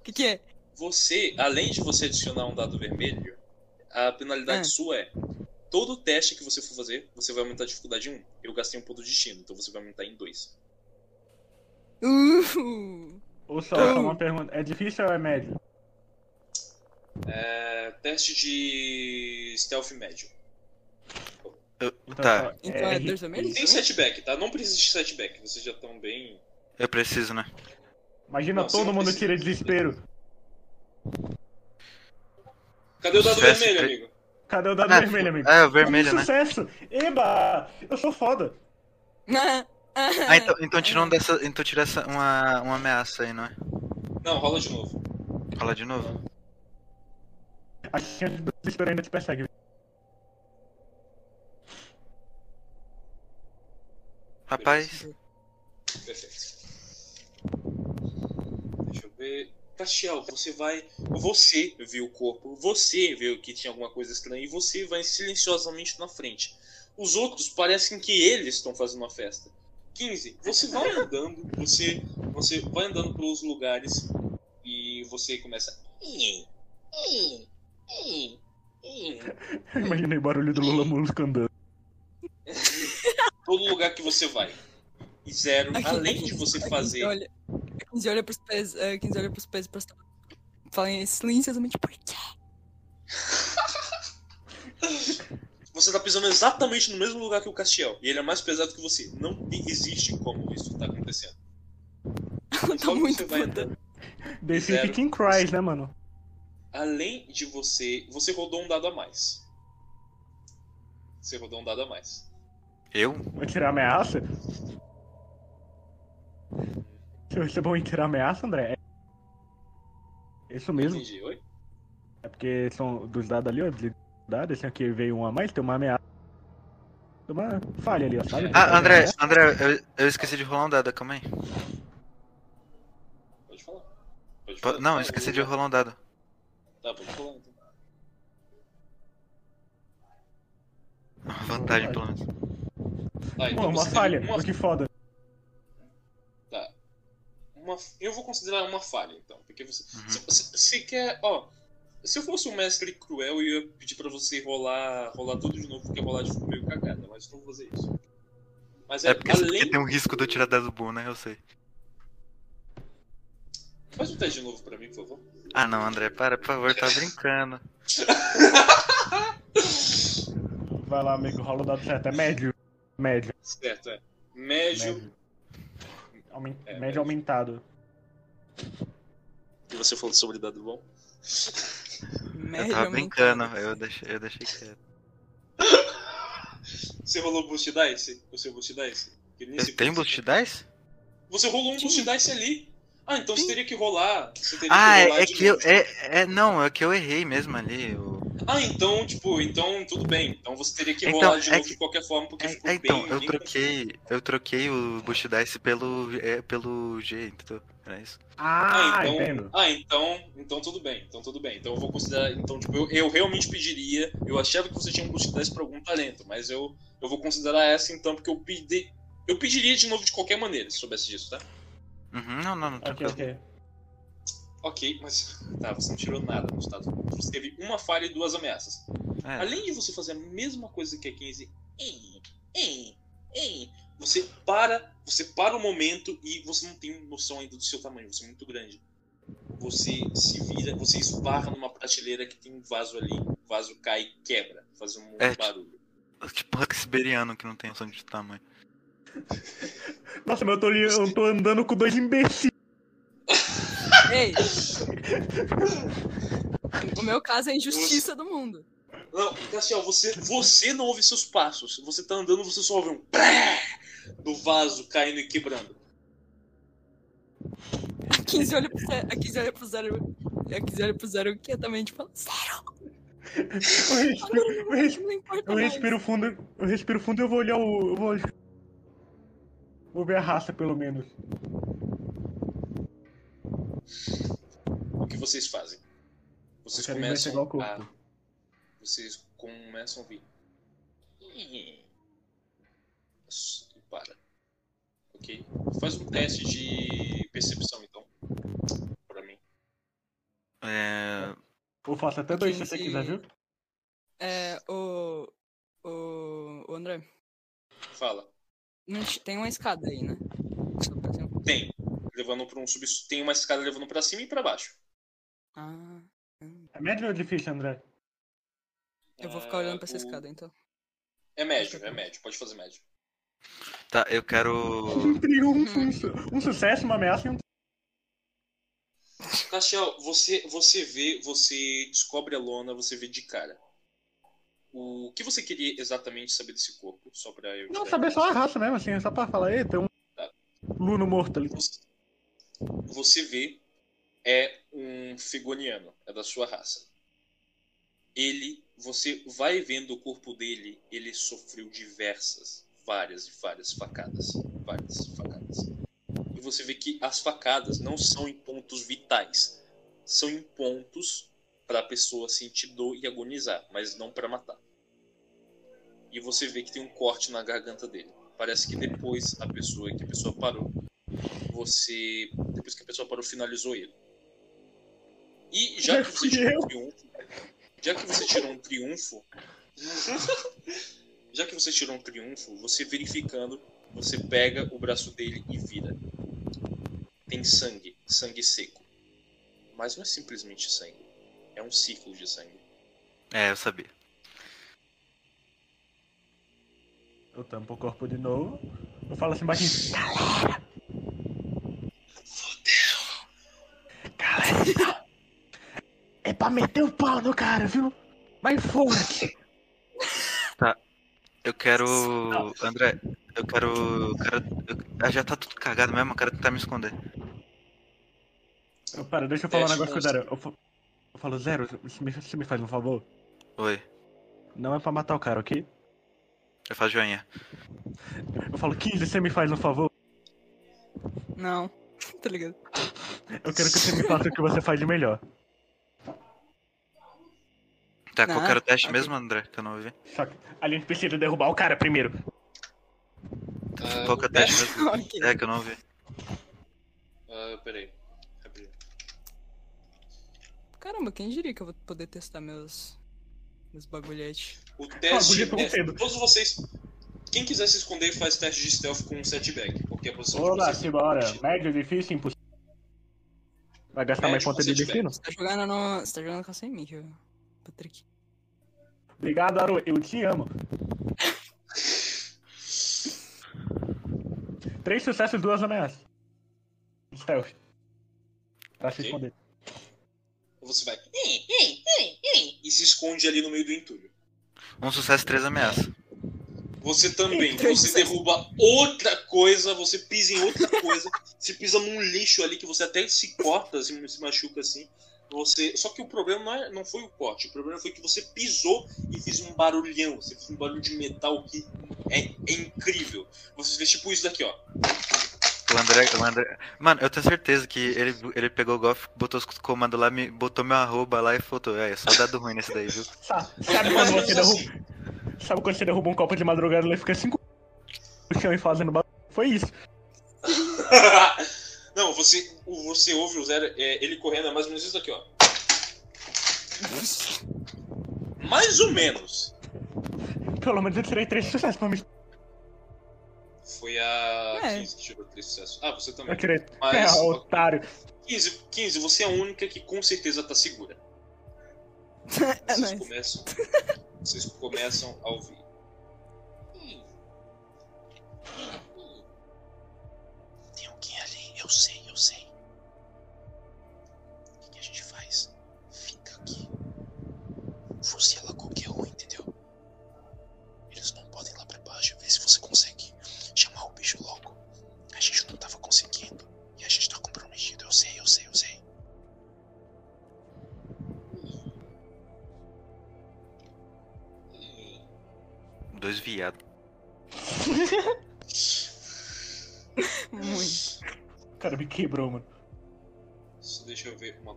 O que que é? Você, além de você adicionar um dado vermelho, a penalidade Ah. sua é. Todo teste que você for fazer, você vai aumentar a dificuldade em 1. Eu gastei um ponto de destino, então você vai aumentar em 2. Uh! Ou só, só uma pergunta. É difícil ou é médio? É, teste de stealth médio. Então, Tá. só- Então é ri- dois? Tem setback, tá? Não precisa de setback, vocês já estão bem. Eu preciso, né? Imagina Não, todo mundo tira desespero. Cadê o dado Sucesso, vermelho, amigo? Cadê o dado Ah, vermelho, amigo? É, o vermelho, né? Sucesso! Eba! Eu sou foda. Ah, então, então tira um dessa. Então tira essa, uma, uma ameaça aí, não é? Não, rola de novo. Fala de novo. A chance do desespero ainda te persegue. Rapaz, Perfeito. Deixa eu ver. Castiel, você vai. Você viu o corpo, você viu que tinha alguma coisa estranha e você vai silenciosamente na frente. Os outros parecem que eles estão fazendo uma festa. 15. Você vai andando, você, você vai andando pelos lugares e você começa. Imaginei o barulho do Lula Molusco andando. Todo lugar que você vai. E zero, Aqui, além aqui, de você aqui, fazer. Olha, a 15 olha pros pés, a 15 olha pros pés pra Fala silenciosamente por quê? Você tá pisando exatamente no mesmo lugar que o Castiel. E ele é mais pesado que você. Não existe como isso tá acontecendo. Tá muito você puta. Zero. King Cries, né, mano? além de você. Você rodou um dado a mais. Você rodou um dado a mais. eu? Vai tirar ameaça? Se eu receber um tirar ameaça, André? É isso mesmo? Entendi, oi? É porque são dos dados ali, ó. de Dados, esse aqui veio um a mais, tem uma ameaça. Tem uma falha ali, ó, sabe? Ah, André, André, eu, eu esqueci de rolar um dado, calma aí. Pode falar. Pode Po- falar. Não, eu esqueci de rolar um dado. Tá, pode falar então. Uma vantagem, pelo menos. Tá, então Pô, uma falha, uma que foda. Tá. Uma, eu vou considerar uma falha, então. Porque você. Uhum. Se você se quer. Ó. Se eu fosse um mestre cruel, eu ia pedir pra você rolar, rolar tudo de novo, porque rolar de forma meio cagada, mas não vou fazer isso. Mas é, É porque, porque além. tem um risco de eu tirar dado bom, né? Eu sei. Faz um teste de novo pra mim, por favor. Ah não, André, para, por favor, tá brincando. Vai lá, amigo, rola o dado certo. É médio. Médio. Certo, é. Médio. Médio, Aumen- É, médio médio. aumentado. E você falou sobre dado bom? Eu Médio tava brincando, eu deixei, eu deixei quieto. Você rolou boost dice? O seu boost dice? Se Tem boost dice? Você rolou um boost dice ali. Ah, então você Sim. teria que rolar. Você teria Ah, que é, rolar é que eu. É, é, não, é que eu errei mesmo ali. o- Ah, então, tipo, então tudo bem. Então você teria que Então, rolar de é novo que- de qualquer forma, porque É, ficou é, então, bem. eu bem troquei. Eu troquei o boost dice pelo, é, pelo G, entendeu? Isso. Ah, Ah, então, entendo. ah, então, então tudo bem, então tudo bem. Então eu vou considerar, então tipo, eu, eu realmente pediria, eu achava que você tinha um boost 10 para algum talento, mas eu, eu vou considerar essa então porque eu pedi, eu pediria de novo de qualquer maneira, se soubesse disso, tá? Uhum, não, não, não, Ok, tranquilo. ok. Ok, mas tá, você não tirou nada no estado. Você teve uma falha e duas ameaças. É, Além de você fazer a mesma coisa que a 15, ei, ei, ei, você para, você para o momento e você não tem noção ainda do seu tamanho, você é muito grande. Você se vira, você esbarra numa prateleira que tem um vaso ali, o vaso cai e quebra, faz um É, barulho. Tipo Hulk siberiano que não tem noção de tamanho. Nossa, mas eu tô, ali- eu tô andando com dois imbecis. Ei! o meu caso é a injustiça do mundo. Não, Cassiel, você, você não ouve seus passos. Você tá andando, você só ouve um pré do vaso caindo e quebrando. A 15 olha pro zero. A 15 olha pro zero. A 15 olha pro zero quietamente e fala: Zero! Eu respiro, eu respiro, Não importa eu mais. respiro fundo, eu respiro fundo e eu vou olhar o. Eu vou, vou ver a raça, pelo menos. O que vocês fazem? Vocês Eu quero começam investigar o corpo. a. Vocês começam a ouvir. E para. Ok? Faz um teste de percepção, então. Pra mim. É. Eu faço até dois se você quiser, viu? É, o. O. O André, Fala. tem uma escada aí, né? Tem. Levando pra um sub. Tem uma escada levando pra cima e pra baixo. Ah. É médio ou difícil, André? Eu vou ficar olhando pra essa Ah, o- escada então. É médio, é médio. Pode fazer médio. Tá, eu quero. Um triunfo, um, su- um sucesso, uma ameaça e um. Castiel, você, você vê, você descobre a lona, você vê de cara. O que você queria exatamente saber desse corpo? Só pra eu. Não, saber só a raça mesmo, assim, só pra falar, ei, tem um. Luno morto ali. Você, você vê é um figoniano, é da sua raça. Ele, você vai vendo o corpo dele, ele sofreu diversas, várias e várias facadas, várias facadas. E você vê que as facadas não são em pontos vitais, são em pontos para a pessoa sentir dor e agonizar, mas não para matar. E você vê que tem um corte na garganta dele. Parece que depois a pessoa que a pessoa parou você, depois que a pessoa parou, finalizou ele. E já que você um triunfo, já que você tirou um triunfo, já que você tirou um triunfo, você verificando, você pega o braço dele e vira. Tem sangue, sangue seco. Mas não é simplesmente sangue, é um círculo de sangue. É, eu sabia. Eu tampo o corpo de novo. Eu falo assim baixinho. Galera! É pra meter o pau no cara, viu? Mas forte! Eu quero. André, eu quero. Eu quero eu- ah, já tá tudo cagado mesmo, eu quero tentar me esconder. Eu, Pera, deixa eu falar um Teste negócio com o. Zero. Eu, fa- eu falo, Zero, você me, você me faz um favor? Oi, Não é pra matar o cara, ok? eu faço joinha. Eu falo, 15, você me faz um favor? Não. tá ligado? Eu quero que você me faça o que você faz de melhor. Tá, qual Ah, que era o teste ok. mesmo, André? Que eu não ouvi. Só que a gente precisa derrubar o cara primeiro. Ah, Qual que é o teste mesmo? ok. É, que eu não ouvi. Ah, peraí. Rapidinho. Caramba, quem diria que eu vou poder testar meus. meus bagulhetes? O teste. Bagulho tão é, todos vocês. Quem quiser se esconder faz teste de stealth com um setback. Porque a posição Vamos de lá, vocês. simbora. Médio, difícil, impossível. Vai gastar mais Médio, ponta de destino? Você tá jogando no. Você tá jogando com a sem mim, viu? Patrick. Obrigado, Aru. Eu te amo. Três sucessos, duas ameaças. Stealth. Pra se esconder. Você vai. E se esconde ali no meio do entulho. Um sucesso e três ameaças. Você também. Você derruba outra coisa, você pisa em outra coisa, você pisa num lixo ali que você até se corta, se machuca assim. Você... Só que o problema não, é, não foi o corte, o problema foi que você pisou e fez um barulhão. Você fez um barulho de metal que é, é incrível. Você fez tipo isso daqui, ó. O André, o André. Mano, eu tenho certeza que ele, ele pegou o golfe, botou os comandos lá, me, botou meu arroba lá e fotou. É, só dado ruim nesse daí, viu? Sa- É Sabe mais quando você derruba. assim. Sabe quando você derruba um copo de madrugada e ele fica cinco no chão e fazendo barulho? Foi isso. Não, você, você ouve o Zero, é, ele correndo, é mais ou menos isso daqui, ó. Mais ou menos. Pelo menos eu tirei três sucessos pra mim. Foi a É. 15 que tirou três sucessos. Ah, você também. Eu tirei. Mas, É, otário. 15, 15, você é a única que com certeza tá segura. É Vocês nice. começam. Vocês começam a ouvir. Hum. Alguém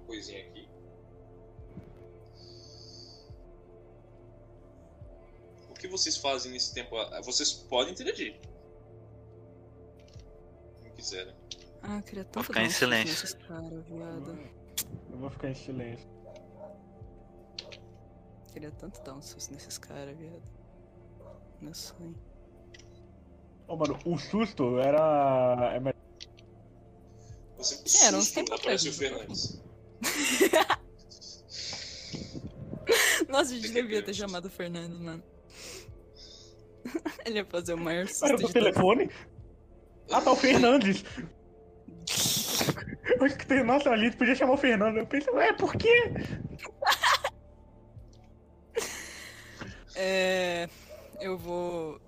coisinha aqui. O que vocês fazem nesse tempo? Ah, Vocês podem interagir. Como quiserem. Ah, eu queria tanto ficar dar em silêncio. nesses caras, viado. Eu vou ficar em silêncio. Queria tanto dar um susto nesses caras, viado. Meu sonho. Ô, mano, o susto era. É melhor. Você uns susto, aparece o Fernandes. Nossa, a gente devia ter isso. chamado o Fernando, mano. Ele ia fazer o maior susto Era de do todos. telefone? Ah, tá o Fernandes. Eu escutei, nossa, ali podia chamar o Fernando. Eu pensei, ué, por quê? É. Eu vou.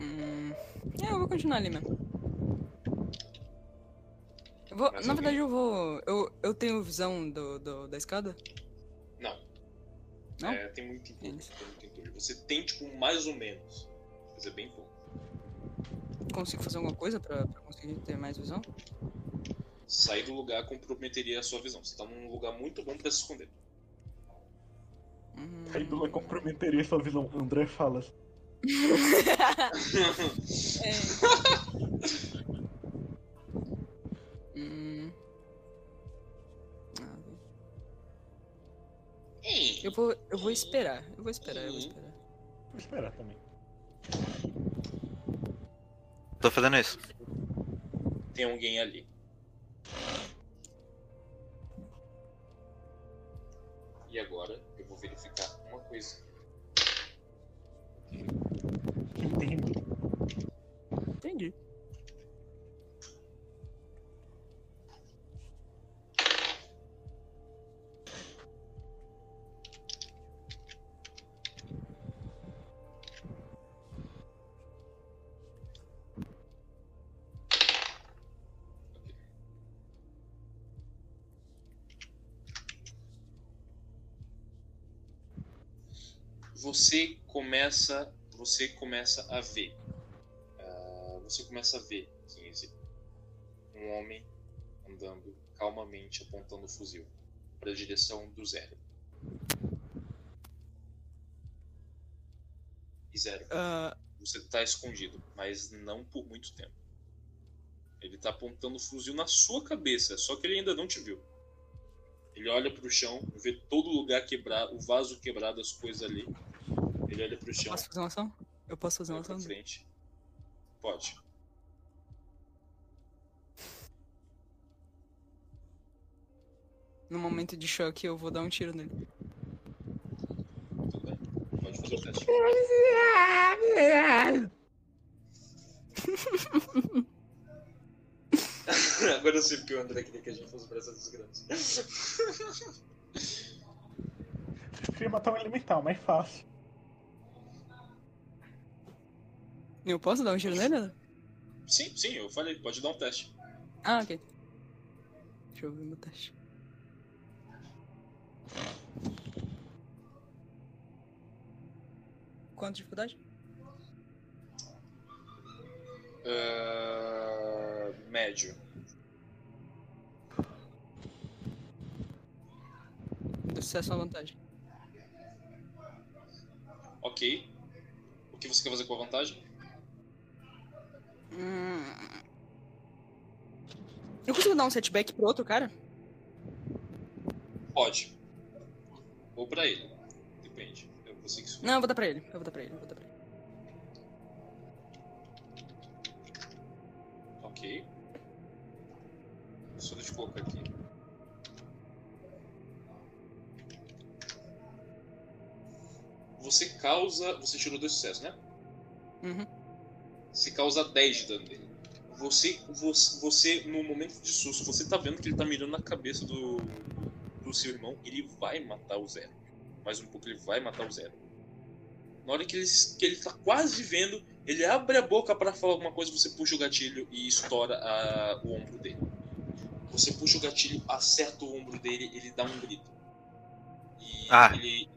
Hum. É, eu vou continuar ali mesmo. Eu vou, na verdade, eu vou. Eu, eu tenho visão do, do- da escada? Não. Não? É, tem muito entulho. Eles. Tem muito entulho. Você tem, tipo, mais ou menos. Mas é bem pouco. Consigo fazer alguma coisa pra, pra conseguir ter mais visão? Sair do lugar comprometeria a sua visão. Você tá num lugar muito bom pra se esconder. Hum. Aí Dula comprometeria sua visão. André fala. É. hum. Ah, Eu vou, eu vou esperar. Eu vou esperar, eu vou esperar. Vou esperar também. Tô fazendo isso. Tem alguém ali. E agora eu vou verificar uma coisa. Entendo. Entendi. Você começa, você começa a ver. ah, você começa a ver 15. Um homem andando calmamente apontando o fuzil para a direção do zero. E zero. Ah, Você tá escondido, mas não por muito tempo. Ele tá apontando o fuzil na sua cabeça, só que ele ainda não te viu. Ele olha pro chão, vê todo lugar quebrado, o vaso quebrado, as coisas ali. Ele olha pro chão, posso fazer uma ação? Eu posso fazer uma ação? frente. Pode. No momento de choque, eu vou dar um tiro nele. Tudo bem. Pode fazer o teste. Agora eu sei porque o André queria que a gente fosse pra essa desgraça. Consegue matar um elemental, mais fácil. Eu posso dar um tiro nele? Sim, sim, eu falei, pode dar um teste. Ah, ok. Deixa eu ver meu teste. Quanto de dificuldade? Ah, médio. Sucesso à vantagem. Ok. O que você quer fazer com a vantagem? Hum. Eu consigo dar um setback pro outro cara? Pode. Ou pra ele. Depende. É você que escolhe. Não, eu vou dar pra ele. Eu vou dar pra ele. Eu vou dar pra ele. Ok. Só deixa eu colocar aqui. Você causa. Você tirou dois sucessos, né? Uhum. Você causa 10 de dano nele. Você, você, você, no momento de susto, você tá vendo que ele tá mirando na cabeça do, do seu irmão. Ele vai matar o Zero. Mais um pouco, ele vai matar o Zero. Na hora que ele, que ele tá quase vendo, ele abre a boca pra falar alguma coisa, você puxa o gatilho e estoura a- o ombro dele. Você puxa o gatilho, acerta o ombro dele, ele dá um grito. E Ah. ele.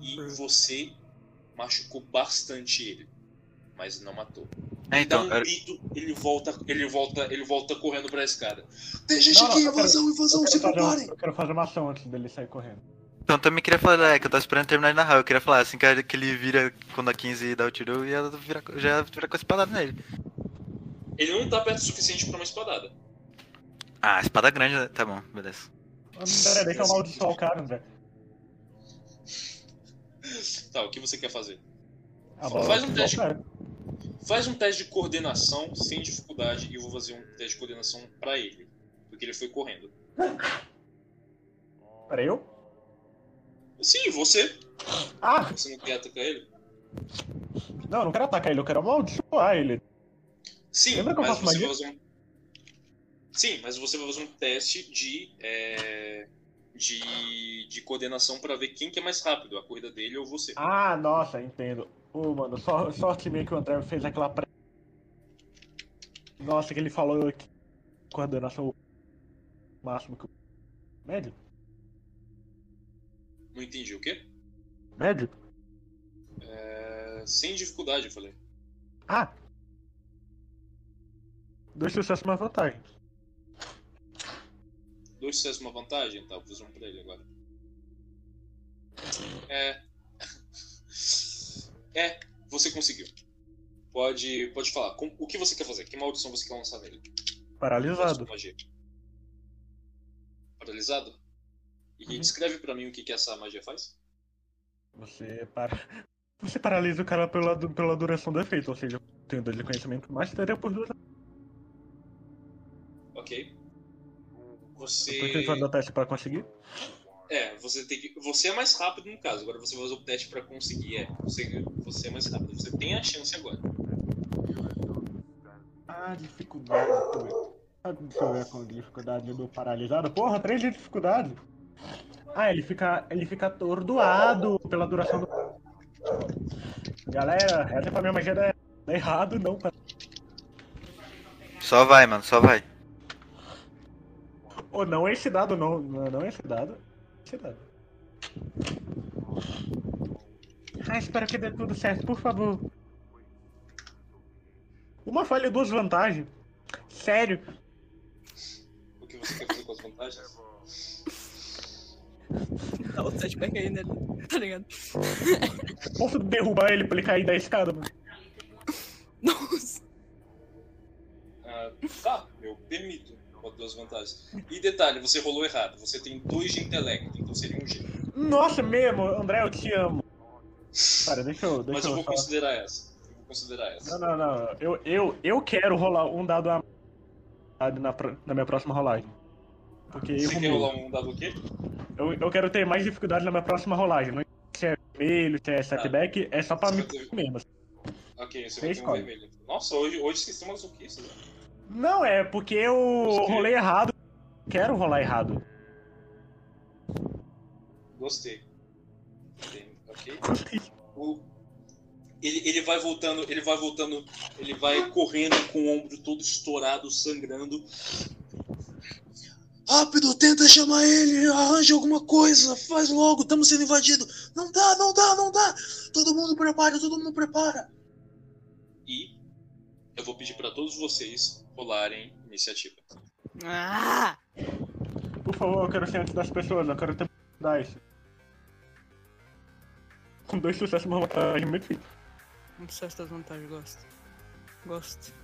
E você machucou bastante ele, mas não matou. É, dá então, um grito, ele volta, ele volta, ele volta correndo pra escada. Tem gente Não, aqui, eu invasão, invasão, Eu se quero, fazer uma, preparem! eu quero fazer uma ação antes dele sair correndo. então também queria falar, é, que eu tava esperando terminar de narrar. Eu queria falar, assim que que ele vira quando a 15 dá o tiro, eu ia virar, já ia virar com a espadada nele. Ele não tá perto o suficiente pra uma espadada. Ah, espada grande, né? Tá bom, beleza. André, deixa eu amaldiçoar o cara, André. Tá, o que você quer fazer? Ah, Faz um teste. cara. Faz um teste de coordenação sem dificuldade e eu vou fazer um teste de coordenação pra ele. Porque ele foi correndo. Pera eu? Sim, você. Ah, Você não quer atacar ele? não, eu não quero atacar ele, eu quero amaldiçoar ele. Sim, Lembra que eu mas faço você magia? vai fazer um. Sim, mas você vai fazer um teste de. é, De, de coordenação pra ver quem que é mais rápido, a corrida dele ou você. Ah, nossa, entendo. Ô, mano, só, sorte minha que o André fez aquela pré... Nossa, que ele falou que coordenação máximo que o... Médio? Não entendi o quê? Médio? É, Sem dificuldade, eu falei. Ah! Dois sucessos, uma vantagem. Dois sucessos, uma vantagem? Tá, vou fazer um pra ele agora. É. É, você conseguiu. Pode, pode falar. Com- O que você quer fazer? Que maldição você quer lançar nele? Paralisado. Paralisado? E Uhum. descreve pra mim o que, que essa magia faz? Você para... Você paralisa o cara pela, pela duração do efeito, ou seja, tem dois de conhecimento, mas teria por duas. Ok. Depois tem que Você. fazer o teste pra conseguir. É, você tem que. Você é mais rápido no caso, agora você vai fazer o teste pra conseguir. É, você, você é mais rápido. Você tem a chance agora. Ah, dificuldade. Deixa eu ver. Deixa eu ver com dificuldade do paralisado. Porra, três de dificuldade. Ah, ele fica, ele fica atordoado pela duração do. Galera, essa foi a minha magia da da errado, não. pra- Só vai, mano, só vai. Ou não esse dado, não. Não esse dado. Esse dado. Ah, espero que dê tudo certo, por favor. Uma falha e duas vantagens. Sério. O que você quer fazer com as vantagens? Dá o setback aí nele. Tá ligado? Posso derrubar ele pra ele cair da escada, mano? Nossa. Ah, tá, eu permito. Vantagens. E detalhe, você rolou errado. Você tem dois de intelecto, então seria um G. Nossa, mesmo, André, eu te amo. Cara, deixa eu. Deixa Mas eu vou só- considerar essa. Eu vou considerar essa. Não, não, não. Eu, eu, eu quero rolar um dado a na, pro- na minha próxima rolagem. Porque Você quer rolar um dado o quê? Eu, eu quero ter mais dificuldade na minha próxima rolagem. Não se é vermelho, se é setback, é só pra mim ter- mesmo. Ok, você Você vai ter um vermelho. Nossa, hoje, hoje vocês estão masoquistas. né? Não, é porque eu Você- rolei errado. Quero rolar errado. Gostei. Gostei, Ok. O- Ele, ele vai voltando, ele vai voltando, ele vai correndo com o ombro todo estourado, sangrando. Rápido, tenta chamar ele, arranja alguma coisa, faz logo, estamos sendo invadidos. Não dá, não dá, não dá. Todo mundo prepara, todo mundo prepara. E eu vou pedir para todos vocês rolarem iniciativa. Ah! Por favor, eu quero ser antes das pessoas, eu quero ter dice. Com dois sucessos, uma vantagem muito difícil. Um sucesso das vantagens, gosto. Gosto.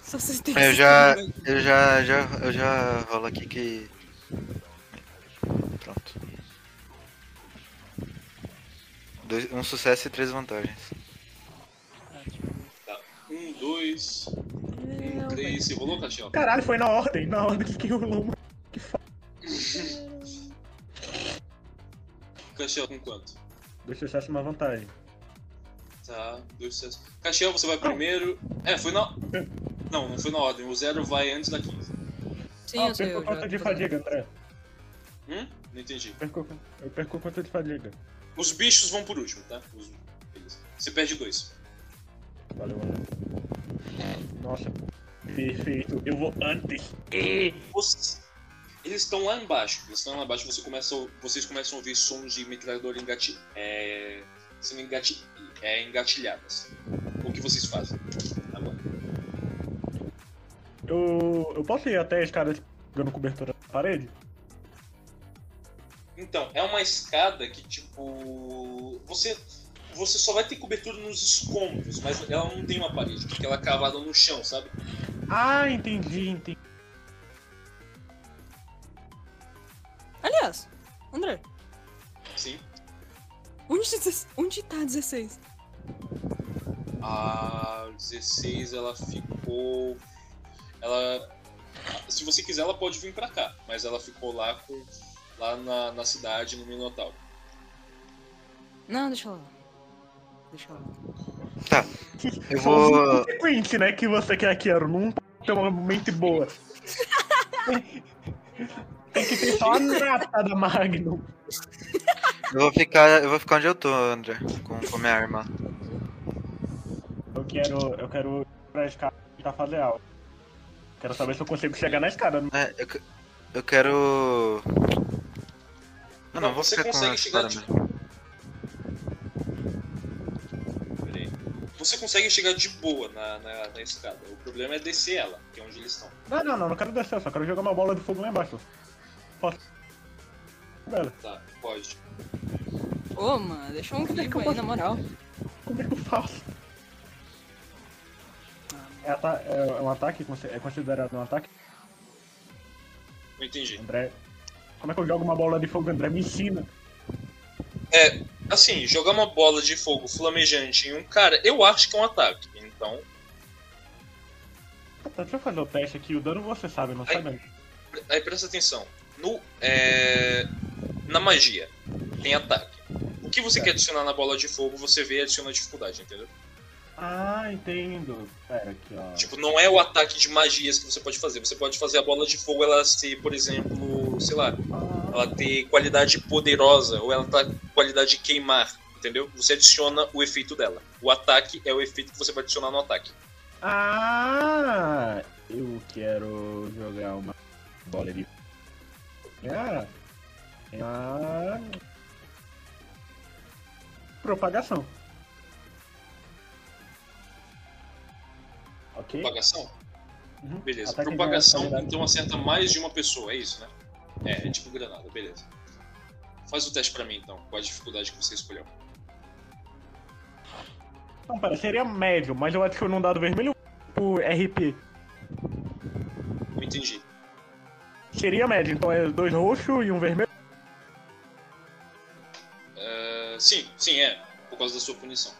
Só vocês têm Eu já. problema. Eu já. já eu já rolo aqui que. Pronto. Dois, um sucesso e três vantagens. Tá. Um, dois, um, três. Você rolou, Castiel? Caralho, foi na ordem, na ordem que rolou. Castiel com quanto? Dois sucessos, uma vantagem. Tá, dois sucessos. Castiel, você vai primeiro. É, foi na. Não, não foi na ordem. O zero vai antes da 15. Sim, ah, eu sei, perco eu quanto de fadiga, André. Hum? Não entendi. Perco, eu perco quanto de fadiga. Os bichos vão por último, tá? Os-. Você perde dois. Valeu, André. Nossa, perfeito. Eu vou antes. E... Os- Eles estão lá embaixo. Eles estão lá embaixo. Você começa, vocês começam a ouvir sons de metralhadora engati... é... sendo engati... é, engatilhadas. O que vocês fazem? Agora. Eu, eu posso ir até a escada pegando cobertura na parede? Então, é uma escada que, tipo. Você. Você só vai ter cobertura nos escombros, mas ela não tem uma parede, porque ela é cavada no chão, sabe? Ah, entendi, entendi. Aliás, André, Sim. onde, deze- onde tá 16? A 16 ela ficou. Ela. Se você quiser, ela pode vir pra cá, mas ela ficou lá com. lá na, na cidade, no Minotauro. Não, deixa lá. Deixa lá. Tá. Eu vou. inconsequentes, né, que você quer, Kiaro. Não tem uma mente boa. Tem que ter só a nata da Magnum. Eu vou ficar. Eu vou ficar onde eu tô, André. Com, com minha arma. Eu quero. Eu quero ir pra escada tentar fazer algo. Quero saber se eu consigo chegar na escada. É, eu, que- eu quero. Não, Não, vou você ficar com consegue chegar espada Você consegue chegar de boa na, na, na escada. O problema é descer ela, que é onde eles estão. Não, não, não, não quero descer, só quero jogar uma bola de fogo lá embaixo. Posso? Bela, Tá, pode. Ô, mano, deixa um Como é eu aí, na moral. como é que eu faço? É, ata- é um ataque? É considerado um ataque? Não entendi. André. Como é que eu jogo uma bola de fogo, André? Me ensina. É, assim, jogar uma bola de fogo flamejante em um cara, eu acho que é um ataque. Então, Tá, deixa eu fazer o teste aqui, o dano você sabe, não Ai. sabe? aí presta atenção. No, é, na magia, tem ataque. O que você É. quer adicionar na bola de fogo, você vê e adiciona dificuldade, entendeu? Ah, entendo. Pera aqui, ó. Tipo, não é o ataque de magias que você pode fazer. Você pode fazer a bola de fogo ela ser, por exemplo, sei lá, Ah, ela ter qualidade poderosa ou ela tá com qualidade de queimar, entendeu? Você adiciona o efeito dela. O ataque é o efeito que você vai adicionar no ataque. Ah, eu quero jogar uma bola de. Ah, ah, propagação. Ok? Propagação? Uhum. Beleza. Ataque Propagação, então acerta mais de uma pessoa, é isso, né? É, é tipo granada, beleza. Faz o teste pra mim então, qual a dificuldade que você escolheu. Não, pera, seria médio, mas eu adiciono um dado vermelho por RP. Não entendi. Seria médio, então é dois roxos e um vermelho. É, sim, sim, é. Por causa da sua punição.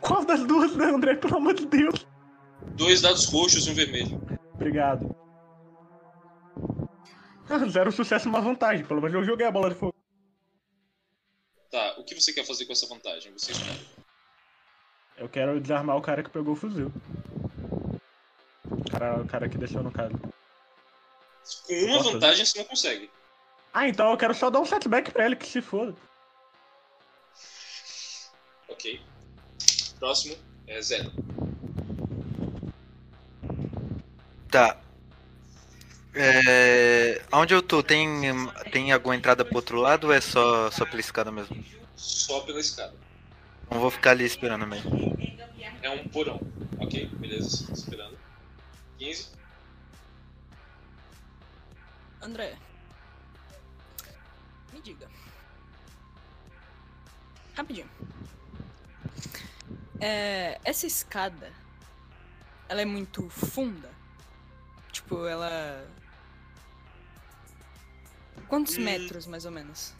Qual das duas, né, André? Pelo amor de Deus. Dois dados roxos e um vermelho. Obrigado. Ah, zero sucesso, uma vantagem. Pelo menos eu joguei a bola de fogo. Tá, o que você quer fazer com essa vantagem? Você escolhe. Eu quero desarmar o cara que pegou o fuzil. O cara, o cara que deixou no caso. Com uma Nossa. vantagem você não consegue. Ah, então eu quero só dar um setback pra ele, que se foda. Ok. Próximo é zero. Tá. É... Onde eu tô, tem, tem alguma entrada pro outro lado ou é só, só pela escada mesmo? Só pela escada. Não vou ficar ali esperando mesmo. É um porão. Ok, beleza, esperando. 15. André. Me diga. Rapidinho. É, essa escada, ela é muito funda? Tipo, ela. Quantos Hum. metros, mais ou menos?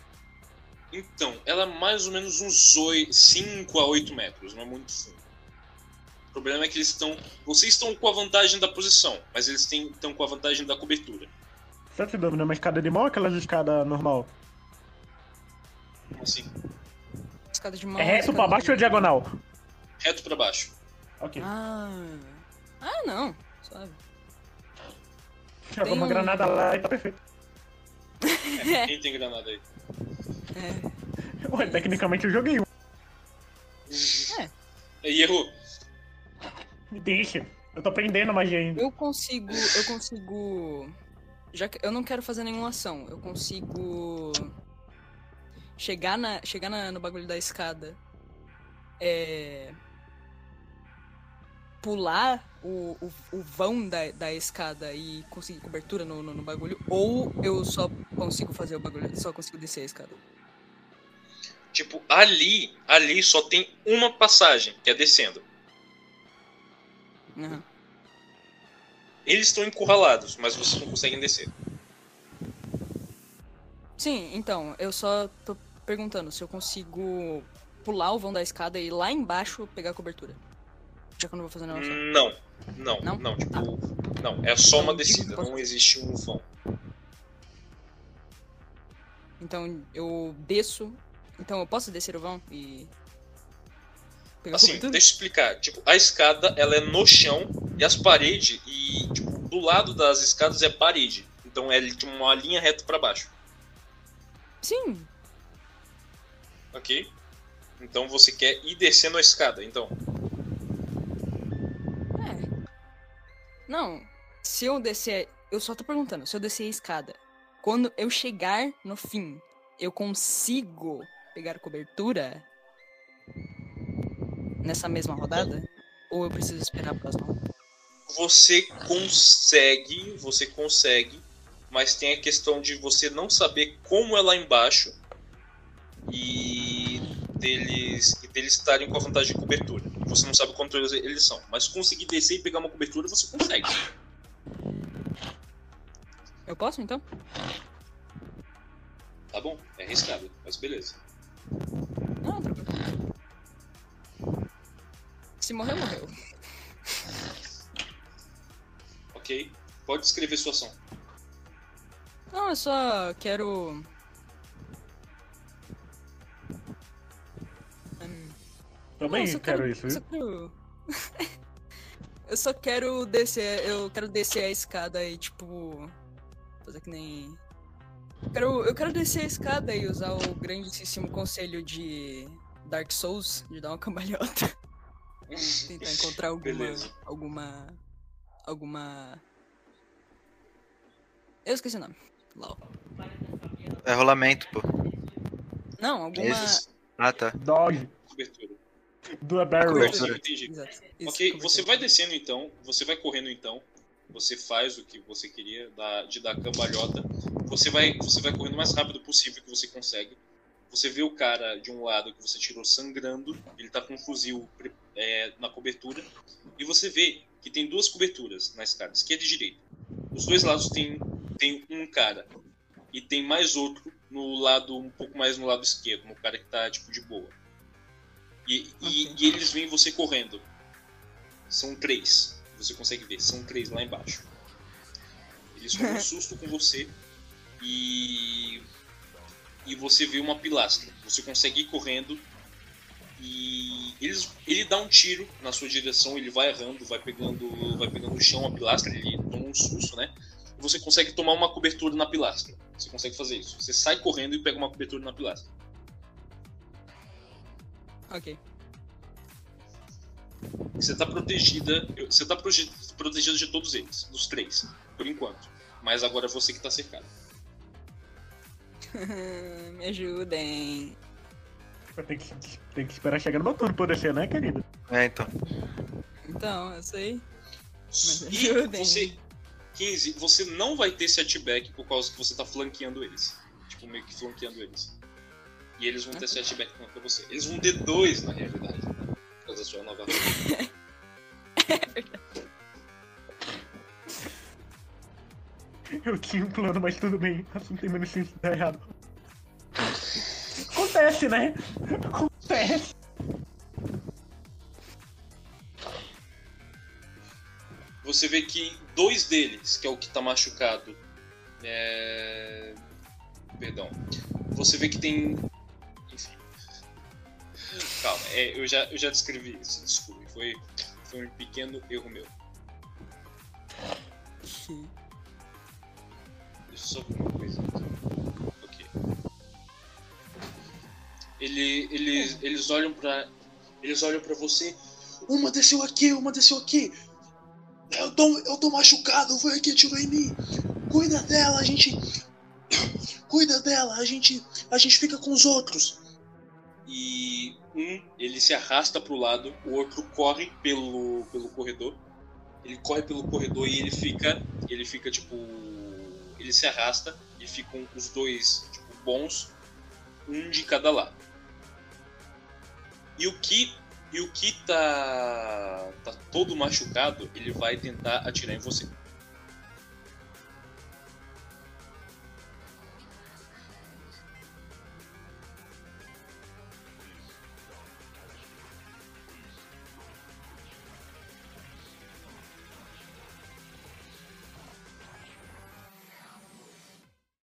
Então, ela é mais ou menos uns 5 a 8 metros, não é muito fundo. O problema é que eles estão. Vocês estão com a vantagem da posição, mas eles têm- estão com a vantagem da cobertura. Te dúvida, é uma escada de mão ou aquelas escadas normal? Como assim? Escada de mão. É reto escada pra de- baixo ou diagonal? Reto pra baixo. Ok. Ah. Ah, não. Suave. Jogou uma um- granada lá e tá perfeito. Quem tem granada aí? É. Ué, tecnicamente eu joguei um. E errou. Me deixa. Eu tô aprendendo a magia ainda. Eu consigo. Eu consigo. Já que eu não quero fazer nenhuma ação, eu consigo. Chegar, na, chegar na- no bagulho da escada. É. Pular o, o, o vão da, da escada e conseguir cobertura no, no, no bagulho. Ou eu só consigo fazer o bagulho. Só consigo descer a escada. Tipo, ali, ali só tem uma passagem, que é descendo. Aham. Eles estão encurralados, mas vocês não conseguem descer. Sim, então, eu só tô perguntando se eu consigo pular o vão da escada e ir lá embaixo pegar a cobertura. Já que eu não vou fazer ação. Não, não, Não? não, tipo, não, é só uma descida, não existe um vão. Então eu desço. Então eu posso descer o vão e. Assim, deixa eu explicar. Tipo, a escada, ela é no chão e as paredes, e tipo, do lado das escadas é parede. Então é tipo, uma linha reta pra baixo, Sim, ok? Então você quer ir descendo a escada, então. Não, se eu descer. Eu só tô perguntando, se eu descer a escada, quando eu chegar no fim, eu consigo pegar cobertura nessa mesma rodada? Ou eu preciso esperar a próxima? Você consegue, você consegue, mas tem a questão de você não saber como é lá embaixo e deles e deles estarem com a vantagem de cobertura. Você não sabe quanto eles, são, mas conseguir descer e pegar uma cobertura você consegue. Eu posso então? Tá bom? É arriscado, mas beleza. Não, tranquilo. Se morrer, morreu. Ok? Pode escrever sua ação. Não, eu só quero. Também não, eu só quero isso, só viu? quero- eu só quero descer. Eu quero descer a escada e, tipo. Fazer que nem. Eu quero, eu quero descer a escada e usar o grandíssimo conselho de Dark Souls, de dar uma cambalhota. Tentar encontrar alguma. Beleza. Alguma. Alguma. Eu esqueci o nome. LOL. É rolamento, pô. Não, alguma. Esses- Ah, tá. Dodge. Cobertura. Do Barrel. Entendi. Exato. Isso, Ok, você vai descendo então, você vai correndo então, você faz o que você queria da- de dar cambalhota, você vai, você vai correndo o mais rápido possível que você consegue. Você vê o cara de um lado que você tirou sangrando, ele tá com um fuzil é, na cobertura, e você vê que tem duas coberturas na escada, esquerda e direita. Os dois lados tem, tem um cara, e tem mais outro no lado, um pouco mais no lado esquerdo, no cara que tá tipo de boa. E, e- Ok. e eles veem você correndo. São três. Você consegue ver, são três lá embaixo. Eles tomam um susto com você e. E você vê uma pilastra. Você consegue ir correndo e eles, ele dá um tiro na sua direção, ele vai errando, vai pegando, vai pegando o chão a pilastra, ele toma um susto, né? E você consegue tomar uma cobertura na pilastra. Você consegue fazer isso. Você sai correndo e pega uma cobertura na pilastra. Ok. Você tá protegida. Você tá prote- protegida de todos eles, dos três, por enquanto. Mas agora é você que tá cercado. Me ajudem. Tem que, tem que esperar chegar no meu turno pra eu descer, né, querido? É, então. Então, eu sei. Mas E ajudem. você, 15, você não vai ter setback por causa que você tá flanqueando eles. Tipo, meio que flanqueando eles. E eles vão ter setback contra você. Eles vão ter dois, na realidade. Por causa da sua nova Eu tinha um plano, mas tudo bem. Assim tem menos chance de dar errado. Acontece, né? Acontece. Você vê que dois deles, que é o que tá machucado. É... Perdão. Você vê que tem. Calma, é, eu, já, eu já descrevi isso, desculpe. Foi, foi um pequeno erro meu. Deixa eu só ver uma coisa. Ok. Ele, eles, eles olham pra. Eles olham pra você. Uma desceu aqui, uma desceu aqui. Eu tô, eu tô machucado, foi aqui, atirou em mim. Cuida dela, a gente. Cuida dela, a gente. A gente fica com os outros. E um, ele se arrasta pro lado, o outro corre pelo, pelo corredor. Ele corre pelo corredor e ele fica. Ele fica tipo. Ele se arrasta e ficam os dois, tipo, bons, um de cada lado. E o que e o que tá, tá todo machucado, ele vai tentar atirar em você.